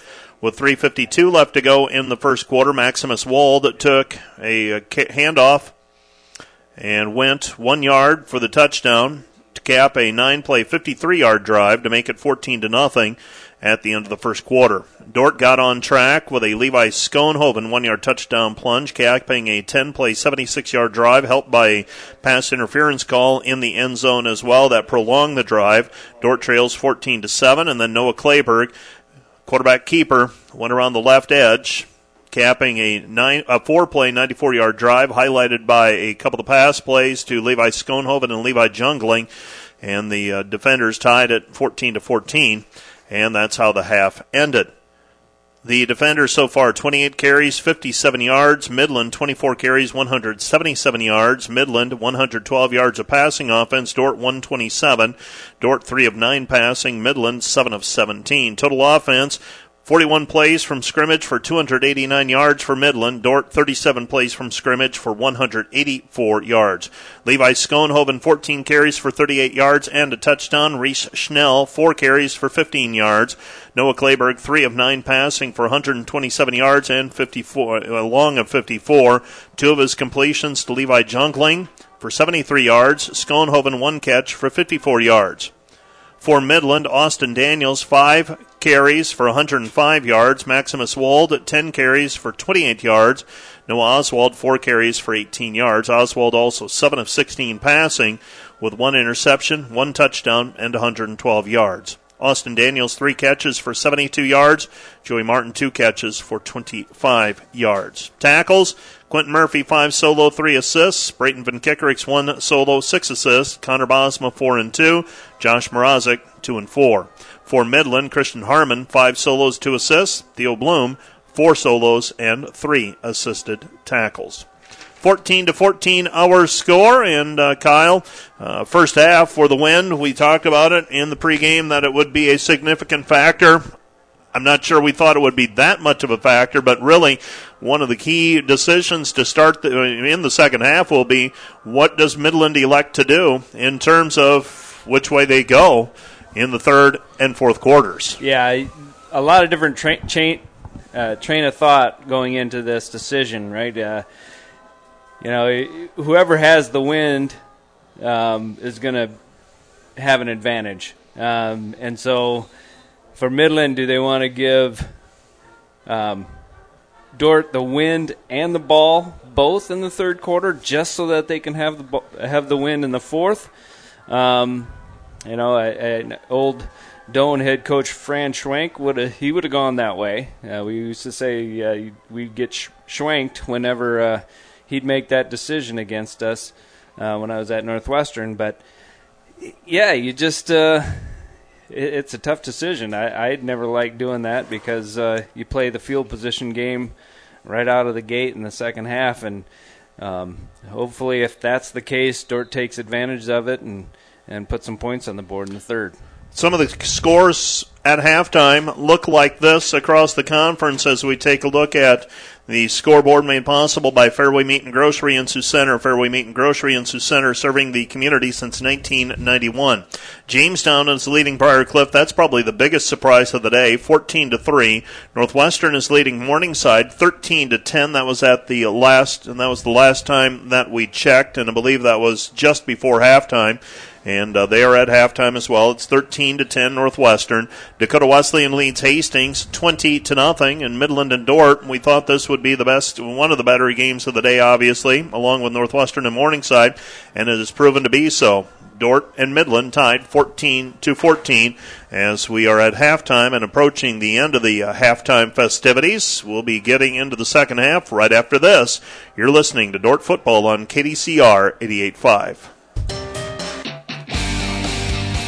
Speaker 7: With 3.52 left to go in the first quarter, Maximus Wald took a handoff and went one yard for the touchdown to cap a nine play 53 yard drive to make it 14 to nothing at the end of the first quarter. Dordt got on track with a Levi Schoenhoven one yard touchdown plunge, capping a 10 play 76 yard drive, helped by a pass interference call in the end zone as well that prolonged the drive. Dordt trails 14 to 7, and then Noah Clayberg, quarterback keeper, went around the left edge. Capping a nine, a four play, 94 yard drive, highlighted by a couple of pass plays to Levi Schoenhoven and Levi Jungling, and the uh, defenders tied at 14 to 14 and that's how the half ended. The defenders so far 28 carries, 57 yards. Midland 24 carries, 177 yards. Midland 112 yards of passing offense. Dordt 127. Dordt 3 of 9 passing. Midland 7 of 17. Total offense 41 plays from scrimmage for 289 yards for Midland. Dordt 37 plays from scrimmage for 184 yards. Levi Schoenhoven 14 carries for 38 yards and a touchdown. Reese Schnell 4 carries for 15 yards. Noah Clayberg 3 of 9 passing for 127 yards and 54 uh, long of 54. Two of his completions to Levi Jungling for 73 yards. Schoenhoven one catch for 54 yards. For Midland, Austin Daniels, five carries for 105 yards. Maximus Wald, at 10 carries for 28 yards. Noah Oswald, four carries for 18 yards. Oswald also 7 of 16 passing with one interception, one touchdown, and 112 yards. Austin Daniels, three catches for 72 yards. Joey Martin, two catches for 25 yards. Tackles, Quentin Murphy, five solo, three assists. Brayton Van Kickerix, one solo, six assists. Connor Bosma, four and two. Josh Mrazek, two and four. For Midland, Christian Harmon, five solos, two assists. Theo Bloom, four solos and three assisted tackles. 14 to 14 our score. And uh, Kyle, uh, first half for the wind, we talked about it in the pregame that it would be a significant factor. I'm not sure we thought it would be that much of a factor, but really one of the key decisions to start the, in the second half will be what does Midland elect to do in terms of which way they go in the third and fourth quarters.
Speaker 10: Yeah, a lot of different tra- chain, uh, train of thought going into this decision, right? Uh, you know, whoever has the wind um, is going to have an advantage. Um, and so for Midland, do they want to give um, Dordt the wind and the ball both in the third quarter just so that they can have the have the win in the fourth? Um, you know, an old Doane head coach Fran Schwenk would have he would have gone that way. Uh, we used to say uh, we'd get schwanked whenever uh, he'd make that decision against us uh, when I was at Northwestern. But Yeah, you just. Uh, it, it's a tough decision. I, I'd never liked doing that because uh, you play the field position game right out of the gate in the second half, and um, hopefully, if that's the case, Dordt takes advantage of it and and put some points on the board in the third.
Speaker 7: Some of the scores at halftime look like this across the conference as we take a look at the scoreboard made possible by Fairway Meat and Grocery in Sioux Center. Fairway Meat and Grocery in Sioux Center serving the community since 1991. Jamestown is leading Briar Cliff. That's probably the biggest surprise of the day, 14 to 3. Northwestern is leading Morningside 13 to 10. That was at the last, and that was the last time that we checked, and I believe that was just before halftime and uh, they are at halftime as well. It's 13 to 10 Northwestern. Dakota Wesleyan leads Hastings 20 to nothing, and Midland and Dordt. We thought this would be the best, one of the better games of the day, obviously, along with Northwestern and Morningside, and it has proven to be so. Dordt and Midland tied 14 to 14 as we are at halftime and approaching the end of the uh, halftime festivities. We'll be getting into the second half right after this. You're listening to Dordt football on KDCR 88.5.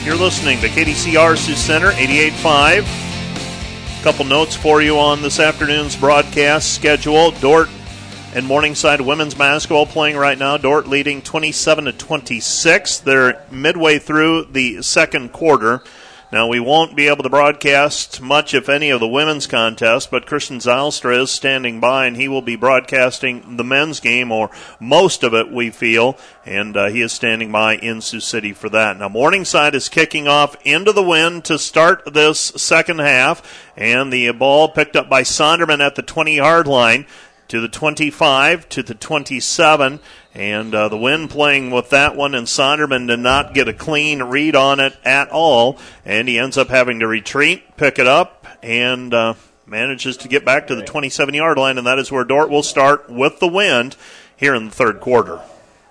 Speaker 7: You're listening to KDCR Sioux Center 88.5. A Couple notes for you on this afternoon's broadcast schedule. Dordt and Morningside women's basketball playing right now. Dordt leading 27 to 26. They're midway through the second quarter. Now, we won't be able to broadcast much, if any, of the women's contest, but Christian Zylstra is standing by, and he will be broadcasting the men's game, or most of it, we feel, and uh, he is standing by in Sioux City for that. Now, Morningside is kicking off into the wind to start this second half, and the ball picked up by Sonderman at the 20 yard line to the 25 to the 27 and uh, the wind playing with that one, and Sonderman did not get a clean read on it at all, and he ends up having to retreat, pick it up, and uh, manages to get back to the 27 yard line, and that is where Dordt will start with the wind here in the third quarter.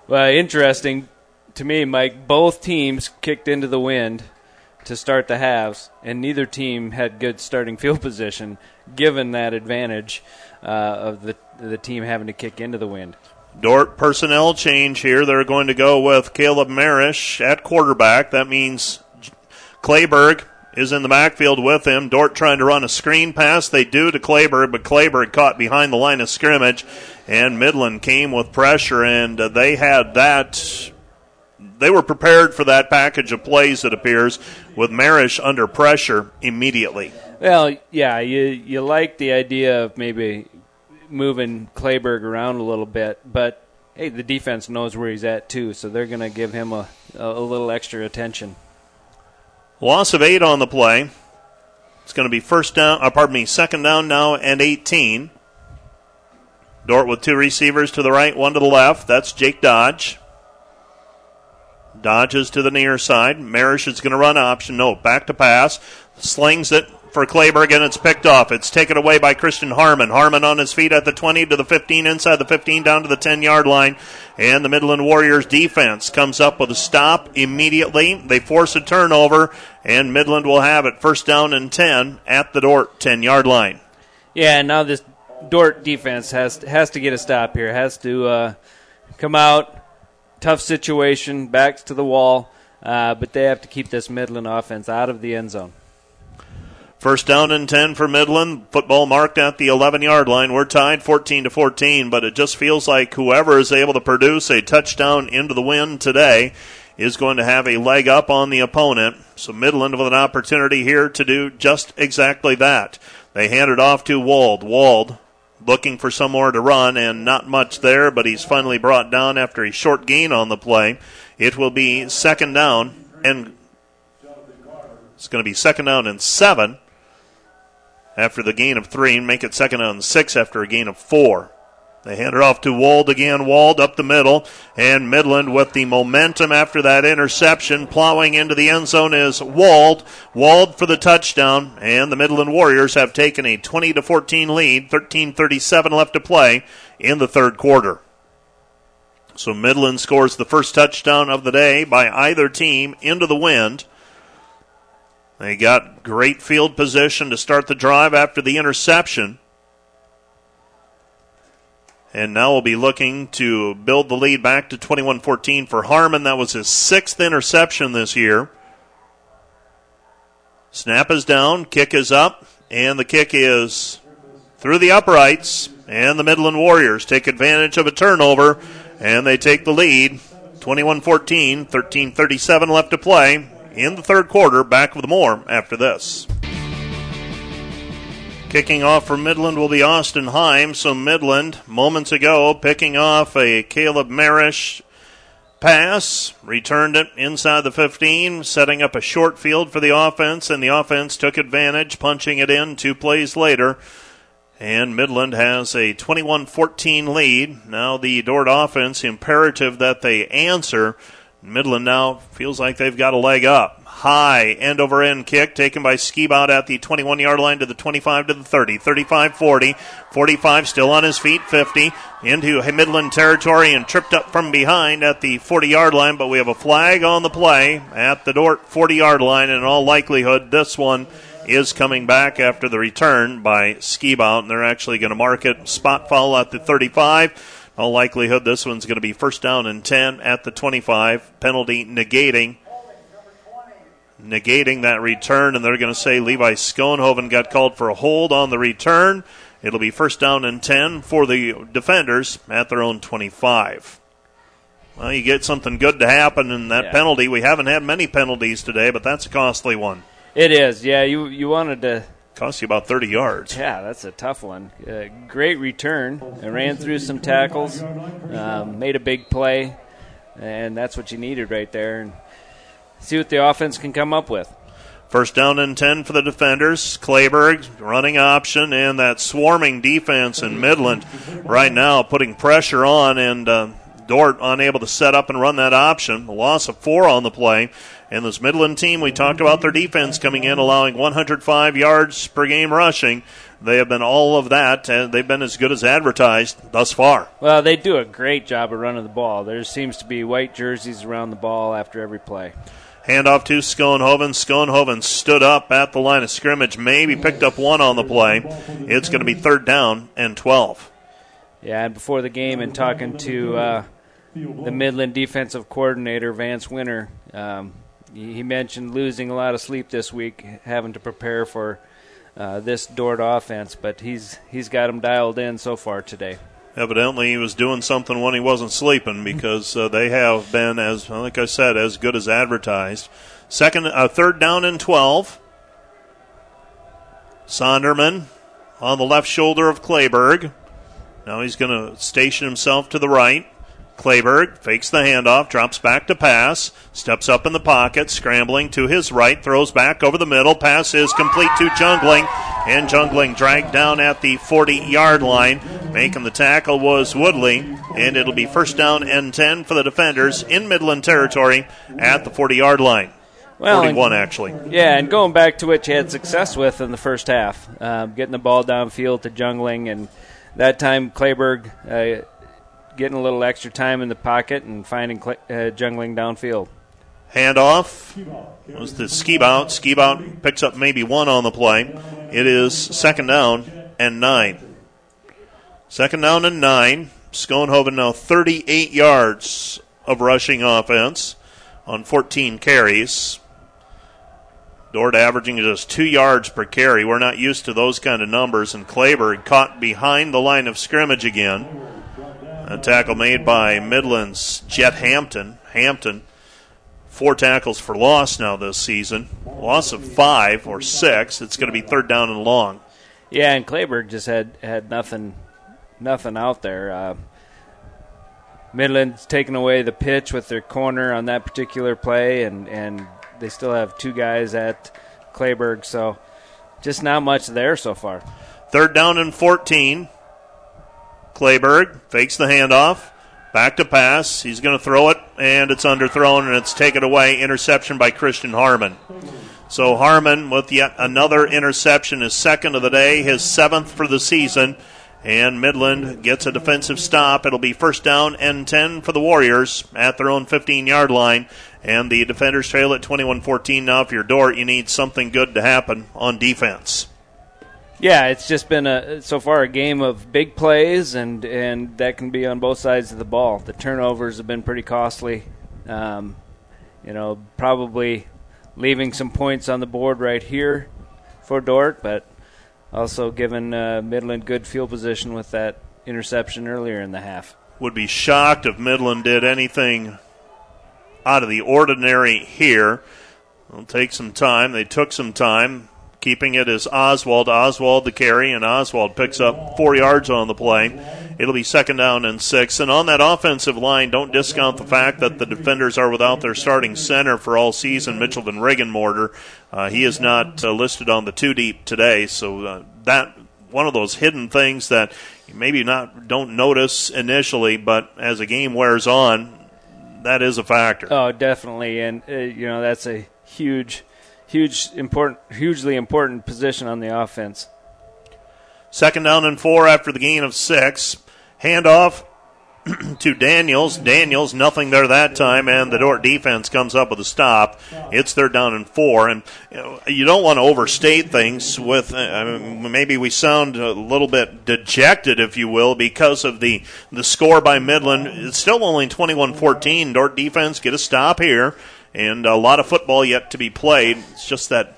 Speaker 10: Well, interesting to me, Mike. Both teams kicked into the wind to start the halves, and neither team had good starting field position, given that advantage uh, of the the team having to kick into the wind.
Speaker 7: Dordt personnel change here. They're going to go with Caleb Marish at quarterback. That means Clayberg is in the backfield with him. Dordt trying to run a screen pass. They do to Clayberg, but Clayberg caught behind the line of scrimmage, and Midland came with pressure, and uh, they had that. They were prepared for that package of plays, it appears, with Marish under pressure immediately.
Speaker 10: Well, yeah, you you like the idea of maybe moving Clayberg around a little bit, but hey, the defense knows where he's at too, so they're going to give him a, a little extra attention.
Speaker 7: Loss of eight on the play. It's going to be first down, uh, pardon me, second down now and 18. Dordt with two receivers to the right, one to the left. That's Jake Dodge. Dodges to the near side. Marish is going to run option. No, back to pass. Slings it for Clayberg, and it's picked off. It's taken away by Christian Harmon. Harmon on his feet at the 20 to the 15, inside the 15, down to the 10 yard line. And the Midland Warriors defense comes up with a stop immediately. They force a turnover, and Midland will have it first down and 10 at the Dordt 10 yard line.
Speaker 10: Yeah, and now this Dordt defense has has to get a stop here. Has to uh, come out, tough situation, backs to the wall, uh, but they have to keep this Midland offense out of the end zone.
Speaker 7: First down and 10 for Midland. Football marked at the 11 yard line. We're tied 14 to 14, but it just feels like whoever is able to produce a touchdown into the wind today is going to have a leg up on the opponent. So Midland with an opportunity here to do just exactly that. They hand it off to Wald. Wald looking for somewhere to run and not much there, but he's finally brought down after a short gain on the play. It will be second down and it's going to be second down and seven after the gain of three and make it second on six after a gain of four. They hand it off to Wald again. Wald up the middle, and Midland with the momentum after that interception, plowing into the end zone is Wald. Wald for the touchdown, and the Midland Warriors have taken a 20 to 14 lead. 13:37 left to play in the third quarter. So Midland scores the first touchdown of the day by either team into the wind. They got great field position to start the drive after the interception. And now we'll be looking to build the lead back to 21 14 for Harmon. That was his sixth interception this year. Snap is down, kick is up, and the kick is through the uprights. And the Midland Warriors take advantage of a turnover, and they take the lead 21 14, 13 37 left to play in the third quarter. Back with more after this. Kicking off for Midland will be Austin Heim. So Midland, moments ago, picking off a Caleb Marish pass, returned it inside the 15, setting up a short field for the offense, and the offense took advantage, punching it in two plays later. And Midland has a 21 14 lead. Now the Dordt offense, imperative that they answer. Midland now feels like they've got a leg up. High end over end kick taken by Skibout at the 21 yard line to the 25 to the 30, 35 40, 45 still on his feet, 50 into Midland territory and tripped up from behind at the 40 yard line. But we have a flag on the play at the Dordt 40 yard line, and in all likelihood, this one is coming back after the return by Skibout, and they're actually going to mark it spot foul at the 35. All likelihood, this one's going to be first down and 10 at the 25. Penalty negating negating that return, and they're going to say Levi Schoenhoven got called for a hold on the return. It'll be first down and 10 for the defenders at their own 25. Well, you get something good to happen in that
Speaker 10: Yeah.
Speaker 7: penalty. We haven't had many penalties today, but that's a costly one.
Speaker 10: It is, yeah. You you wanted to.
Speaker 7: Cost you about 30 yards.
Speaker 10: Yeah, that's a tough one. Uh, great return. I ran through some tackles, um, made a big play, and that's what you needed right there. And see what the offense can come up with.
Speaker 7: First down and 10 for the defenders. Clayberg running option and that swarming defense in Midland right now putting pressure on and uh, Dordt unable to set up and run that option. A loss of four on the play. And this Midland team, we talked about their defense coming in, allowing 105 yards per game rushing. They have been all of that, and they've been as good as advertised thus far.
Speaker 10: Well, they do a great job of running the ball. There seems to be white jerseys around the ball after every play.
Speaker 7: Handoff to Schoenhoven. Schoenhoven stood up at the line of scrimmage, maybe picked up one on the play. It's going to be third down and 12.
Speaker 10: Yeah, and before the game, and talking to uh, the Midland defensive coordinator Vance Winter, um, he mentioned losing a lot of sleep this week, having to prepare for uh, this Dordt offense. But he's he's got him dialed in so far today.
Speaker 7: Evidently, he was doing something when he wasn't sleeping because uh, they have been, as like I said, as good as advertised. Second, uh, third down and 12. Sonderman on the left shoulder of Clayberg. Now he's going to station himself to the right. Clayberg fakes the handoff, drops back to pass, steps up in the pocket, scrambling to his right, throws back over the middle. Pass is complete to Jungling, and Jungling dragged down at the 40 yard line. Making the tackle was Woodley, and it'll be first down and 10 for the defenders in Midland territory at the 40 yard line.
Speaker 10: Well, and-
Speaker 7: 41 actually.
Speaker 10: Yeah, and going back to what you had success with in the first half, um, getting the ball downfield to Jungling, and that time Clayberg uh, getting a little extra time in the pocket and finding Clay, uh, Jungling downfield.
Speaker 7: Handoff It was to Skibout. Skibout picks up maybe one on the play. It is second down and nine. Second down and nine. Schoenhoven now 38 yards of rushing offense on 14 carries. Dordt averaging just two yards per carry. We're not used to those kind of numbers. And Clayberg caught behind the line of scrimmage again. A tackle made by Midland's Jet Hampton. Hampton, four tackles for loss now this season. Loss of five or six. It's going to be third down and long.
Speaker 10: Yeah, and Clayberg just had had nothing, nothing out there. Uh, Midland's taken away the pitch with their corner on that particular play, and and they still have two guys at Clayberg, so just not much there so far.
Speaker 7: Third down and 14. Clayberg fakes the handoff. Back to pass. He's going to throw it, and it's underthrown, and it's taken away. Interception by Christian Harmon. So Harmon with yet another interception, his second of the day, his seventh for the season. And Midland gets a defensive stop. It'll be first down and 10 for the Warriors at their own 15 yard line. And the defenders trail at 21 14. Now, if you're Dordt, you need something good to happen on defense.
Speaker 10: Yeah, it's just been a so far a game of big plays, and and that can be on both sides of the ball. The turnovers have been pretty costly. Um, you know, probably leaving some points on the board right here for Dordt, but also giving uh, Midland good field position with that interception earlier in the half.
Speaker 7: Would be shocked if Midland did anything out of the ordinary here. It'll take some time. They took some time. Keeping it is Oswald. Oswald the carry, and Oswald picks up four yards on the play. It'll be second down and six. And on that offensive line, don't discount the fact that the defenders are without their starting center for all season, Mitchell Van Regenmorter. Uh, he is not uh, listed on the two deep today, so uh, that one of those hidden things that maybe not don't notice initially, but as a game wears on, that is a factor.
Speaker 10: Oh, definitely, and uh, you know that's a huge huge important hugely important position on the offense.
Speaker 7: Second down and four after the gain of six. Handoff to Daniels. Daniels, nothing there that time, and the Dordt defense comes up with a stop. It's third down and four, and you, know, you don't want to overstate things. With uh, maybe we sound a little bit dejected, if you will, because of the the score by Midland. It's still only 21-14. Dordt defense get a stop here, and a lot of football yet to be played. It's just that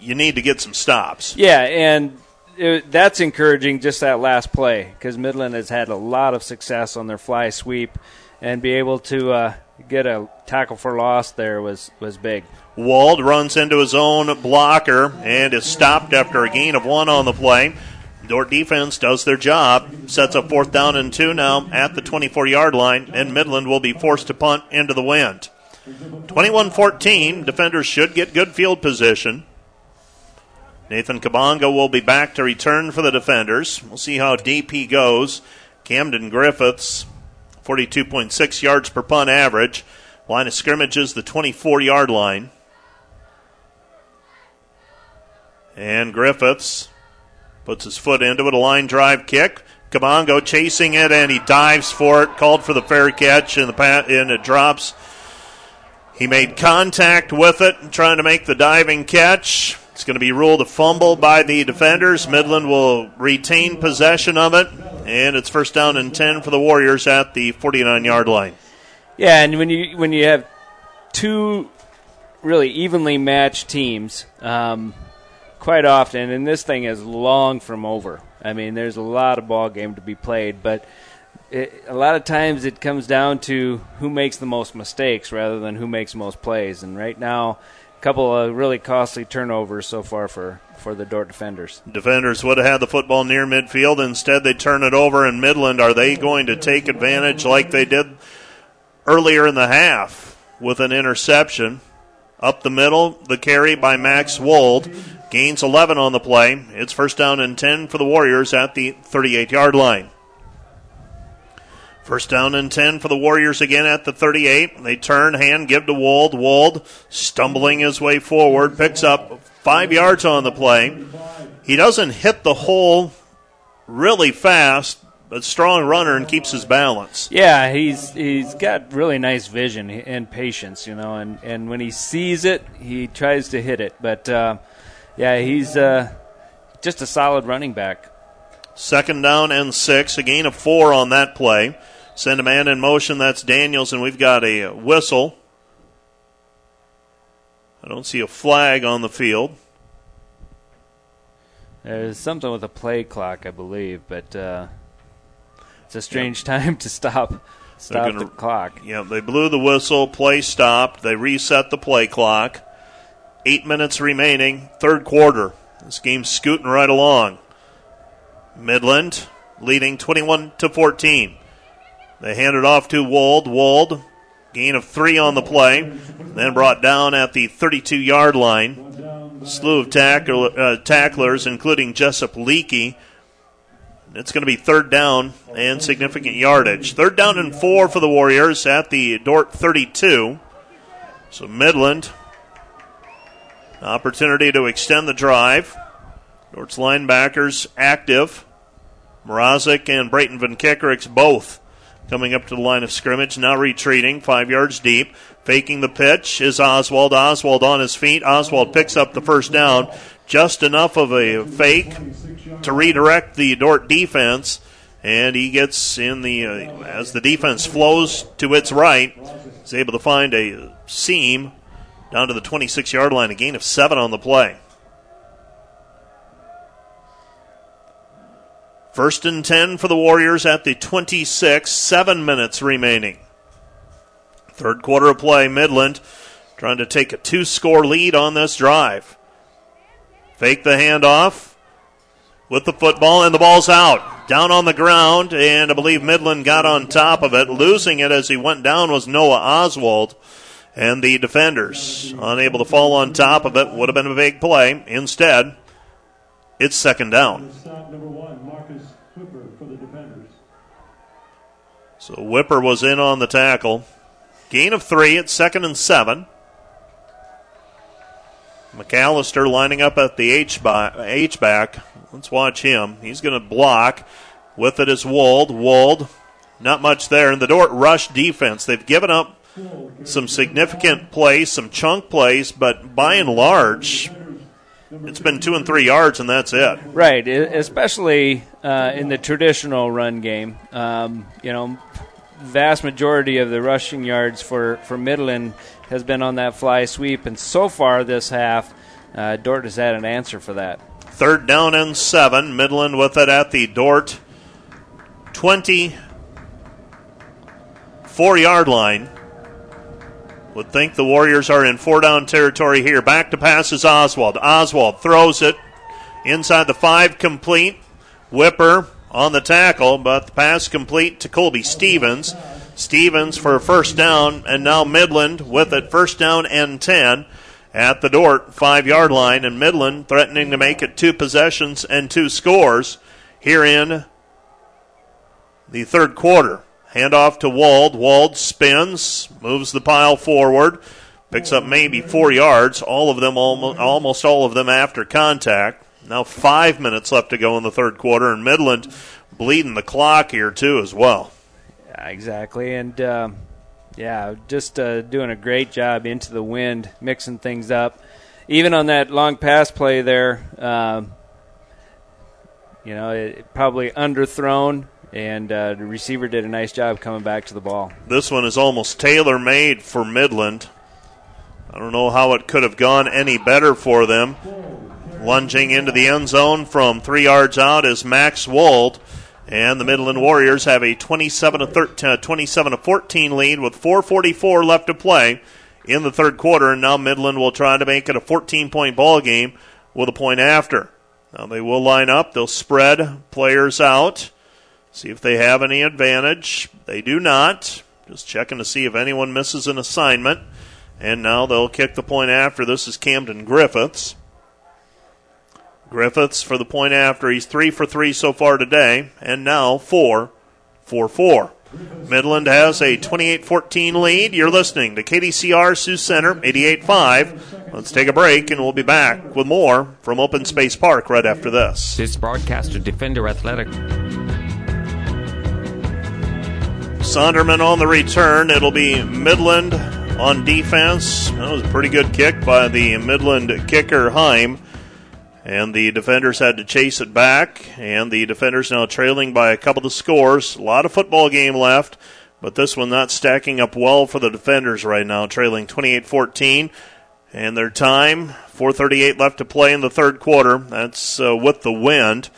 Speaker 7: you need to get some stops.
Speaker 10: Yeah, and it, that's encouraging. Just that last play because Midland has had a lot of success on their fly sweep, and be able to uh, get a tackle for loss there was was big.
Speaker 7: Wald runs into his own blocker and is stopped after a gain of one on the play. Dordt defense does their job, sets a fourth down and two now at the 24 yard line, and Midland will be forced to punt into the wind. 21 14, defenders should get good field position. Nathan Kabongo will be back to return for the defenders. We'll see how deep he goes. Camden Griffiths, 42.6 yards per punt average. Line of scrimmage is the 24 yard line. And Griffiths puts his foot into it, a line drive kick. Kabongo chasing it, and he dives for it. Called for the fair catch, and the pat, and it drops. He made contact with it, trying to make the diving catch. It's going to be ruled a fumble by the defenders. Midland will retain possession of it, and it's first down and ten for the Warriors at the 49 yard line.
Speaker 10: Yeah, and when you when you have two really evenly matched teams, um, quite often, and this thing is long from over. I mean, there's a lot of ball game to be played, but it, a lot of times it comes down to who makes the most mistakes rather than who makes most plays. And right now, a couple of really costly turnovers so far for, for the Dordt defenders.
Speaker 7: Defenders would have had the football near midfield. Instead, they turn it over in Midland. Are they going to take advantage like they did earlier in the half with an interception? Up the middle, the carry by Max Wald. Gains 11 on the play. It's first down and 10 for the Warriors at the 38 yard line. First down and 10 for the Warriors again at the 38. They turn, hand, give to Wald. Wald stumbling his way forward, picks up five yards on the play. He doesn't hit the hole really fast, but strong runner and keeps his balance.
Speaker 10: Yeah, he's he's got really nice vision and patience, you know, and, and when he sees it, he tries to hit it. But uh, yeah, he's uh, just a solid running back.
Speaker 7: Second down and six, a gain of four on that play. Send a man in motion. That's Daniels, and we've got a whistle. I don't see a flag on the field.
Speaker 10: There's something with a play clock, I believe, but uh, it's a strange yeah. time to stop stop gonna, the clock.
Speaker 7: Yeah, they blew the whistle. Play stopped. They reset the play clock. Eight minutes remaining, third quarter. This game's scooting right along. Midland leading 21 to 14. They hand it off to Wald. Wald, gain of three on the play, then brought down at the 32 yard line. Slew of tackle, uh, tacklers, including Jessup Leakey. It's going to be third down and significant yardage. Third down and four for the Warriors at the Dordt 32. So Midland, opportunity to extend the drive. Dordt's linebackers active. Mrazek and Brayton Van Kickericks both coming up to the line of scrimmage, now retreating, five yards deep. Faking the pitch is Oswald. Oswald on his feet. Oswald picks up the first down. just enough of a fake to redirect the Dordt defense, and he gets in the uh, as the defense flows to its right, is able to find a seam down to the 26 yard line, a gain of seven on the play. First and 10 for the Warriors at the 26, seven minutes remaining. Third quarter of play, Midland trying to take a two score lead on this drive. Fake the handoff with the football, and the ball's out. Down on the ground, and I believe Midland got on top of it. Losing it as he went down was Noah Oswald. And the defenders, unable to fall on top of it, would have been a big play. Instead, it's second down. So Whipper was in on the tackle. Gain of three at second and seven. McAllister lining up at the H, back. Let's watch him. He's going to block. With it is Wald. Wald, not much there. And the Dordt rush defense. They've given up some significant plays, some chunk plays, but by and large, it's been two and three yards, and that's it.
Speaker 10: Right, especially uh, in the traditional run game. Um, you know, vast majority of the rushing yards for, for Midland has been on that fly sweep, and so far this half, uh, Dordt has had an answer for that.
Speaker 7: Third down and seven. Midland with it at the Dordt 24 yard line. Would think the Warriors are in four down territory here. Back to pass is Oswald. Oswald throws it inside the five, complete. Whipper on the tackle, but the pass complete to Colby Stevens. Stevens for first down, and now Midland with it first down and 10 at the Dordt five yard line, and Midland threatening to make it two possessions and two scores here in the third quarter. Handoff to Wald. Wald spins, moves the pile forward, picks up maybe four yards. All of them, almost all of them after contact. Now five minutes left to go in the third quarter, and Midland bleeding the clock here too as well.
Speaker 10: Yeah, exactly, and uh, yeah, just uh, doing a great job into the wind, mixing things up. Even on that long pass play there, uh, you know, it, probably underthrown and uh, the receiver did a nice job coming back to the ball.
Speaker 7: This one is almost tailor made for Midland. I don't know how it could have gone any better for them. Lunging into the end zone from three yards out is Max Wald. And the Midland Warriors have a 27 to 13, uh, 27 to 14 lead with 4:44 left to play in the third quarter. And now Midland will try to make it a 14 point ball game with a point after. Now they will line up. They'll spread players out. See if they have any advantage. They do not. Just checking to see if anyone misses an assignment. And now they'll kick the point after. This is Camden Griffiths. Griffiths for the point after. He's three for three so far today. And now four for four. Midland has a 28 14 lead. You're listening to KDCR Sioux Center 88 5. Let's take a break and we'll be back with more from Open Space Park right after this.
Speaker 12: This broadcaster Defender Athletic.
Speaker 7: Sonderman on the return. It'll be Midland on defense. That was a pretty good kick by the Midland kicker, Heim. And the defenders had to chase it back. And the defenders now trailing by a couple of scores. A lot of football game left. But this one not stacking up well for the defenders right now, trailing 28 14. And their time, 4.38 left to play in the third quarter. That's uh, with the wind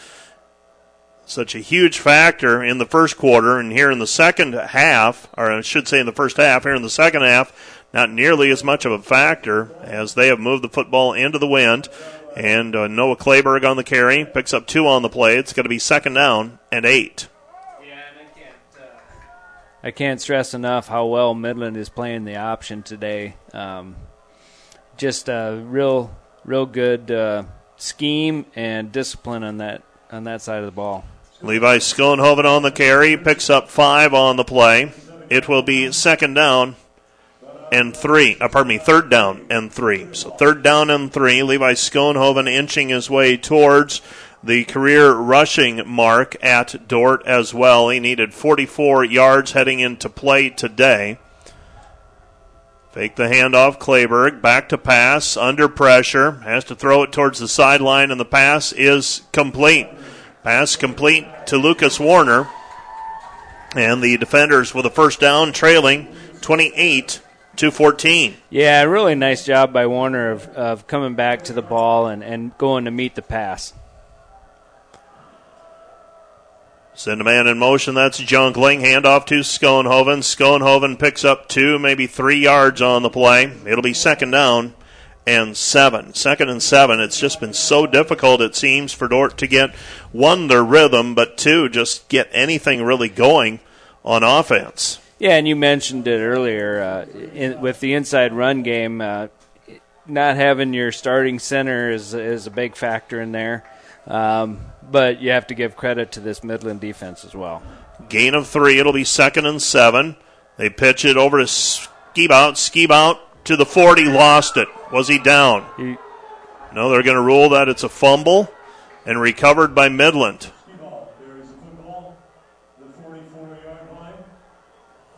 Speaker 7: such a huge factor in the first quarter, and here in the second half, or I should say in the first half, here in the second half, not nearly as much of a factor as they have moved the football into the wind. And uh, Noah Clayberg on the carry picks up two on the play. It's going to be second down and eight.
Speaker 10: Yeah, I can't stress enough how well Midland is playing the option today. Um, just a real, real good uh, scheme and discipline on that on that side of the ball.
Speaker 7: Levi Schoenhoven on the carry, picks up five on the play. It will be second down and three. Uh, pardon me, third down and three. So third down and three. Levi Schoenhoven inching his way towards the career rushing mark at Dordt as well. He needed 44 yards heading into play today. Fake the handoff. Clayberg back to pass under pressure. Has to throw it towards the sideline, and the pass is complete. Pass complete to Lucas Warner. And the defenders with a first down, trailing 28 to 14.
Speaker 10: Yeah, really nice job by Warner of, of coming back to the ball and, and going to meet the pass.
Speaker 7: Send a man in motion. That's Jungling. Handoff to Schoenhoven. Schoenhoven picks up two, maybe three yards on the play. It'll be second down and seven. Second and seven. It's just been so difficult, it seems, for Dordt to get one, their rhythm, but two, just get anything really going on offense.
Speaker 10: Yeah, and you mentioned it earlier uh, in, with the inside run game. Uh, not having your starting center is is a big factor in there, um, but you have to give credit to this Midland defense as well.
Speaker 7: Gain of three. It'll be second and seven. They pitch it over to Skibout. Ski out to the 40. Lost it. Was he down?
Speaker 10: He,
Speaker 7: no, they're going to rule that it's a fumble and recovered by Midland.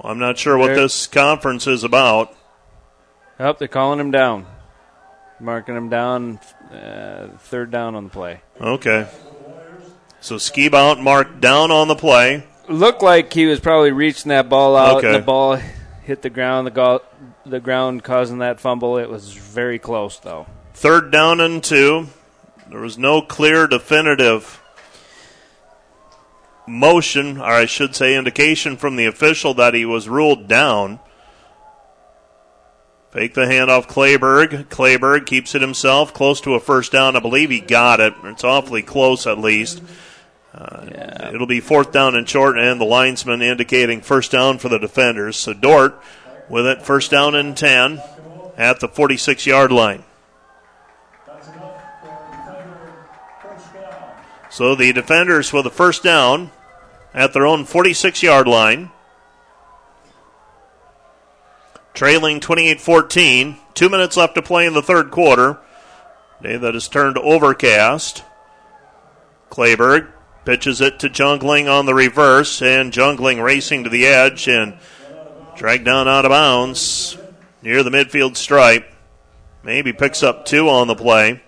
Speaker 7: I'm not sure what this conference is about.
Speaker 10: Oh, they're calling him down. Marking him down, uh, third down on the play.
Speaker 7: Okay. So ski Skibout marked down on the play.
Speaker 10: Looked like he was probably reaching that ball out, okay. and the ball hit the ground. The, go- the ground causing that fumble. It was very close, though.
Speaker 7: Third down and two. There was no clear, definitive motion, or I should say, indication from the official that he was ruled down. Fake the handoff, Clayberg. Clayberg keeps it himself, close to a first down. I believe he got it. It's awfully close, at least. Uh, yeah. It'll be fourth down and short, and the linesman indicating first down for the defenders. So Dordt with it, first down and 10 at the 46 yard line. So the defenders with the first down at their own 46 yard line. Trailing 28 14. Two minutes left to play in the third quarter. Day that is turned overcast. Clayberg pitches it to Jungling on the reverse, and Jungling racing to the edge and dragged down out of bounds near the midfield stripe. Maybe picks up two on the play.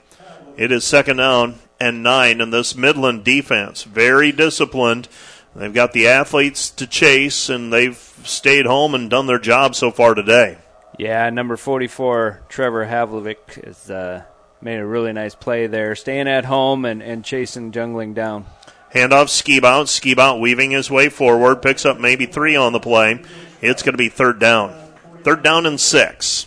Speaker 7: It is second down and nine, in this Midland defense very disciplined They've got the athletes to chase, and they've stayed home and done their job so far today.
Speaker 10: Yeah, number 44, Trevor Havlovic, has uh, made a really nice play there, staying at home and, and chasing Jungling down.
Speaker 7: Handoff, Skibout. Skibout weaving his way forward, picks up maybe three on the play. It's going to be third down. Third down and six.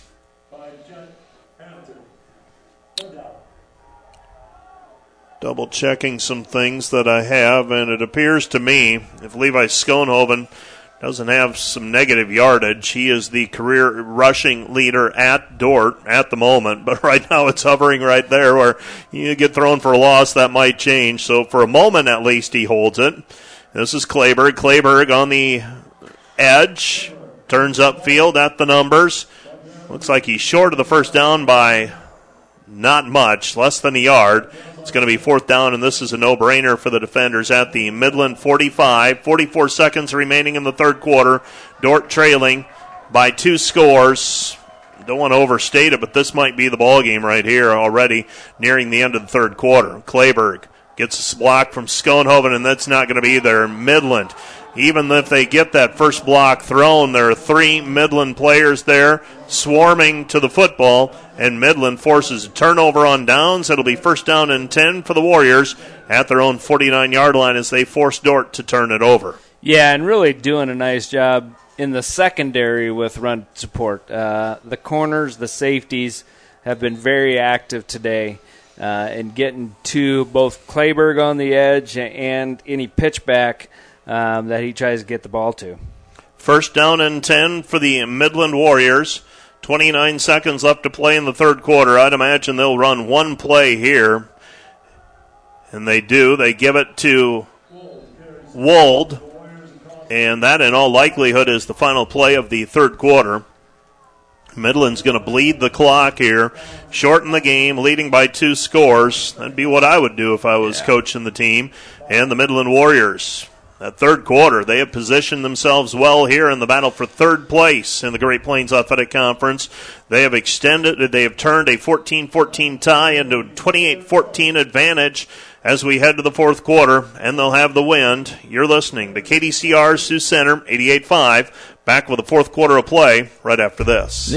Speaker 7: Double checking some things that I have, and it appears to me if Levi Schoenhoven doesn't have some negative yardage, he is the career rushing leader at Dordt at the moment. But right now it's hovering right there where you get thrown for a loss, that might change. So for a moment at least he holds it. This is Clayberg. Clayberg on the edge, turns upfield at the numbers. Looks like he's short of the first down by not much, less than a yard. It's going to be fourth down, and this is a no brainer for the defenders at the Midland 45. 44 seconds remaining in the third quarter. Dordt trailing by two scores. Don't want to overstate it, but this might be the ball game right here already nearing the end of the third quarter. Clayberg gets a block from Schoenhoven, and that's not going to be there. Midland even if they get that first block thrown, there are three Midland players there swarming to the football, and Midland forces a turnover on downs. It'll be first down and 10 for the Warriors at their own 49 yard line as they force Dordt to turn it over.
Speaker 10: Yeah, and really doing a nice job in the secondary with run support. Uh, the corners, the safeties have been very active today. Uh, and getting to both Clayberg on the edge and any pitchback um, that he tries to get the ball to.
Speaker 7: First down and 10 for the Midland Warriors. 29 seconds left to play in the third quarter. I'd imagine they'll run one play here. And they do. They give it to Wald. And that, in all likelihood, is the final play of the third quarter. Midland's going to bleed the clock here, shorten the game, leading by two scores. That'd be what I would do if I was yeah. coaching the team. And the Midland Warriors that third quarter. They have positioned themselves well here in the battle for third place in the Great Plains Athletic Conference. They have extended, they have turned a 14 14 tie into a 28 14 advantage as we head to the fourth quarter, and they'll have the wind. You're listening to KDCR Sioux Center 88.5. Back with the fourth quarter of play right after this.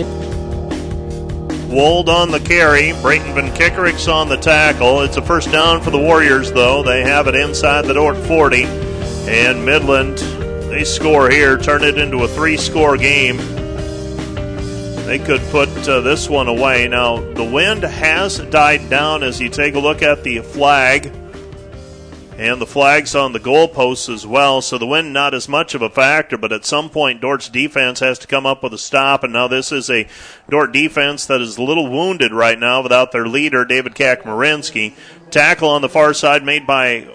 Speaker 7: Wald on the carry. Brayton Van Kickericks on the tackle. It's a first down for the Warriors, though. They have it inside the Dordt 40. And Midland, they score here, turn it into a three score game. They could put uh, this one away. Now, the wind has died down as you take a look at the flag. And the flag's on the goalposts as well, so the wind not as much of a factor, but at some point Dordt's defense has to come up with a stop, and now this is a Dordt defense that is a little wounded right now without their leader, David Kakmarinsky. Tackle on the far side made by,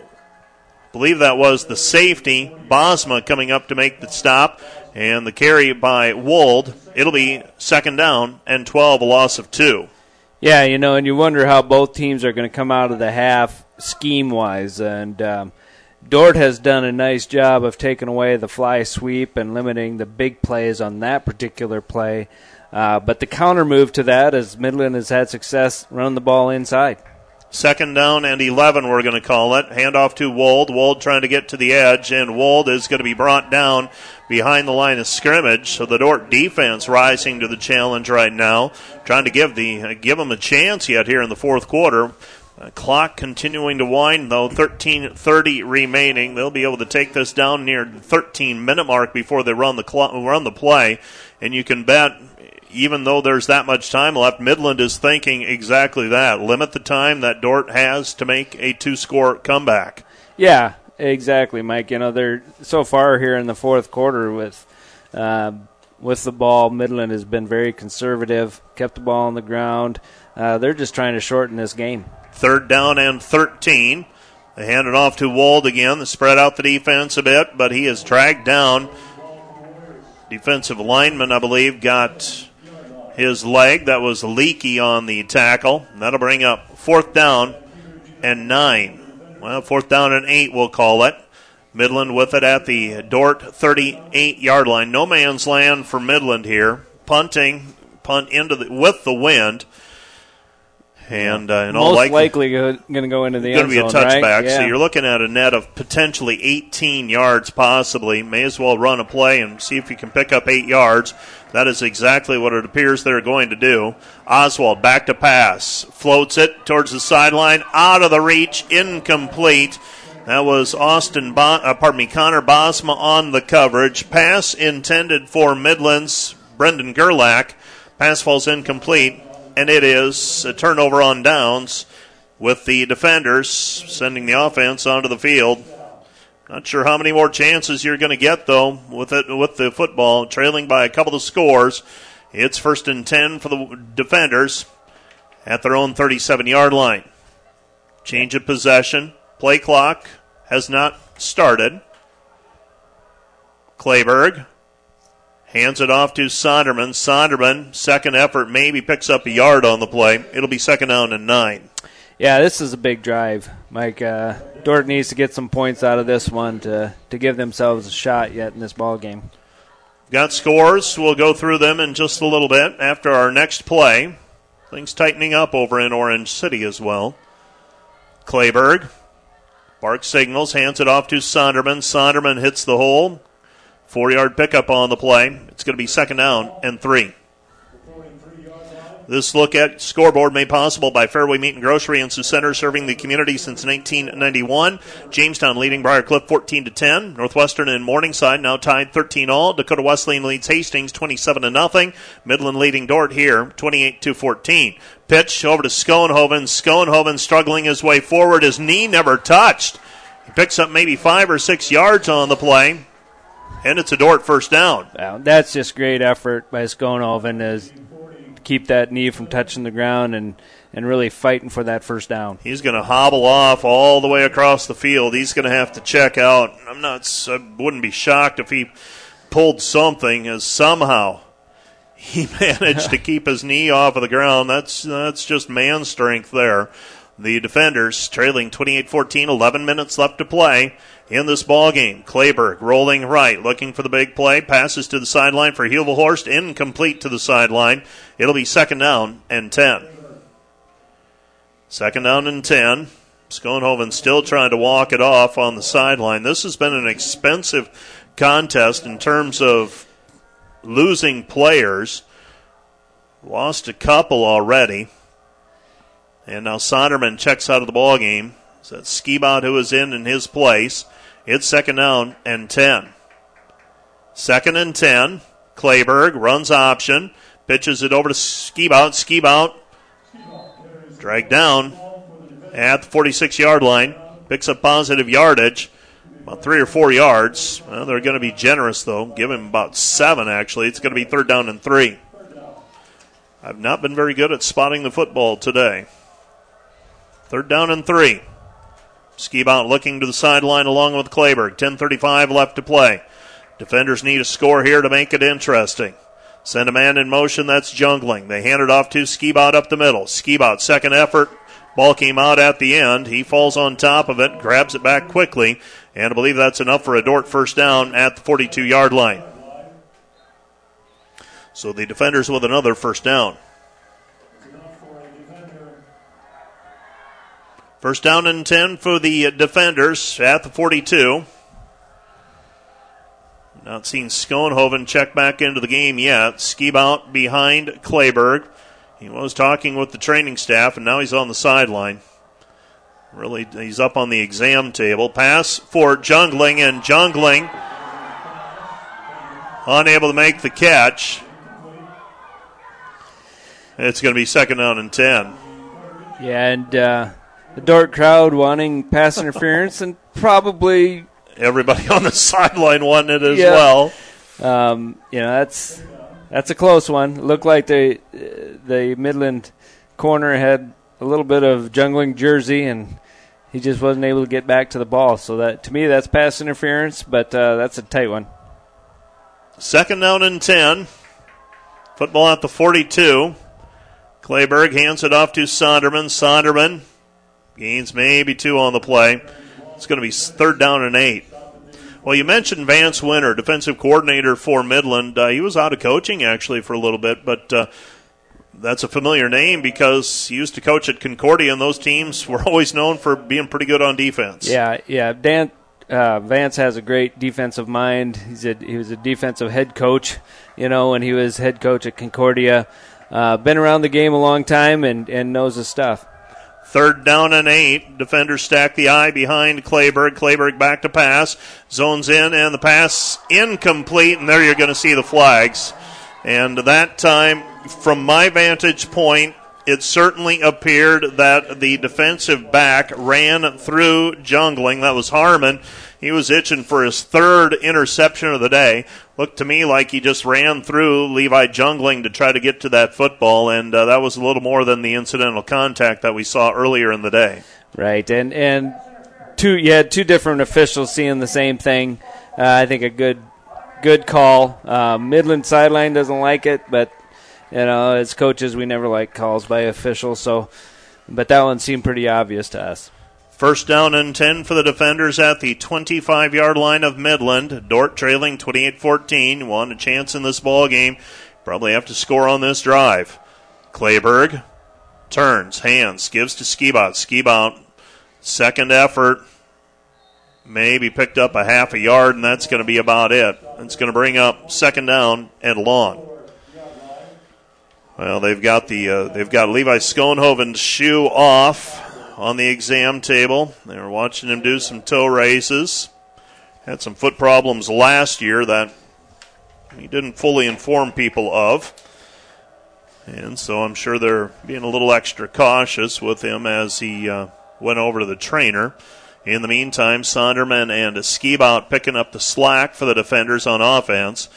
Speaker 7: believe that was the safety, Bosma coming up to make the stop, and the carry by Wald. It'll be second down and 12, a loss of two.
Speaker 10: Yeah, you know, and you wonder how both teams are going to come out of the half scheme wise. And um, Dordt has done a nice job of taking away the fly sweep and limiting the big plays on that particular play. Uh, but the counter move to that is Midland has had success running the ball inside.
Speaker 7: Second down and 11, we're going to call it. Handoff to Wald. Wald trying to get to the edge, and Wald is going to be brought down behind the line of scrimmage. So the Dordt defense rising to the challenge right now, trying to give the give them a chance yet here in the fourth quarter. Uh, clock continuing to wind though, 13:30 remaining. They'll be able to take this down near the 13 minute mark before they run the cl- run the play, and you can bet even though there's that much time left, Midland is thinking exactly that. Limit the time that Dordt has to make a two score comeback.
Speaker 10: Yeah, exactly, Mike. You know, they're so far here in the fourth quarter with. Uh, with the ball, Midland has been very conservative, kept the ball on the ground. Uh, they're just trying to shorten this game.
Speaker 7: Third down and 13. They hand it off to Wald again. They spread out the defense a bit, but he is dragged down. Defensive lineman, I believe, got his leg that was Leakey on the tackle. That'll bring up fourth down and nine. Well, fourth down and eight, we'll call it. Midland with it at the Dordt 38 yard line. No man's land for Midland here. Punting, punt into the with the wind. And uh, in all
Speaker 10: Most
Speaker 7: likely,
Speaker 10: likely going to go into the
Speaker 7: going
Speaker 10: end
Speaker 7: to be a
Speaker 10: zone, right?
Speaker 7: touchback. So you're looking at a net of potentially 18 yards, possibly. May as well run a play and see if you can pick up eight yards. That is exactly what it appears they're going to do. Oswald back to pass, floats it towards the sideline, out of the reach, incomplete. That was Austin, Bo- uh, pardon me, Connor Bosma on the coverage. Pass intended for Midlands, Brendan Gerlach. Pass falls incomplete, and it is a turnover on downs with the defenders sending the offense onto the field. Not sure how many more chances you're going to get though with it with the football trailing by a couple of scores. It's first and 10 for the defenders at their own 37 yard line. Change of possession. Play clock has not started. Clayberg hands it off to Sonderman. Sonderman, second effort, maybe picks up a yard on the play. It'll be second down and nine.
Speaker 10: Yeah, this is a big drive, Mike. Uh, Dordt needs to get some points out of this one to to give themselves a shot yet in this ball game.
Speaker 7: Got scores. We'll go through them in just a little bit after our next play. Things tightening up over in Orange City as well. Clayberg. Bark signals, hands it off to Sonderman. Sonderman hits the hole. Four yard pickup on the play. It's going to be second down and three. This look at scoreboard made possible by Fairway Meat and Grocery in Sioux Center, serving the community since 1991. Jamestown leading Briar Cliff 14 to 10. Northwestern and Morningside now tied 13 all. Dakota Wesleyan leads Hastings 27 to nothing. Midland leading Dordt here 28 to 14. Pitch over to Schoenhoven. Schoenhoven struggling his way forward. His knee never touched. He picks up maybe five or six yards on the play. And it's a Dordt first down.
Speaker 10: Wow, that's just great effort by Schoenhoven to keep that knee from touching the ground and, and really fighting for that first down.
Speaker 7: He's going to hobble off all the way across the field. He's going to have to check out. I'm not. I wouldn't be shocked if he pulled something as somehow he managed to keep his knee off of the ground. That's that's just man strength there. The defenders trailing 28-14, 11 minutes left to play in this ball game. Clayberg rolling right, looking for the big play. Passes to the sideline for Hubelhorst, incomplete to the sideline. It'll be second down and 10. Second down and 10. Schoenhoven still trying to walk it off on the sideline. This has been an expensive contest in terms of losing players. Lost a couple already. And now Sonderman checks out of the ball game. So that's Skibout who is in in his place. It's second down and 10. Second and 10. Clayberg runs option. Pitches it over to Skibout. Skibout dragged down at the 46 yard line. Picks up positive yardage. About three or four yards. Well, they're going to be generous, though. Give him about seven, actually. It's going to be third down and three. I've not been very good at spotting the football today. Third down and three. Skibout looking to the sideline along with Clayberg. 10.35 left to play. Defenders need a score here to make it interesting. Send a man in motion, that's Jungling. They hand it off to Skibout up the middle. Skibout, second effort. Ball came out at the end. He falls on top of it, grabs it back quickly, and I believe that's enough for a Dordt first down at the 42 yard line. So the defenders with another first down. First down and 10 for the defenders at the 42. Not seen Schoenhoven check back into the game yet. Skibout behind Clayberg. He was talking with the training staff, and now he's on the sideline. Really, he's up on the exam table. Pass for Jungling, and Jungling unable to make the catch. It's going to be second down and 10.
Speaker 10: Yeah, and uh, the Dordt crowd wanting pass interference, and probably
Speaker 7: everybody on the sideline wanted it as
Speaker 10: yeah.
Speaker 7: well.
Speaker 10: Um, you know, that's that's a close one. looked like the the Midland corner had a little bit of Jungling jersey, and he just wasn't able to get back to the ball. So that to me, that's pass interference, but uh, that's a tight one.
Speaker 7: Second down and ten. Football at the 42. Clayberg hands it off to Sonderman. Sonderman gains maybe two on the play. It's going to be third down and eight. Well, you mentioned Vance Winter, defensive coordinator for Midland. Uh, he was out of coaching actually for a little bit, but uh, that's a familiar name because he used to coach at Concordia, and those teams were always known for being pretty good on defense.
Speaker 10: Yeah, yeah. Dan uh, Vance has a great defensive mind. He's a, he was a defensive head coach, you know, when he was head coach at Concordia. Uh, been around the game a long time and, and knows his stuff.
Speaker 7: Third down and eight. Defenders stack the eye behind Clayberg. Clayberg back to pass. Zones in, and the pass incomplete. And there you're going to see the flags. And that time, from my vantage point, it certainly appeared that the defensive back ran through Jungling. That was Harmon. He was itching for his third interception of the day. Looked to me like he just ran through Levi Jungling to try to get to that football, and uh, that was a little more than the incidental contact that we saw earlier in the day.
Speaker 10: Right, and and two you had two different officials seeing the same thing. Uh, I think a good good call. Uh, Midland sideline doesn't like it, but you know, as coaches, we never like calls by officials. So, but that one seemed pretty obvious to us.
Speaker 7: First down and 10 for the defenders at the 25 yard line of Midland. Dordt trailing 28 14. Want a chance in this ball game. Probably have to score on this drive. Clayberg turns, hands, gives to Skibout. Skibout, second effort. Maybe picked up a half a yard, and that's going to be about it. It's going to bring up second down and long. Well, they've got the uh, they've got Levi Schoenhoven's shoe off on the exam table. They were watching him do some toe raises. Had some foot problems last year that he didn't fully inform people of. And so I'm sure they're being a little extra cautious with him as he uh, went over to the trainer. In the meantime, Sonderman and Skibout picking up the slack for the defenders on offense.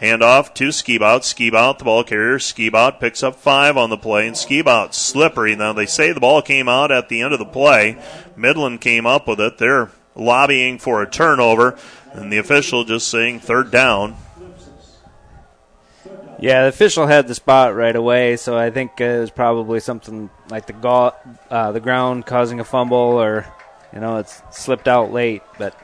Speaker 7: Handoff to Skibout. Skibout, the ball carrier. Skibout picks up five on the play, and Skibout slippery. Now, they say the ball came out at the end of the play. Midland came up with it. They're lobbying for a turnover, and the official just saying third down.
Speaker 10: Yeah, the official had the spot right away, so I think it was probably something like the go- uh, the ground causing a fumble, or you know, it's slipped out late. But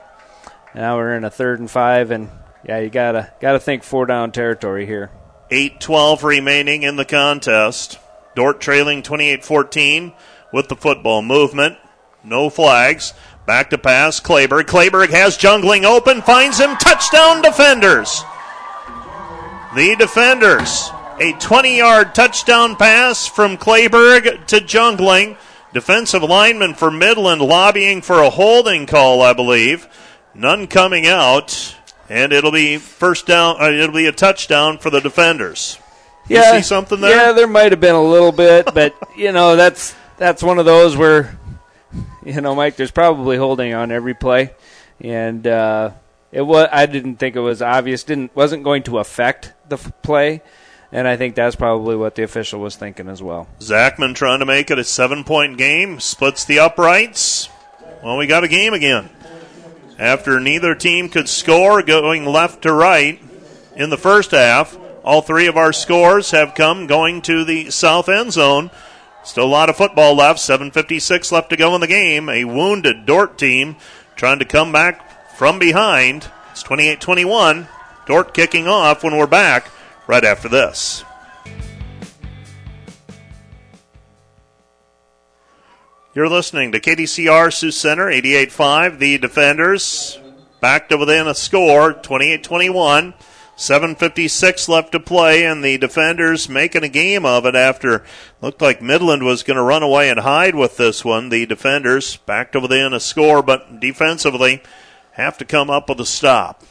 Speaker 10: now we're in a third and five, and yeah, you gotta gotta think four down territory here.
Speaker 7: 8-12 remaining in the contest. Dordt trailing 28-14 with the football movement. No flags. Back to pass. Clayberg. Clayberg has Jungling open. Finds him. Touchdown defenders. The defenders. A 20 yard touchdown pass from Clayberg to Jungling. Defensive lineman for Midland lobbying for a holding call, I believe. None coming out. And it'll be first down. Uh, it'll be a touchdown for the defenders. You
Speaker 10: yeah,
Speaker 7: see something there?
Speaker 10: Yeah, there might have been a little bit, but you know that's that's one of those where you know, Mike, there's probably holding on every play, and uh, it was. I didn't think it was obvious. Didn't wasn't going to affect the f- play, and I think that's probably what the official was thinking as well.
Speaker 7: Zachman trying to make it a seven point game, splits the uprights. Well, we got a game again. After neither team could score going left to right in the first half, all three of our scores have come going to the south end zone. Still a lot of football left. 7.56 left to go in the game. A wounded Dordt team trying to come back from behind. It's 28 21. Dordt kicking off when we're back right after this. You're listening to KDCR Sioux Center, 88.5. The defenders back to within a score, 28 21. 7.56 left to play, and the defenders making a game of it after looked like Midland was going to run away and hide with this one. The defenders back to within a score, but defensively have to come up with a stop.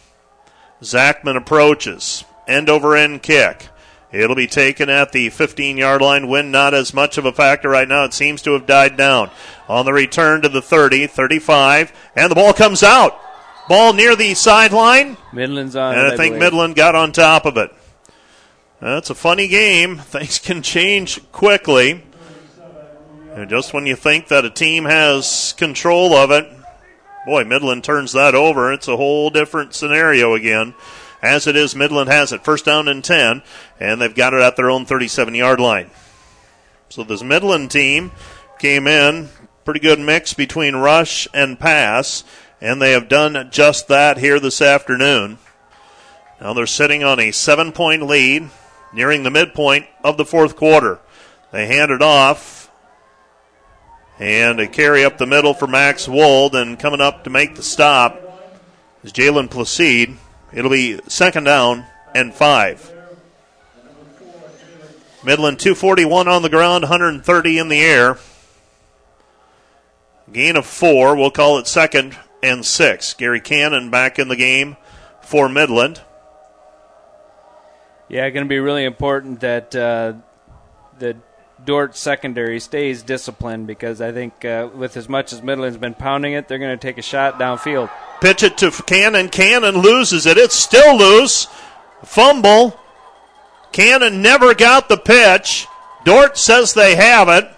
Speaker 7: Zachman approaches. End over end kick. It'll be taken at the 15 yard line. Wind not as much of a factor right now. It seems to have died down. On the return to the 30, 35, and the ball comes out. Ball near the sideline.
Speaker 10: Midland's on.
Speaker 7: And I think
Speaker 10: believe.
Speaker 7: Midland got on top of it. That's a funny game. Things can change quickly. And just when you think that a team has control of it, boy, Midland turns that over. It's a whole different scenario again. As it is, Midland has it first down and 10, and they've got it at their own 37 yard line. So this Midland team came in, pretty good mix between rush and pass, and they have done just that here this afternoon. Now they're sitting on a seven point lead, nearing the midpoint of the fourth quarter. They hand it off, and a carry up the middle for Max Wald, and coming up to make the stop is Jalen Placide. It'll be second down and five. Midland 241 on the ground, 130 in the air. Gain of four. We'll call it second and six. Gary Cannon back in the game for Midland.
Speaker 10: Yeah, going to be really important that uh, the Dordt secondary stays disciplined because I think uh, with as much as Midland's been pounding it, they're going to take a shot downfield.
Speaker 7: Pitch it to Cannon. Cannon loses it. It's still loose. Fumble. Cannon never got the pitch. Dordt says they have it.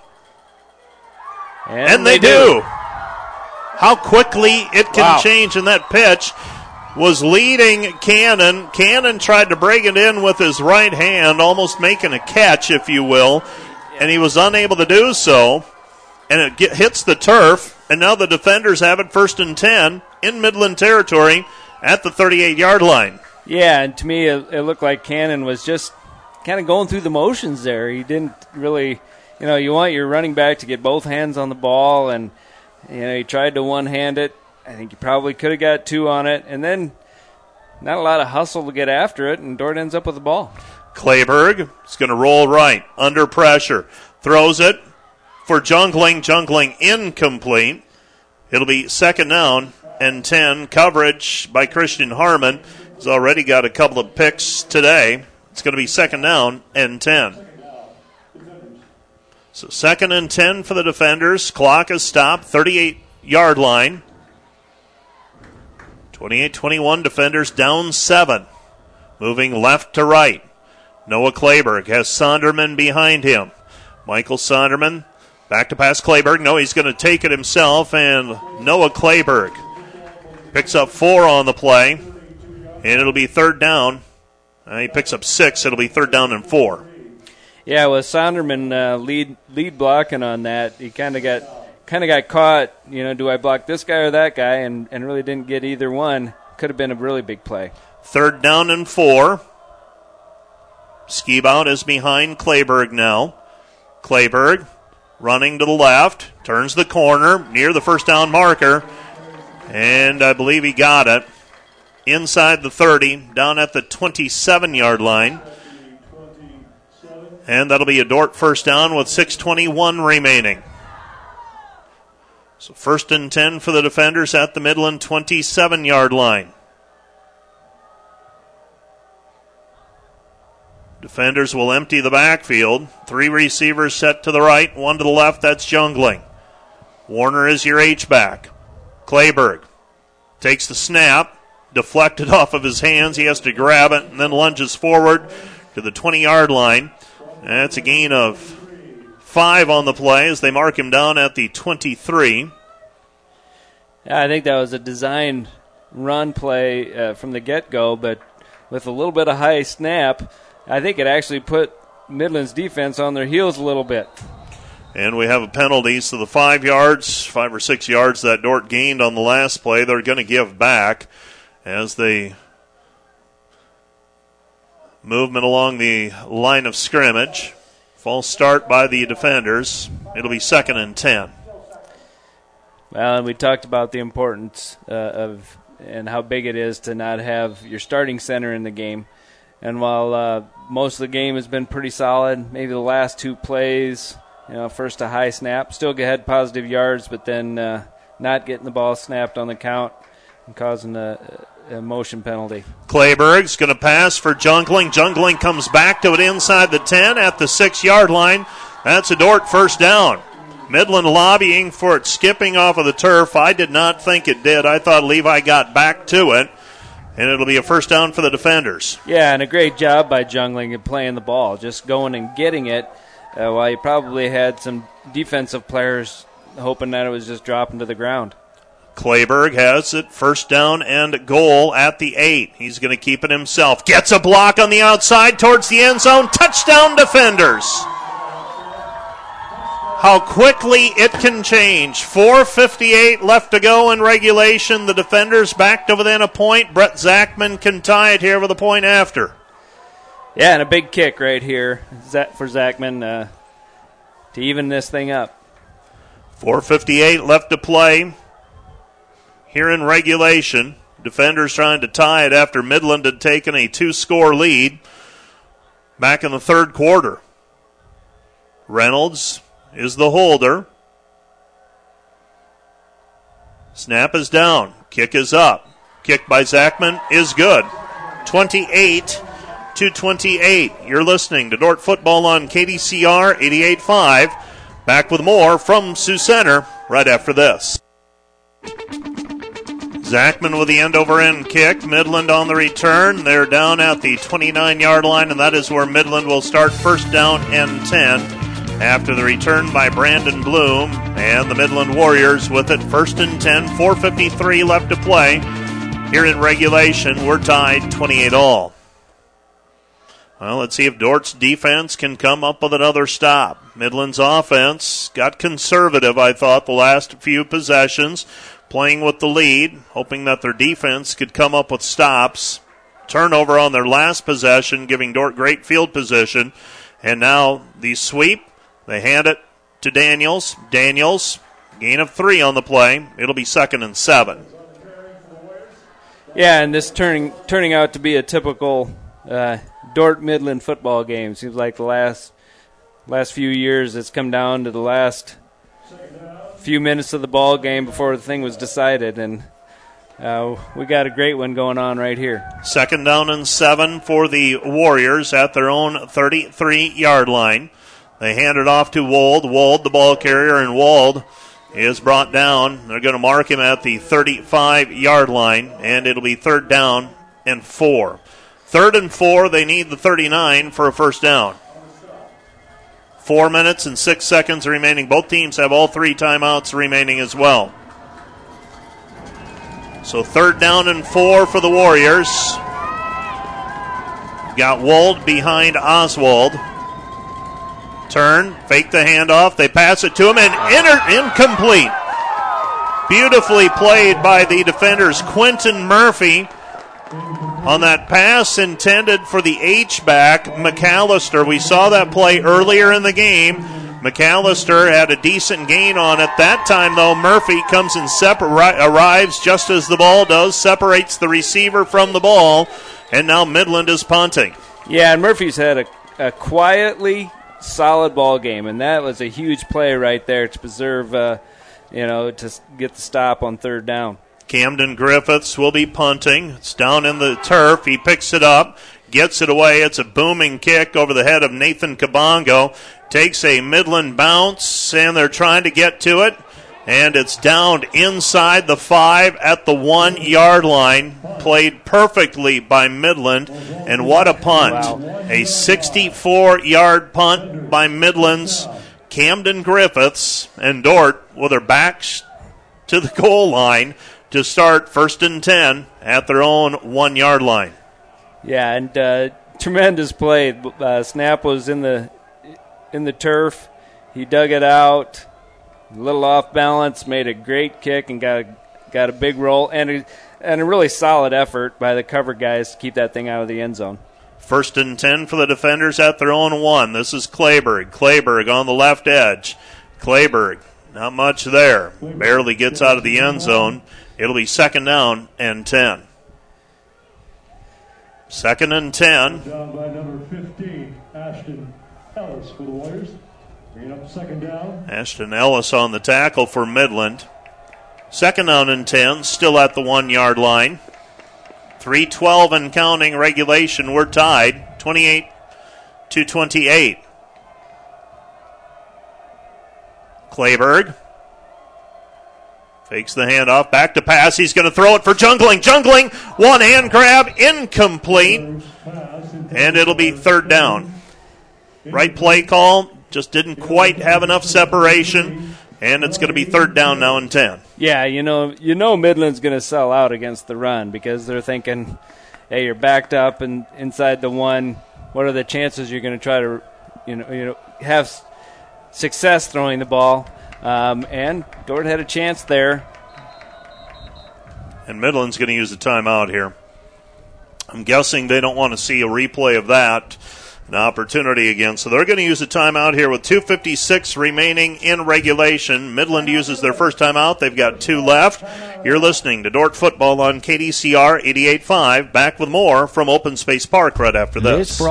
Speaker 10: And,
Speaker 7: And, they, do. How quickly it can
Speaker 10: Wow.
Speaker 7: change in that pitch was leading Cannon. Cannon tried to break it in with his right hand, almost making a catch, if you will, and he was unable to do so. And it get, hits the turf, and now the defenders have it first and 10 in Midland territory at the 38 yard line.
Speaker 10: Yeah, and to me, it, it looked like Cannon was just kind of going through the motions there. He didn't really, you know, you want your running back to get both hands on the ball, and you know, he tried to one hand it. I think he probably could have got two on it, and then not a lot of hustle to get after it, and Dordt ends up with the ball.
Speaker 7: Clayberg is going to roll right under pressure. Throws it for Jungling. Jungling incomplete. It'll be second down and 10. Coverage by Christian Harmon. He's already got a couple of picks today. It's going to be second down and 10. So second and 10 for the defenders. Clock is stopped. 38 yard line. 28 21 defenders down seven. Moving left to right. Noah Clayberg has Sonderman behind him. Michael Sonderman back to pass Clayberg. No, he's going to take it himself, and Noah Clayberg picks up four on the play, and it'll be third down Uh, he picks up six. It'll be third down and four.
Speaker 10: Yeah, with Sonderman uh, lead lead blocking on that, he kind of got kind of got caught. You know, do I block this guy or that guy? And and really didn't get either one. Could have been a really big play.
Speaker 7: Third down and four. Skibout is behind Clayberg now. Clayberg running to the left, turns the corner near the first down marker, and I believe he got it. Inside the 30, down at the 27 yard line. And that'll be a Dordt first down with 6.21 remaining. So first and 10 for the defenders at the Midland 27 yard line. Defenders will empty the backfield. Three receivers set to the right, one to the left. That's Jungling. Warner is your H back. Clayberg takes the snap, deflected off of his hands. He has to grab it and then lunges forward to the 20 yard line. That's a gain of five on the play as they mark him down at the 23.
Speaker 10: Yeah, I think that was a design run play uh, from the get go, but with a little bit of high snap, I think it actually put Midland's defense on their heels a little bit.
Speaker 7: And we have a penalty, so the five yards, five or six yards that Dordt gained on the last play, they're going to give back as they movement along the line of scrimmage. False start by the defenders. It'll be second and ten.
Speaker 10: Well, and we talked about the importance uh, of and how big it is to not have your starting center in the game. And while uh, most of the game has been pretty solid, maybe the last two plays, you know, first a high snap, still had positive yards, but then uh, not getting the ball snapped on the count and causing a, a motion penalty.
Speaker 7: Clayberg's going to pass for Jungling. Jungling comes back to it inside the 10 at the six yard line. That's a Dordt first down. Midland lobbying for it skipping off of the turf. I did not think it did. I thought Levi got back to it and it'll be a first down for the defenders.
Speaker 10: Yeah, and a great job by Jungling and playing the ball, just going and getting it. Uh, while you probably had some defensive players hoping that it was just dropping to the ground.
Speaker 7: Clayberg has it first down and goal at the eight. He's going to keep it himself. Gets a block on the outside towards the end zone. Touchdown defenders how quickly it can change. 4.58 left to go in regulation. The defenders back to within a point. Brett Zachman can tie it here with a point after.
Speaker 10: Yeah, and a big kick right here for Zachman uh, to even this thing up.
Speaker 7: 4.58 left to play here in regulation. Defenders trying to tie it after Midland had taken a two score lead back in the third quarter. Reynolds is the holder. Snap is down. Kick is up. Kick by Zachman is good. 28 to 28. You're listening to Dordt Football on KDCR 88.5. Back with more from Sioux Center right after this. Zachman with the end over end kick. Midland on the return. They're down at the 29 yard line, and that is where Midland will start first down and 10 after the return by Brandon Bloom and the Midland Warriors with it first and 10, 453 left to play. Here in regulation, we're tied 28 all. Well, let's see if Dordt's defense can come up with another stop. Midland's offense got conservative, I thought, the last few possessions, playing with the lead, hoping that their defense could come up with stops. Turnover on their last possession, giving Dordt great field position. And now the sweep they hand it to Daniels. Daniels, gain of three on the play. It'll be second and seven.
Speaker 10: Yeah, and this turning turning out to be a typical uh, Dordt Midland football game. Seems like the last last few years it's come down to the last few minutes of the ball game before the thing was decided, and uh, we got a great one going on right here.
Speaker 7: Second down and seven for the Warriors at their own 33 yard line. They hand it off to Wald. Wald, the ball carrier, and Wald is brought down. They're going to mark him at the 35 yard line, and it'll be third down and four. Third and four, they need the 39 for a first down. Four minutes and six seconds remaining. Both teams have all three timeouts remaining as well. So third down and four for the Warriors. got Wald behind Oswald. Turn, fake the handoff. They pass it to him and inter- incomplete. Beautifully played by the defenders. Quentin Murphy on that pass intended for the H back, McAllister. We saw that play earlier in the game. McAllister had a decent gain on it. That time, though, Murphy comes and separ- arrives just as the ball does, separates the receiver from the ball, and now Midland is punting.
Speaker 10: Yeah, and Murphy's had a, a quietly solid ball game, and that was a huge play right there to preserve, uh, you know, to get the stop on third down.
Speaker 7: Camden Griffiths will be punting. It's down in the turf. He picks it up, gets it away. It's a booming kick over the head of Nathan Kabongo. Takes a Midland bounce, and they're trying to get to it. And it's down inside the five at the one yard line. Played perfectly by Midland. And what a punt! A 64 yard punt by Midland's Camden Griffiths and Dordt with their backs to the goal line to start first and 10 at their own one yard line.
Speaker 10: Yeah, and uh, tremendous play. Uh, Snap was in the in the turf. He dug it out, a little off balance, made a great kick, and got a, got a big roll and a, and a really solid effort by the cover guys to keep that thing out of the end zone.
Speaker 7: First and 10 for the defenders at their own one. This is Clayberg. Clayberg on the left edge. Clayberg, not much there. Barely gets out of the end zone. It'll be second down and 10. Second and 10.
Speaker 13: Down by number 15, Ashton Ellis for the Warriors.
Speaker 7: Ashton Ellis on the tackle for Midland. Second down and 10, still at the one yard line. 312 and counting regulation. We're tied 28 to 28. Clayberg fakes the handoff, back to pass. He's going to throw it for Jungling. Jungling, one hand grab, incomplete, and it'll be third down. Right play call, just didn't quite have enough separation, and it's going to be third down now and 10.
Speaker 10: Yeah, you know, you know Midland's going to sell out against the run because they're thinking, hey, you're backed up and inside the one. What are the chances you're going to try to, you know, you know, have success throwing the ball? Um, and Dordt had a chance there.
Speaker 7: And Midland's going to use a timeout here. I'm guessing they don't want to see a replay of that, an opportunity again. So they're going to use a timeout here with 2.56 remaining in regulation. Midland uses their first timeout. They've got two left. You're listening to Dordt Football on KDCR 88.5. Back with more from Open Space Park right after this.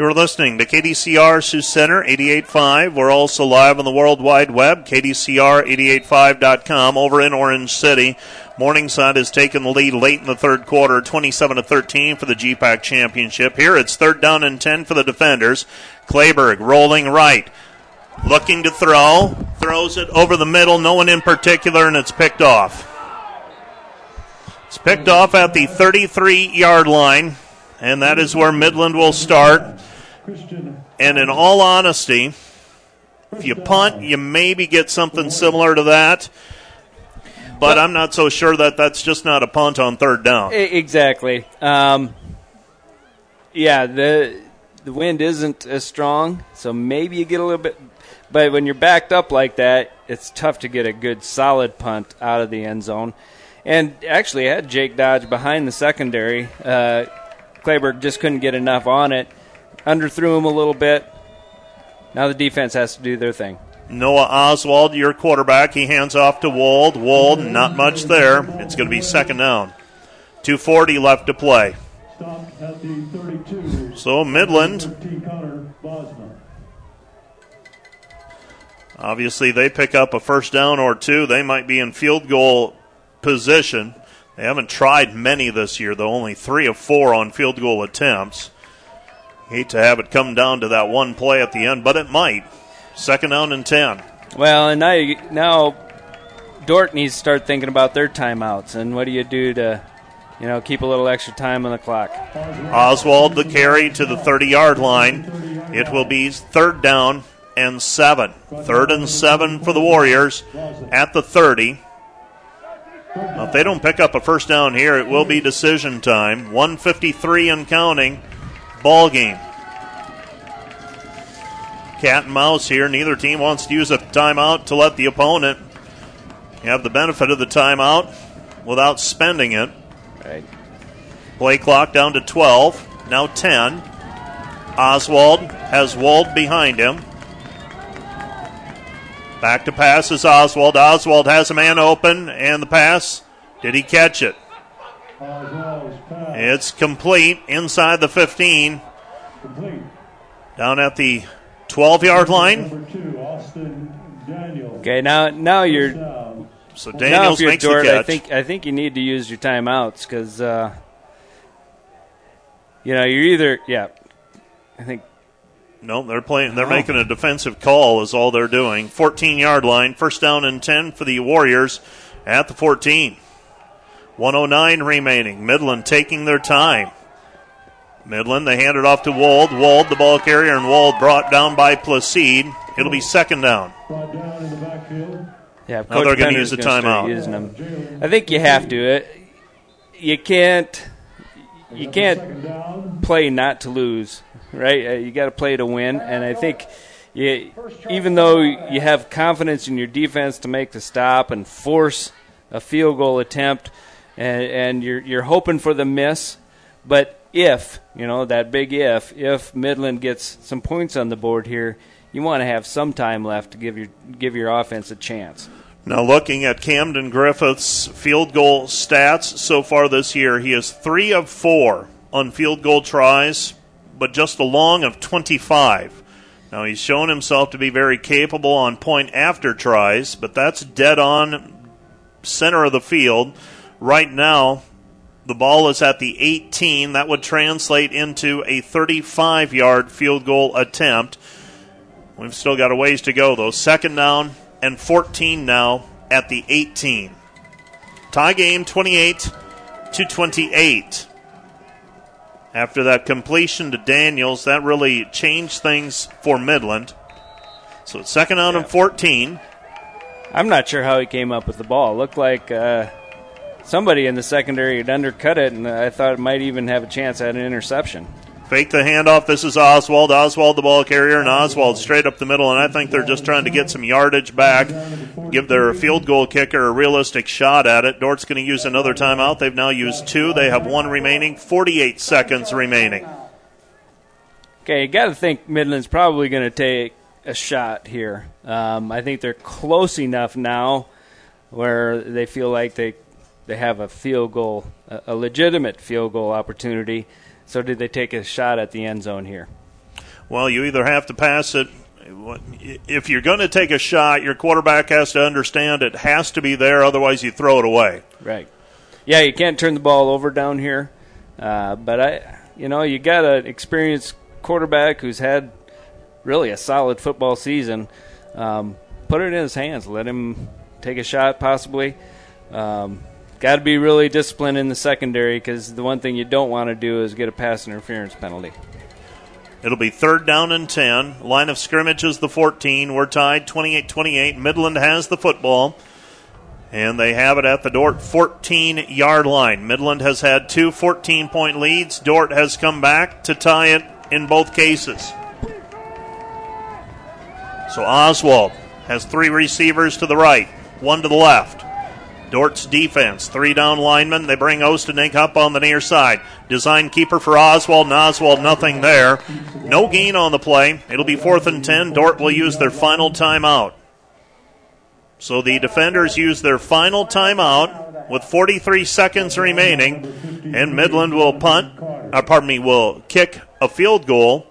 Speaker 7: You're listening to KDCR Sioux Center 88.5. We're also live on the World Wide Web, KDCR885.com over in Orange City. Morningside has taken the lead late in the third quarter, 27 to 13 for the GPAC championship. Here it's third down and 10 for the defenders. Clayberg rolling right, looking to throw, throws it over the middle, no one in particular, and it's picked off. It's picked off at the 33 yard line, and that is where Midland will start. And in all honesty, if you punt, you maybe get something similar to that. But I'm not so sure that that's just not a punt on third down.
Speaker 10: Exactly. Um, yeah, the the wind isn't as strong, so maybe you get a little bit. But when you're backed up like that, it's tough to get a good solid punt out of the end zone. And actually, I had Jake Dodge behind the secondary. Uh, Clayberg just couldn't get enough on it. Underthrew him a little bit. Now the defense has to do their thing.
Speaker 7: Noah Oswald, your quarterback, he hands off to Wald. Wald, not much there. It's going to be second down. 240 left to play.
Speaker 13: Stopped at the 32.
Speaker 7: So Midland,
Speaker 13: 13 Connor Bosma.
Speaker 7: obviously, they pick up a first down or two. They might be in field goal position. They haven't tried many this year, though, only three of four on field goal attempts. Hate to have it come down to that one play at the end, but it might. Second down and 10.
Speaker 10: Well, and now you, now Dordt needs to start thinking about their timeouts and what do you do to, you know, keep a little extra time on the clock.
Speaker 7: Oswald the carry to the 30 yard line. It will be third down and seven. Third and seven for the Warriors at the 30. Now, if they don't pick up a first down here, it will be decision time. 153 and counting. Ball game. Cat and mouse here. Neither team wants to use a timeout to let the opponent have the benefit of the timeout without spending it.
Speaker 10: Right.
Speaker 7: Play clock down to 12. Now 10. Oswald has Wald behind him. Back to pass is Oswald. Oswald has a man open, and the pass. Did he catch it? It's complete inside the 15. Down at the 12 yard line.
Speaker 10: Okay, now now you're.
Speaker 7: So
Speaker 10: now
Speaker 7: Daniels
Speaker 10: if you're
Speaker 7: makes the
Speaker 10: Dordt, I think I think you need to use your timeouts because uh, you know you're either yeah. I think
Speaker 7: No, they're playing. They're
Speaker 10: Oh.
Speaker 7: making a defensive call. Is all they're doing. 14 yard line, first down and 10 for the Warriors at the 14. 109 remaining. Midland taking their time. Midland, they hand it off to Wald. Wald, the ball carrier, and Wald brought down by Placide. It'll be second down.
Speaker 10: Yeah,
Speaker 7: Now they're gonna use the timeout.
Speaker 10: Using them. I think you have to. It, you can't. You can't play not to lose, right? Uh, you got to play to win, and I think. You, even though you have confidence in your defense to make the stop and force a field goal attempt, and, and you're you're hoping for the miss, but if you know that big if, if Midland gets some points on the board here, you want to have some time left to give your give your offense a chance.
Speaker 7: Now, looking at Camden Griffith's field goal stats so far this year, he is three of four on field goal tries, but just a long of 25. Now, he's shown himself to be very capable on point after tries, but that's dead on center of the field. Right now, the ball is at the 18. That would translate into a 35 yard field goal attempt. We've still got a ways to go, though. Second down and 14 now at the 18. Tie game 28 to 28. After that completion to Daniels, that really changed things for Midland. So it's second down and 14.
Speaker 10: I'm not sure how he came up with the ball. It looked like uh, somebody in the secondary had undercut it, and I thought it might even have a chance at an interception.
Speaker 7: Fake the handoff. This is Oswald. Oswald, the ball carrier, and Oswald straight up the middle. And I think they're just trying to get some yardage back, give their field goal kicker a realistic shot at it. Dordt's going to use another timeout. They've now used two. They have one remaining. 48 seconds remaining.
Speaker 10: Okay, you got to think Midland's probably going to take a shot here. Um, I think they're close enough now where they feel like they they have a field goal, a, legitimate field goal opportunity. So did they take a shot at the end zone here?
Speaker 7: Well, you either have to pass it. If you're going to take a shot, your quarterback has to understand it has to be there, otherwise, you throw it away.
Speaker 10: Right. Yeah, you can't turn the ball over down here. Uh, but I, you know, you got an experienced quarterback who's had really a solid football season. Um, put it in his hands. Let him take a shot, possibly. Um, got to be really disciplined in the secondary because the one thing you don't want to do is get a pass interference penalty.
Speaker 7: It'll be third down and 10. Line of scrimmage is the 14. We're tied 28 28. Midland has the football. And they have it at the Dordt 14 yard line. Midland has had two 14 point leads. Dordt has come back to tie it in both cases. So Oswald has three receivers to the right, one to the left. Dordt's defense, three down linemen. They bring Ostenig up on the near side. Design keeper for Oswald, and Oswald nothing there. No gain on the play. It'll be fourth and ten. Dordt will use their final timeout. So the defenders use their final timeout with 43 seconds remaining, and Midland will punt, uh, pardon me, will kick a field goal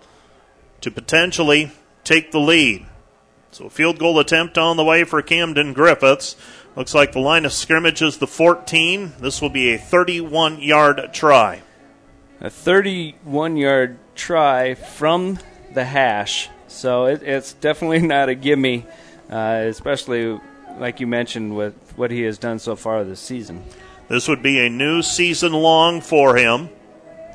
Speaker 7: to potentially take the lead. So a field goal attempt on the way for Camden Griffiths. Looks like the line of scrimmage is the 14. This will be a 31 yard try.
Speaker 10: A 31 yard try from the hash. So it, it's definitely not a gimme, uh, especially like you mentioned with what he has done so far this season.
Speaker 7: This would be a new season long for him.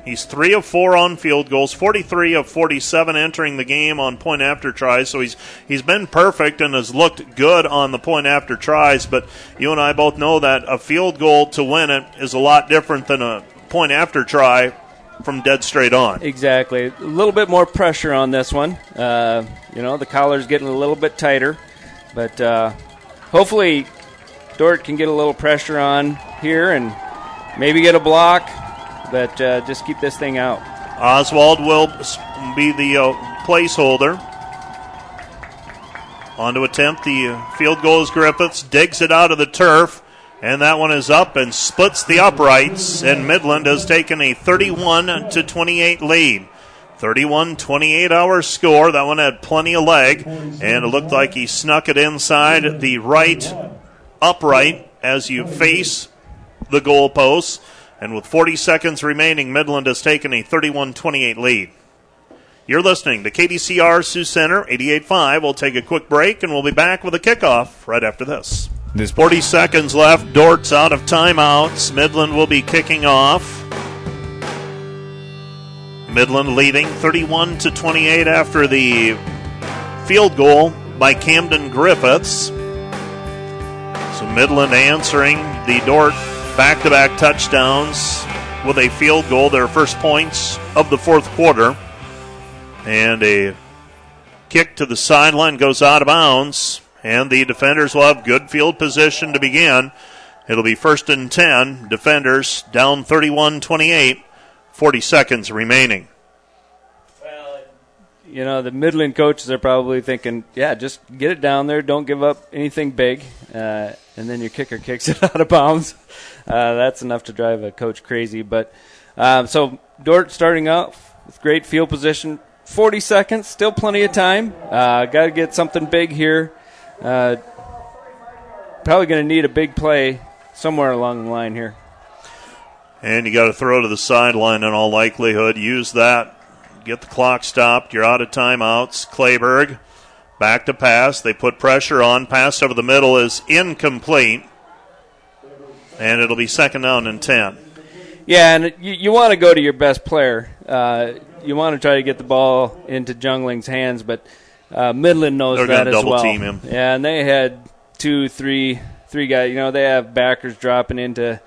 Speaker 7: He's three of four on field goals, 43 of 47 entering the game on point after tries. So he's he's been perfect and has looked good on the point after tries. But you and I both know that a field goal to win it is a lot different than a point after try from dead straight on.
Speaker 10: Exactly. A little bit more pressure on this one. Uh, you know, the collar's getting a little bit tighter, but uh, hopefully Dordt can get a little pressure on here and maybe get a block, but uh, just keep this thing out.
Speaker 7: Oswald will be the uh, placeholder. On to attempt the uh, field goal is Griffiths, digs it out of the turf, and that one is up and splits the uprights, and Midland has taken a 31 to 28 lead. 31 28 hour score. That one had plenty of leg, and it looked like he snuck it inside the right upright as you face the goalposts. And with 40 seconds remaining, Midland has taken a 31 28 lead. You're listening to KDCR Sioux Center 88.5. We'll take a quick break and we'll be back with a kickoff right after this. There's 40 seconds left. Dordt's out of timeouts. Midland will be kicking off. Midland leading 31 to 28 after the field goal by Camden Griffiths. So Midland answering the Dordt back to back touchdowns with a field goal, their first points of the fourth quarter. And a kick to the sideline goes out of bounds, and the defenders will have good field position to begin. It'll be first and 10. Defenders down 31 28, 40 seconds remaining.
Speaker 10: Well you know, the Midland coaches are probably thinking, yeah, just get it down there. Don't give up anything big. Uh, and then your kicker kicks it out of bounds. Uh, that's enough to drive a coach crazy. But um, so Dordt starting out with great field position. 40 seconds, still plenty of time. Uh, Got to get something big here. Uh, probably going to need a big play somewhere along the line here.
Speaker 7: And you got to throw to the sideline in all likelihood. Use that. Get the clock stopped. You're out of timeouts. Clayberg back to pass. They put pressure on. Pass over the middle is incomplete. And it'll be second down and 10.
Speaker 10: Yeah, and you, you want to go to your best player. Uh, you want to try to get the ball into Jungling's hands, but uh, Midland knows
Speaker 7: They're
Speaker 10: that as
Speaker 7: double
Speaker 10: well.
Speaker 7: team him.
Speaker 10: Yeah, and they had two, three, three guys. You know, they have backers dropping into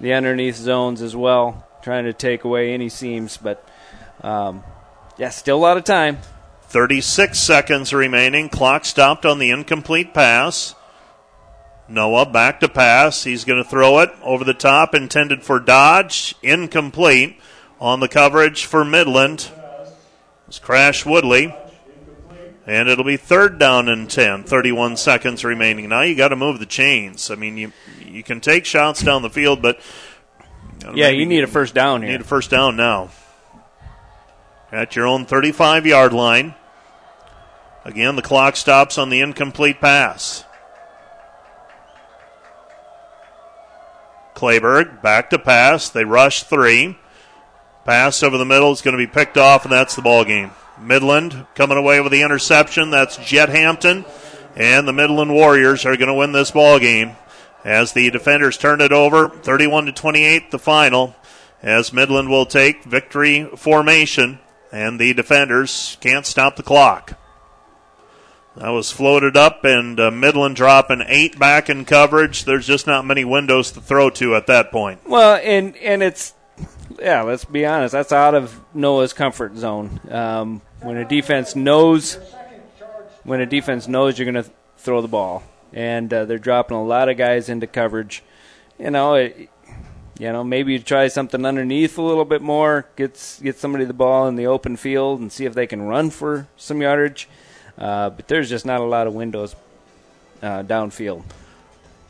Speaker 10: the underneath zones as well, trying to take away any seams. But um, yeah, still a lot of time.
Speaker 7: 36 seconds remaining. Clock stopped on the incomplete pass. Noah back to pass. He's going to throw it over the top, intended for Dodge. Incomplete on the coverage for Midland. It's Crash Woodley. And it'll be third down and 10. 31 seconds remaining. Now you got to move the chains. I mean, you you can take shots down the field, but
Speaker 10: Yeah, you need a first down here.
Speaker 7: Need a first down now. At your own 35 yard line. Again, the clock stops on the incomplete pass. Clayberg back to pass. They rush three. Pass over the middle is going to be picked off, and that's the ball game. Midland coming away with the interception. That's Jet Hampton, and the Midland Warriors are going to win this ball game as the defenders turn it over. 31 to 28, the final. As Midland will take victory formation, and the defenders can't stop the clock. That was floated up, and uh, Midland dropping eight back in coverage. There's just not many windows to throw to at that point.
Speaker 10: Well, and and it's yeah. Let's be honest. That's out of Noah's comfort zone. Um, when a defense knows, when a defense knows you're going to throw the ball, and uh, they're dropping a lot of guys into coverage. You know, it, you know, maybe you try something underneath a little bit more. Get get somebody the ball in the open field and see if they can run for some yardage. Uh, but there's just not a lot of windows uh, downfield.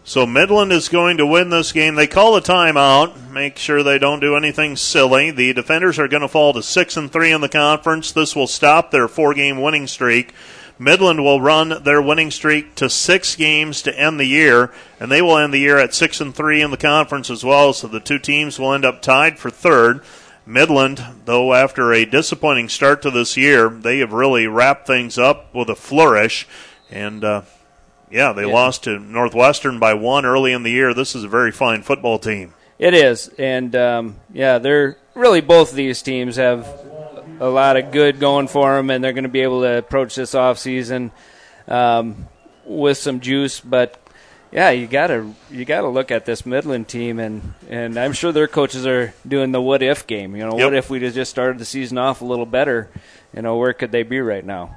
Speaker 7: So Midland is going to win this game. They call a timeout. Make sure they don't do anything silly. The defenders are going to fall to six and three in the conference. This will stop their four-game winning streak. Midland will run their winning streak to six games to end the year, and they will end the year at six and three in the conference as well. So the two teams will end up tied for third. Midland, though, after a disappointing start to this year, they have really wrapped things up with a flourish, and. Uh, yeah, they
Speaker 10: Yeah.
Speaker 7: lost to Northwestern by one early in the year. This is a very fine football team.
Speaker 10: It is, and um, yeah, they're really both of these teams have a lot of good going for them, and they're going to be able to approach this off season um, with some juice. But yeah, you gotta you gotta look at this Midland team, and and I'm sure their coaches are doing the what if game. You know,
Speaker 7: Yep.
Speaker 10: what if we just started the season off a little better? You know, where could they be right now?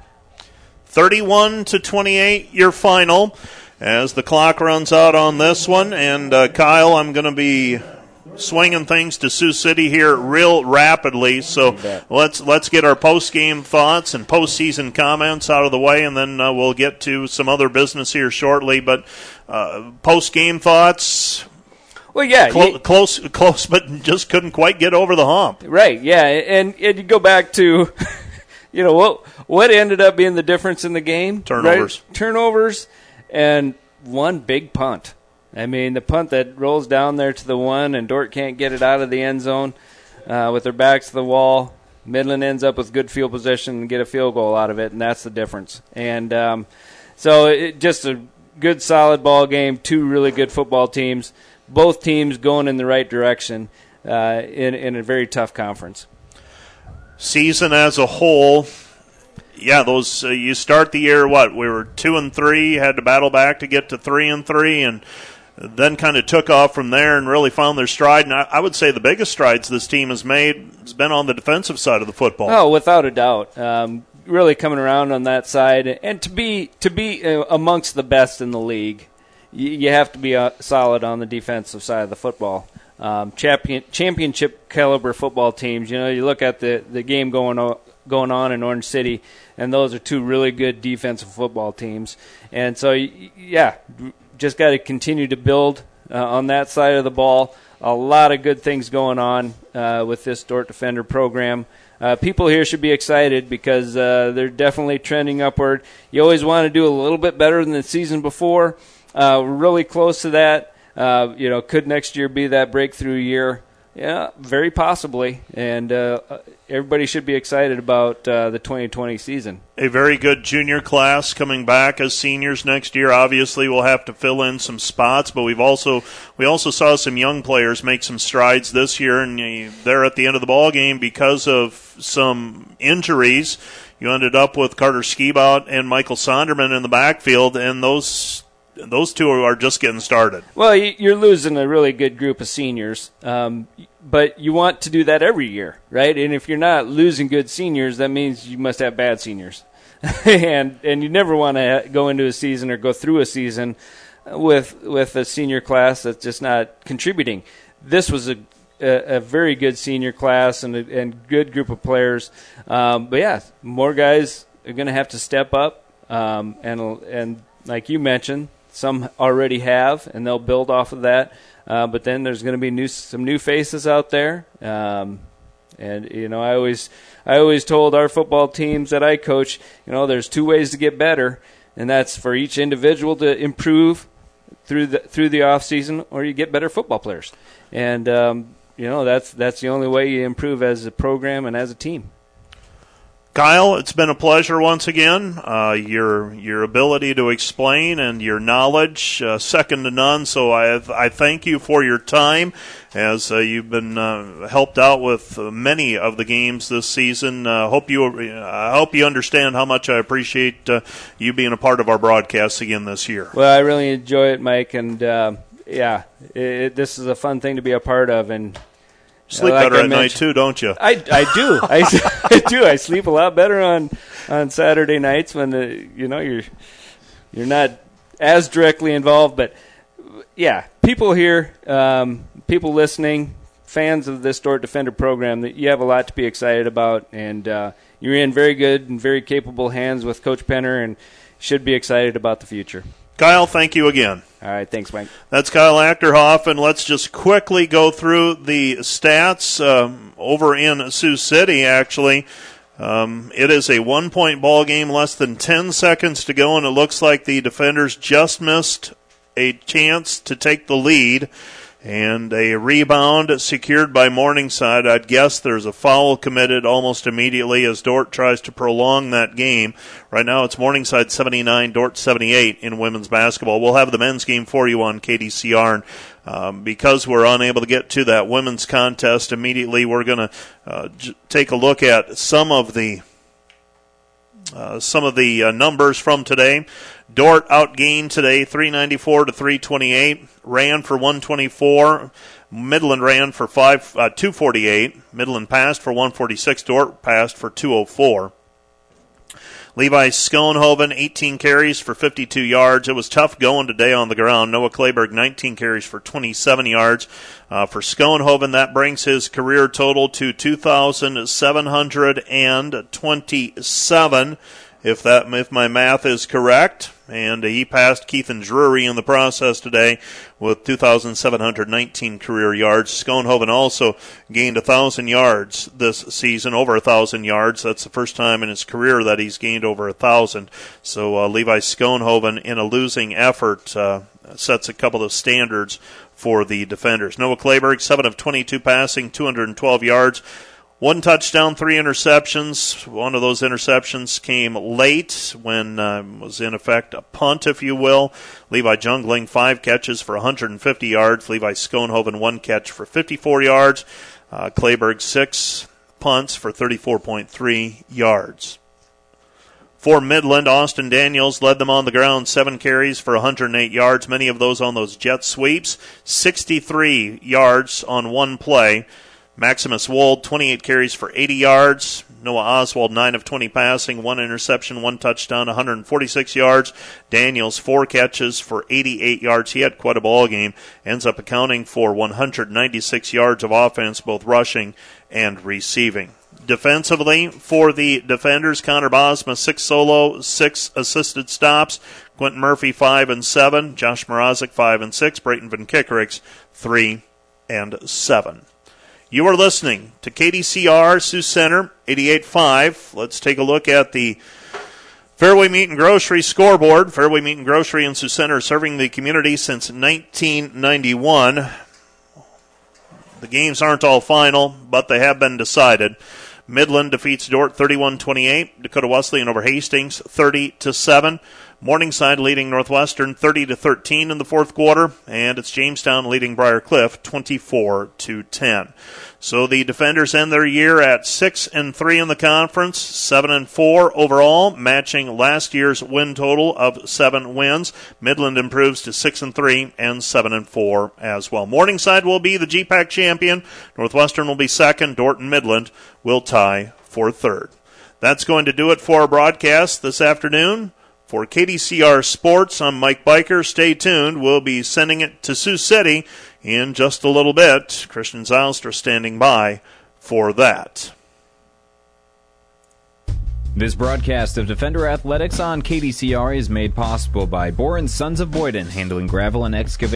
Speaker 7: 31 to 28 your final as the clock runs out on this one and uh, Kyle I'm going to be swinging things to Sioux City here real rapidly so let's let's get our post game thoughts and postseason comments out of the way and then uh, we'll get to some other business here shortly but uh, post game thoughts
Speaker 10: Well, yeah, you-
Speaker 7: close close but just couldn't quite get over the hump
Speaker 10: Right, yeah, and, and you go back to, you know, what what ended up being the difference in the game?
Speaker 7: Turnovers.
Speaker 10: Right? Turnovers, and one big punt. I mean, the punt that rolls down there to the one, and Dordt can't get it out of the end zone uh, with their backs to the wall. Midland ends up with good field position and get a field goal out of it, and that's the difference. And um, so, it, just a good, solid ball game. Two really good football teams. Both teams going in the right direction uh, in in a very tough conference.
Speaker 7: season as a whole, yeah, those uh, you start the year what we were two and three, had to battle back to get to three and three, and then kind of took off from there and really found their stride. And I, I would say the biggest strides this team has made has been on the defensive side of the football.
Speaker 10: Oh, without a doubt. Um, really coming around on that side, and to be to be uh, amongst the best in the league, you, have to be uh, solid on the defensive side of the football. Um, champion championship caliber football teams. You know, you look at the the game going on, going on in Orange City, and those are two really good defensive football teams. And so, yeah, just got to continue to build uh, on that side of the ball. A lot of good things going on uh, with this Dordt Defender program. Uh, people here should be excited because uh, they're definitely trending upward. You always want to do a little bit better than the season before. Uh, we're really close to that. Uh, you know, could next year be that breakthrough year? Yeah, very possibly. And everybody should be excited about uh, the 2020 season.
Speaker 7: a very good junior class coming back as seniors next year. Obviously, we'll have to fill in some spots, but we've also we also saw some young players make some strides this year, and they're at the end of the ball game because of some injuries. You ended up with Carter Skibout and Michael Sonderman in the backfield, and those those two are just getting started.
Speaker 10: Well, you- you're losing a really good group of seniors, um, but you want to do that every year, right? And if you're not losing good seniors, that means you must have bad seniors, and and you never want to go into a season or go through a season with with a senior class that's just not contributing. This was a a, a very good senior class and a and good group of players, um, but yeah, more guys are going to have to step up, um, and and like you mentioned, some already have, and they'll build off of that. Uh, but then there's going to be new some new faces out there, um, and you know I always I always told our football teams that I coach, you know, there's two ways to get better, and that's for each individual to improve through the through the off season, or you get better football players, and um, you know that's that's the only way you improve as a program and as a team.
Speaker 7: Kyle, it's been a pleasure once again. Uh, your your ability to explain and your knowledge, uh, second to none. So I I thank you for your time, as uh, you've been uh, helped out with many of the games this season. Uh, hope you I hope you understand how much I appreciate uh, you being a part of our broadcasts again this year.
Speaker 10: Well, I really enjoy it, Mike, and yeah, it, this is a fun thing to be a part of. And
Speaker 7: Sleep
Speaker 10: like
Speaker 7: better
Speaker 10: I
Speaker 7: at night too, don't you?
Speaker 10: I, I do. I, I do. I sleep a lot better on on Saturday nights when the you know you're you're not as directly involved. But yeah, people here, um, people listening, fans of this Dordt Defender program, that you have a lot to be excited about, and uh, you're in very good and very capable hands with Coach Penner, and should be excited about the future.
Speaker 7: Kyle, thank you again.
Speaker 10: All right, thanks, Mike.
Speaker 7: That's Kyle Achterhoff, and let's just quickly go through the stats um, over in Sioux City. Actually, um, it is a one-point ball game, less than ten seconds to go, and it looks like the defenders just missed a chance to take the lead. And a rebound secured by Morningside. I'd guess there's a foul committed almost immediately as Dordt tries to prolong that game. Right now it's Morningside 79, Dordt 78 in women's basketball. We'll have the men's game for you on KDCR. Um, because we're unable to get to that women's contest immediately, we're going to uh, j- take a look at some of the uh, some of the uh, numbers from today. Dordt outgained today 394 to 328. Ran for 124. Midland ran for five uh, 248. Midland passed for 146. Dordt passed for 204. Levi Schoenhoven, 18 carries for 52 yards. It was tough going today on the ground. Noah Clayberg, 19 carries for 27 yards. Uh, for Schoenhoven, that brings his career total to 2,727 if that if my math is correct. And he passed Keith and Drury in the process today with 2,719 career yards. Schoenhoven also gained 1,000 yards this season, over 1,000 yards. That's the first time in his career that he's gained over 1,000. So uh, Levi Schoenhoven, in a losing effort, uh, sets a couple of standards for the defenders. Noah Clayberg, 7 of 22 passing, 212 yards. One touchdown, three interceptions. One of those interceptions came late when uh, was in effect a punt, if you will. Levi Jungling five catches for 150 yards. Levi Schoenhoven one catch for 54 yards. Uh, Clayberg six punts for 34.3 yards. For Midland, Austin Daniels led them on the ground, seven carries for 108 yards, many of those on those jet sweeps, 63 yards on one play. Maximus Wald, 28 carries for 80 yards. Noah Oswald, 9 of 20 passing, one interception, one touchdown, 146 yards. Daniels, four catches for 88 yards. He had quite a ball game. Ends up accounting for 196 yards of offense, both rushing and receiving. Defensively, for the defenders, Connor Bosma, six solo, six assisted stops. Quentin Murphy, five and seven. Josh Mrazek, five and six. Brayton Van Kickerix, three and seven. You are listening to KDCR Sioux Center 88.5. Let's take a look at the Fairway Meat and Grocery scoreboard. Fairway Meat and Grocery in Sioux Center serving the community since 1991. The games aren't all final, but they have been decided. Midland defeats Dordt 31-28. Dakota Wesleyan over Hastings 30 to 7. Morningside leading Northwestern 30 to 13 in the fourth quarter, and it's Jamestown leading Briar Cliff 24 to 10. So the defenders end their year at six and three in the conference, seven and four overall, matching last year's win total of seven wins. Midland improves to six and three and seven and four as well. Morningside will be the GPAC champion. Northwestern will be second. Dordt and Midland will tie for third. That's going to do it for our broadcast this afternoon. For KDCR Sports, I'm Mike Biker. Stay tuned. We'll be sending it to Sioux City in just a little bit. Christian Zylstra standing by for that.
Speaker 14: This broadcast of Defender Athletics on KDCR is made possible by Boren Sons of Boyden, handling gravel and excavation.